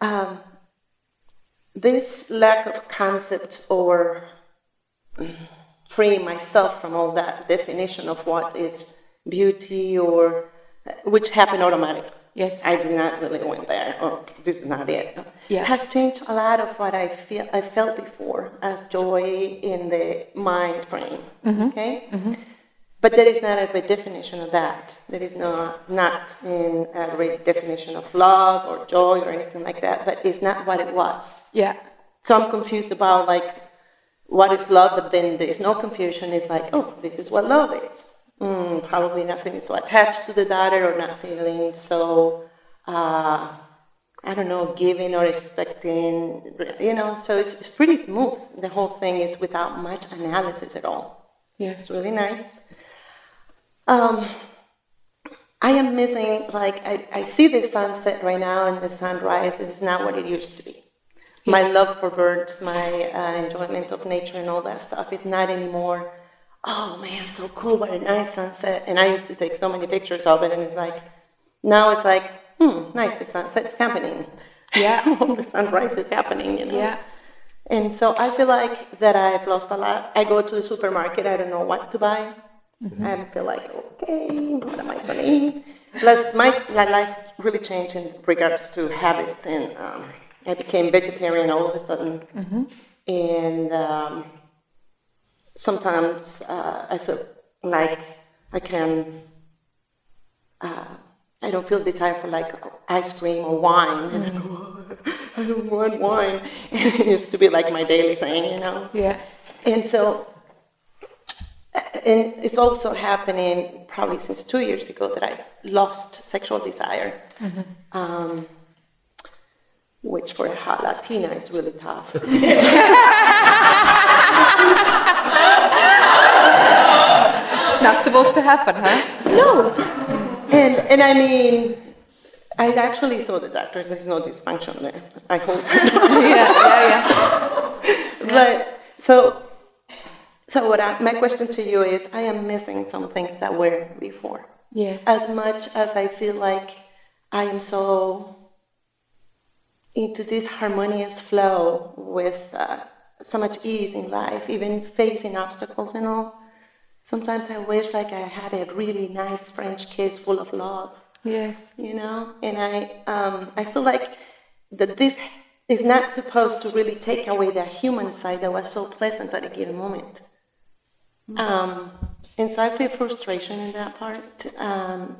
[SPEAKER 4] Um, this lack of concepts or freeing myself from all that definition of what is beauty or which happened automatically.
[SPEAKER 1] Yes.
[SPEAKER 4] I did not really went there. Oh, this is not it.
[SPEAKER 1] Yeah.
[SPEAKER 4] Has changed a lot of what I feel I felt before as joy in the mind frame. Mm-hmm. Okay. Mm-hmm. But there is not a great definition of that. There is not not in a great definition of love or joy or anything like that. But it's not what it was.
[SPEAKER 1] Yeah.
[SPEAKER 4] So I'm confused about like what is love, but then there is no confusion. It's like, oh, this is what love is. Mm, probably not feeling so attached to the daughter or not feeling so, uh, I don't know, giving or expecting, you know. So it's, it's pretty smooth. The whole thing is without much analysis at all.
[SPEAKER 1] Yes.
[SPEAKER 4] It's really nice. Um, I am missing, like, I, I see the sunset right now and the sunrise is not what it used to be. My love for birds, my uh, enjoyment of nature and all that stuff is not anymore. Oh man, so cool, what a nice sunset. And I used to take so many pictures of it, and it's like, now it's like, hmm, nice, the sunset's happening.
[SPEAKER 1] Yeah.
[SPEAKER 4] the sunrise is happening, you know?
[SPEAKER 1] Yeah.
[SPEAKER 4] And so I feel like that I've lost a lot. I go to the supermarket, I don't know what to buy. I feel like, okay, what am I going to eat? Plus, my, my life really changed in regards to habits, and um, I became vegetarian all of a sudden. And um, sometimes uh, I feel like I can uh, I don't feel desire for like ice cream or wine. And I go, "Oh, I don't want wine. And it used to be like my daily thing, you know.
[SPEAKER 1] Yeah.
[SPEAKER 4] And so, and it's also happening probably since two years ago that I lost sexual desire, um, which for a hot Latina is really tough.
[SPEAKER 1] Not supposed to happen, huh?
[SPEAKER 4] no, and and I mean, I actually saw the doctor. There's no dysfunction there. I hope.
[SPEAKER 1] yeah, yeah, yeah.
[SPEAKER 4] but so so what I, my question to you is i am missing some things that were before
[SPEAKER 1] Yes.
[SPEAKER 4] as much as i feel like i am so into this harmonious flow with uh, so much ease in life even facing obstacles and all. Sometimes i wish like i had a really nice french kiss full of love.
[SPEAKER 1] Yes.
[SPEAKER 4] you know? And i um, i feel like that this is not supposed to really take away the human side that was so pleasant at a given moment. Um, and so i feel frustration in that part. Um,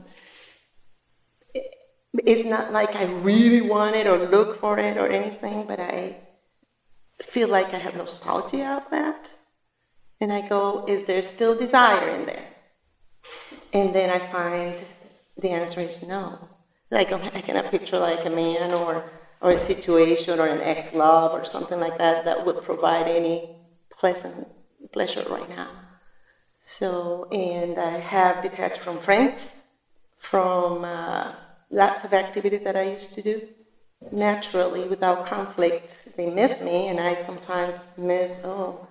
[SPEAKER 4] it's not like i really want it or look for it or anything but i feel like i have nostalgia of that and i go is there still desire in there and then I find the answer is no. Like I cannot picture like a man or or a situation or an ex-love or something like that that would provide any pleasant pleasure right now. So and I have detached from friends, from uh, lots of activities that I used to do naturally without conflict. They miss me, and I sometimes miss. Oh,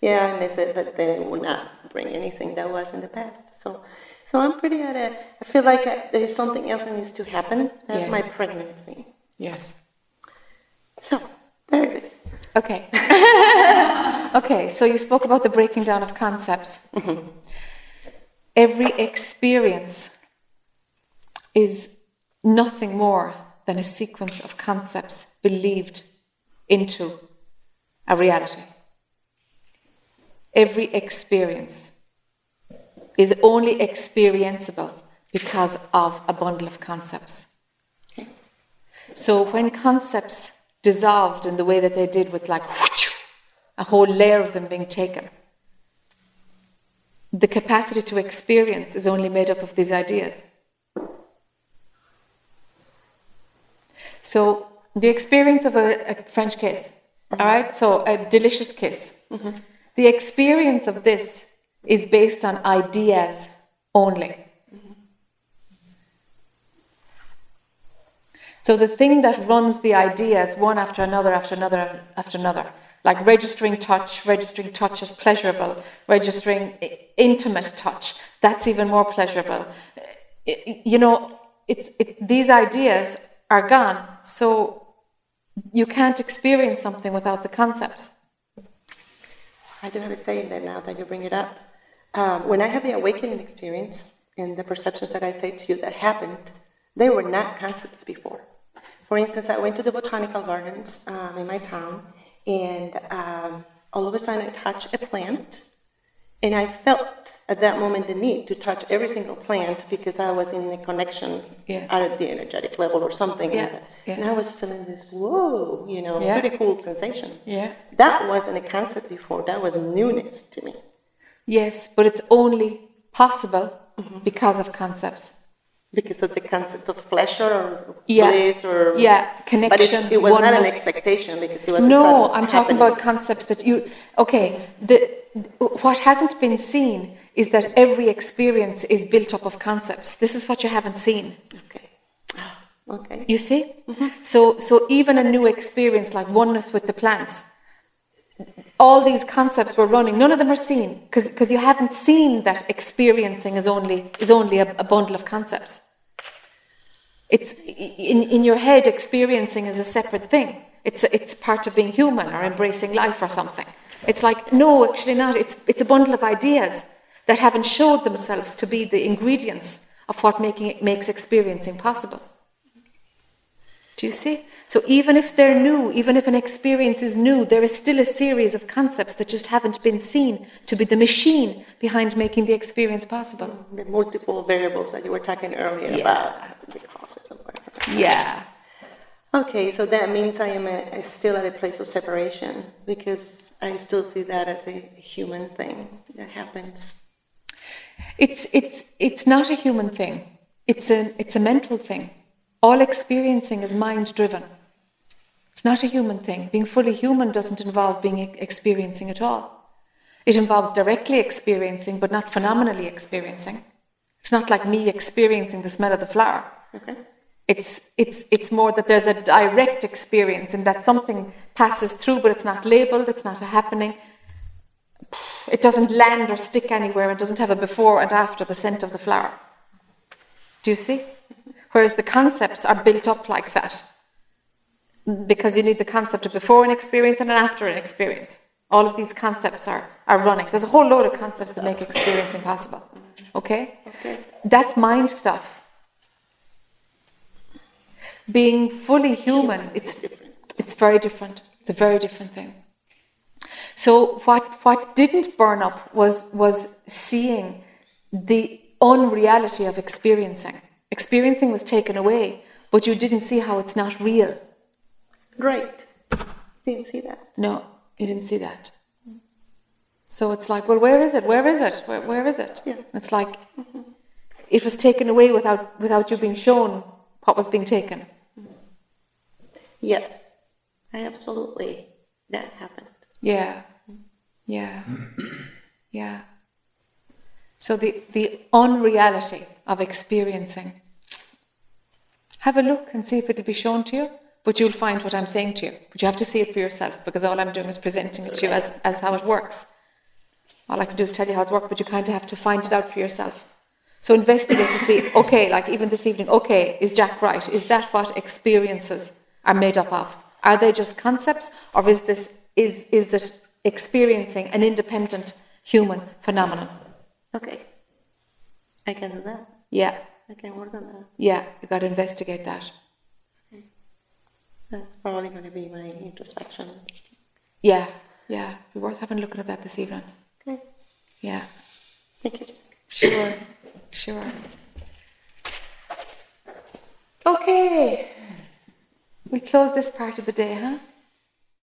[SPEAKER 4] yeah, I miss it, but then it will not bring anything that was in the past. So, so I'm pretty at a. I feel like I, there's something else that needs to happen. That's my pregnancy.
[SPEAKER 1] Yes.
[SPEAKER 4] So there it is.
[SPEAKER 1] Okay. okay, so you spoke about the breaking down of concepts. Mm-hmm. Every experience is nothing more than a sequence of concepts believed into a reality. Every experience is only experienceable because of a bundle of concepts. So when concepts dissolved in the way that they did with like a whole layer of them being taken, the capacity to experience is only made up of these ideas. So the experience of a, a French kiss, mm-hmm. all right? So a delicious kiss. Mm-hmm. The experience of this is based on ideas only. Mm-hmm. So the thing that runs the ideas one after another, after another, after another, like registering touch, registering touch as pleasurable, registering intimate touch, that's even more pleasurable. You know, it's it, these ideas are gone, so you can't experience something without the concepts.
[SPEAKER 4] I do have a saying there now that you bring it up. Um, when I have the awakening experience and the perceptions that I say to you that happened, they were not concepts before. For instance, I went to the botanical gardens um, in my town, and um, all of a sudden I touched a plant, and I felt at that moment the need to touch every single plant because I was in a connection
[SPEAKER 1] Yeah.
[SPEAKER 4] at the energetic level or something.
[SPEAKER 1] Yeah,
[SPEAKER 4] like
[SPEAKER 1] yeah.
[SPEAKER 4] And I was feeling this, whoa, you know,
[SPEAKER 1] Yeah.
[SPEAKER 4] pretty cool sensation.
[SPEAKER 1] Yeah.
[SPEAKER 4] That wasn't a concept before. That was newness to me.
[SPEAKER 1] Yes, but it's only possible mm-hmm. because of concepts.
[SPEAKER 4] Because of the concept of pleasure or
[SPEAKER 1] Yeah.
[SPEAKER 4] bliss or
[SPEAKER 1] Yeah,
[SPEAKER 4] But
[SPEAKER 1] connection,
[SPEAKER 4] it, it was not an expectation because it was
[SPEAKER 1] No, I'm talking
[SPEAKER 4] happening.
[SPEAKER 1] about concepts that you. Okay, the what hasn't been seen is that every experience is built up of concepts. This is what you haven't seen.
[SPEAKER 4] Okay. Okay.
[SPEAKER 1] You see? Mm-hmm. So, so even a new experience like oneness with the plants, all these concepts were running. None of them are seen because you haven't seen that experiencing is only is only a, a bundle of concepts. It's in in your head. Experiencing is a separate thing. It's it's part of being human or embracing life or something. It's like no, actually not. It's it's a bundle of ideas that haven't showed themselves to be the ingredients of what making makes experiencing possible. Do you see? So even if they're new, even if an experience is new, there is still a series of concepts that just haven't been seen to be the machine behind making the experience possible.
[SPEAKER 4] The multiple variables that you were talking earlier
[SPEAKER 1] Yeah.
[SPEAKER 4] about, the causes of whatever.
[SPEAKER 1] Yeah.
[SPEAKER 4] Okay, so that means I am a, still at a place of separation because I still see that as a human thing that happens.
[SPEAKER 1] It's it's it's not a human thing. It's a it's a mental thing. All experiencing is mind driven. It's not a human thing. Being fully human doesn't involve being experiencing at all. It involves directly experiencing, but not phenomenally experiencing. It's not like me experiencing the smell of the flower. Okay. It's, it's, it's more that there's a direct experience and that something passes through, but it's not labeled, it's not a happening. It doesn't land or stick anywhere, it doesn't have a before and after the scent of the flower. Do you see? Whereas the concepts are built up like that. Because you need the concept of before an experience and an after an experience. All of these concepts are, are running. There's a whole load of concepts that make experiencing possible. Okay? That's mind stuff. Being fully human, it's, it's very different. It's a very different thing. So what what didn't burn up was was seeing the unreality of experiencing. Experiencing was taken away, but you didn't see how it's not real.
[SPEAKER 4] Great. Didn't see that.
[SPEAKER 1] No, you didn't see that. So it's like, well, where is it? Where is it? Where, where is it?
[SPEAKER 4] Yes.
[SPEAKER 1] It's like it was taken away without without you being shown what was being taken.
[SPEAKER 4] Yes, I absolutely, that happened.
[SPEAKER 1] Yeah, yeah, yeah. So the, the unreality of experiencing. Have a look and see if it'll be shown to you, but you'll find what I'm saying to you. But you have to see it for yourself because all I'm doing is presenting it to you as, as how it works. All I can do is tell you how it's worked, but you kind of have to find it out for yourself. So investigate to see, okay, like even this evening, okay, is Jack right? Is that what experiences are made up of? Are they just concepts, or is this is is it experiencing an independent human phenomenon?
[SPEAKER 4] Okay. I can do that.
[SPEAKER 1] Yeah,
[SPEAKER 4] I can work on that.
[SPEAKER 1] yeah, you got to investigate that.
[SPEAKER 4] That's probably going to be my introspection.
[SPEAKER 1] Yeah, yeah, be worth having a look at that this evening.
[SPEAKER 4] Okay.
[SPEAKER 1] Yeah,
[SPEAKER 4] Thank you.
[SPEAKER 1] sure, sure. Okay, we close this part of the day, huh?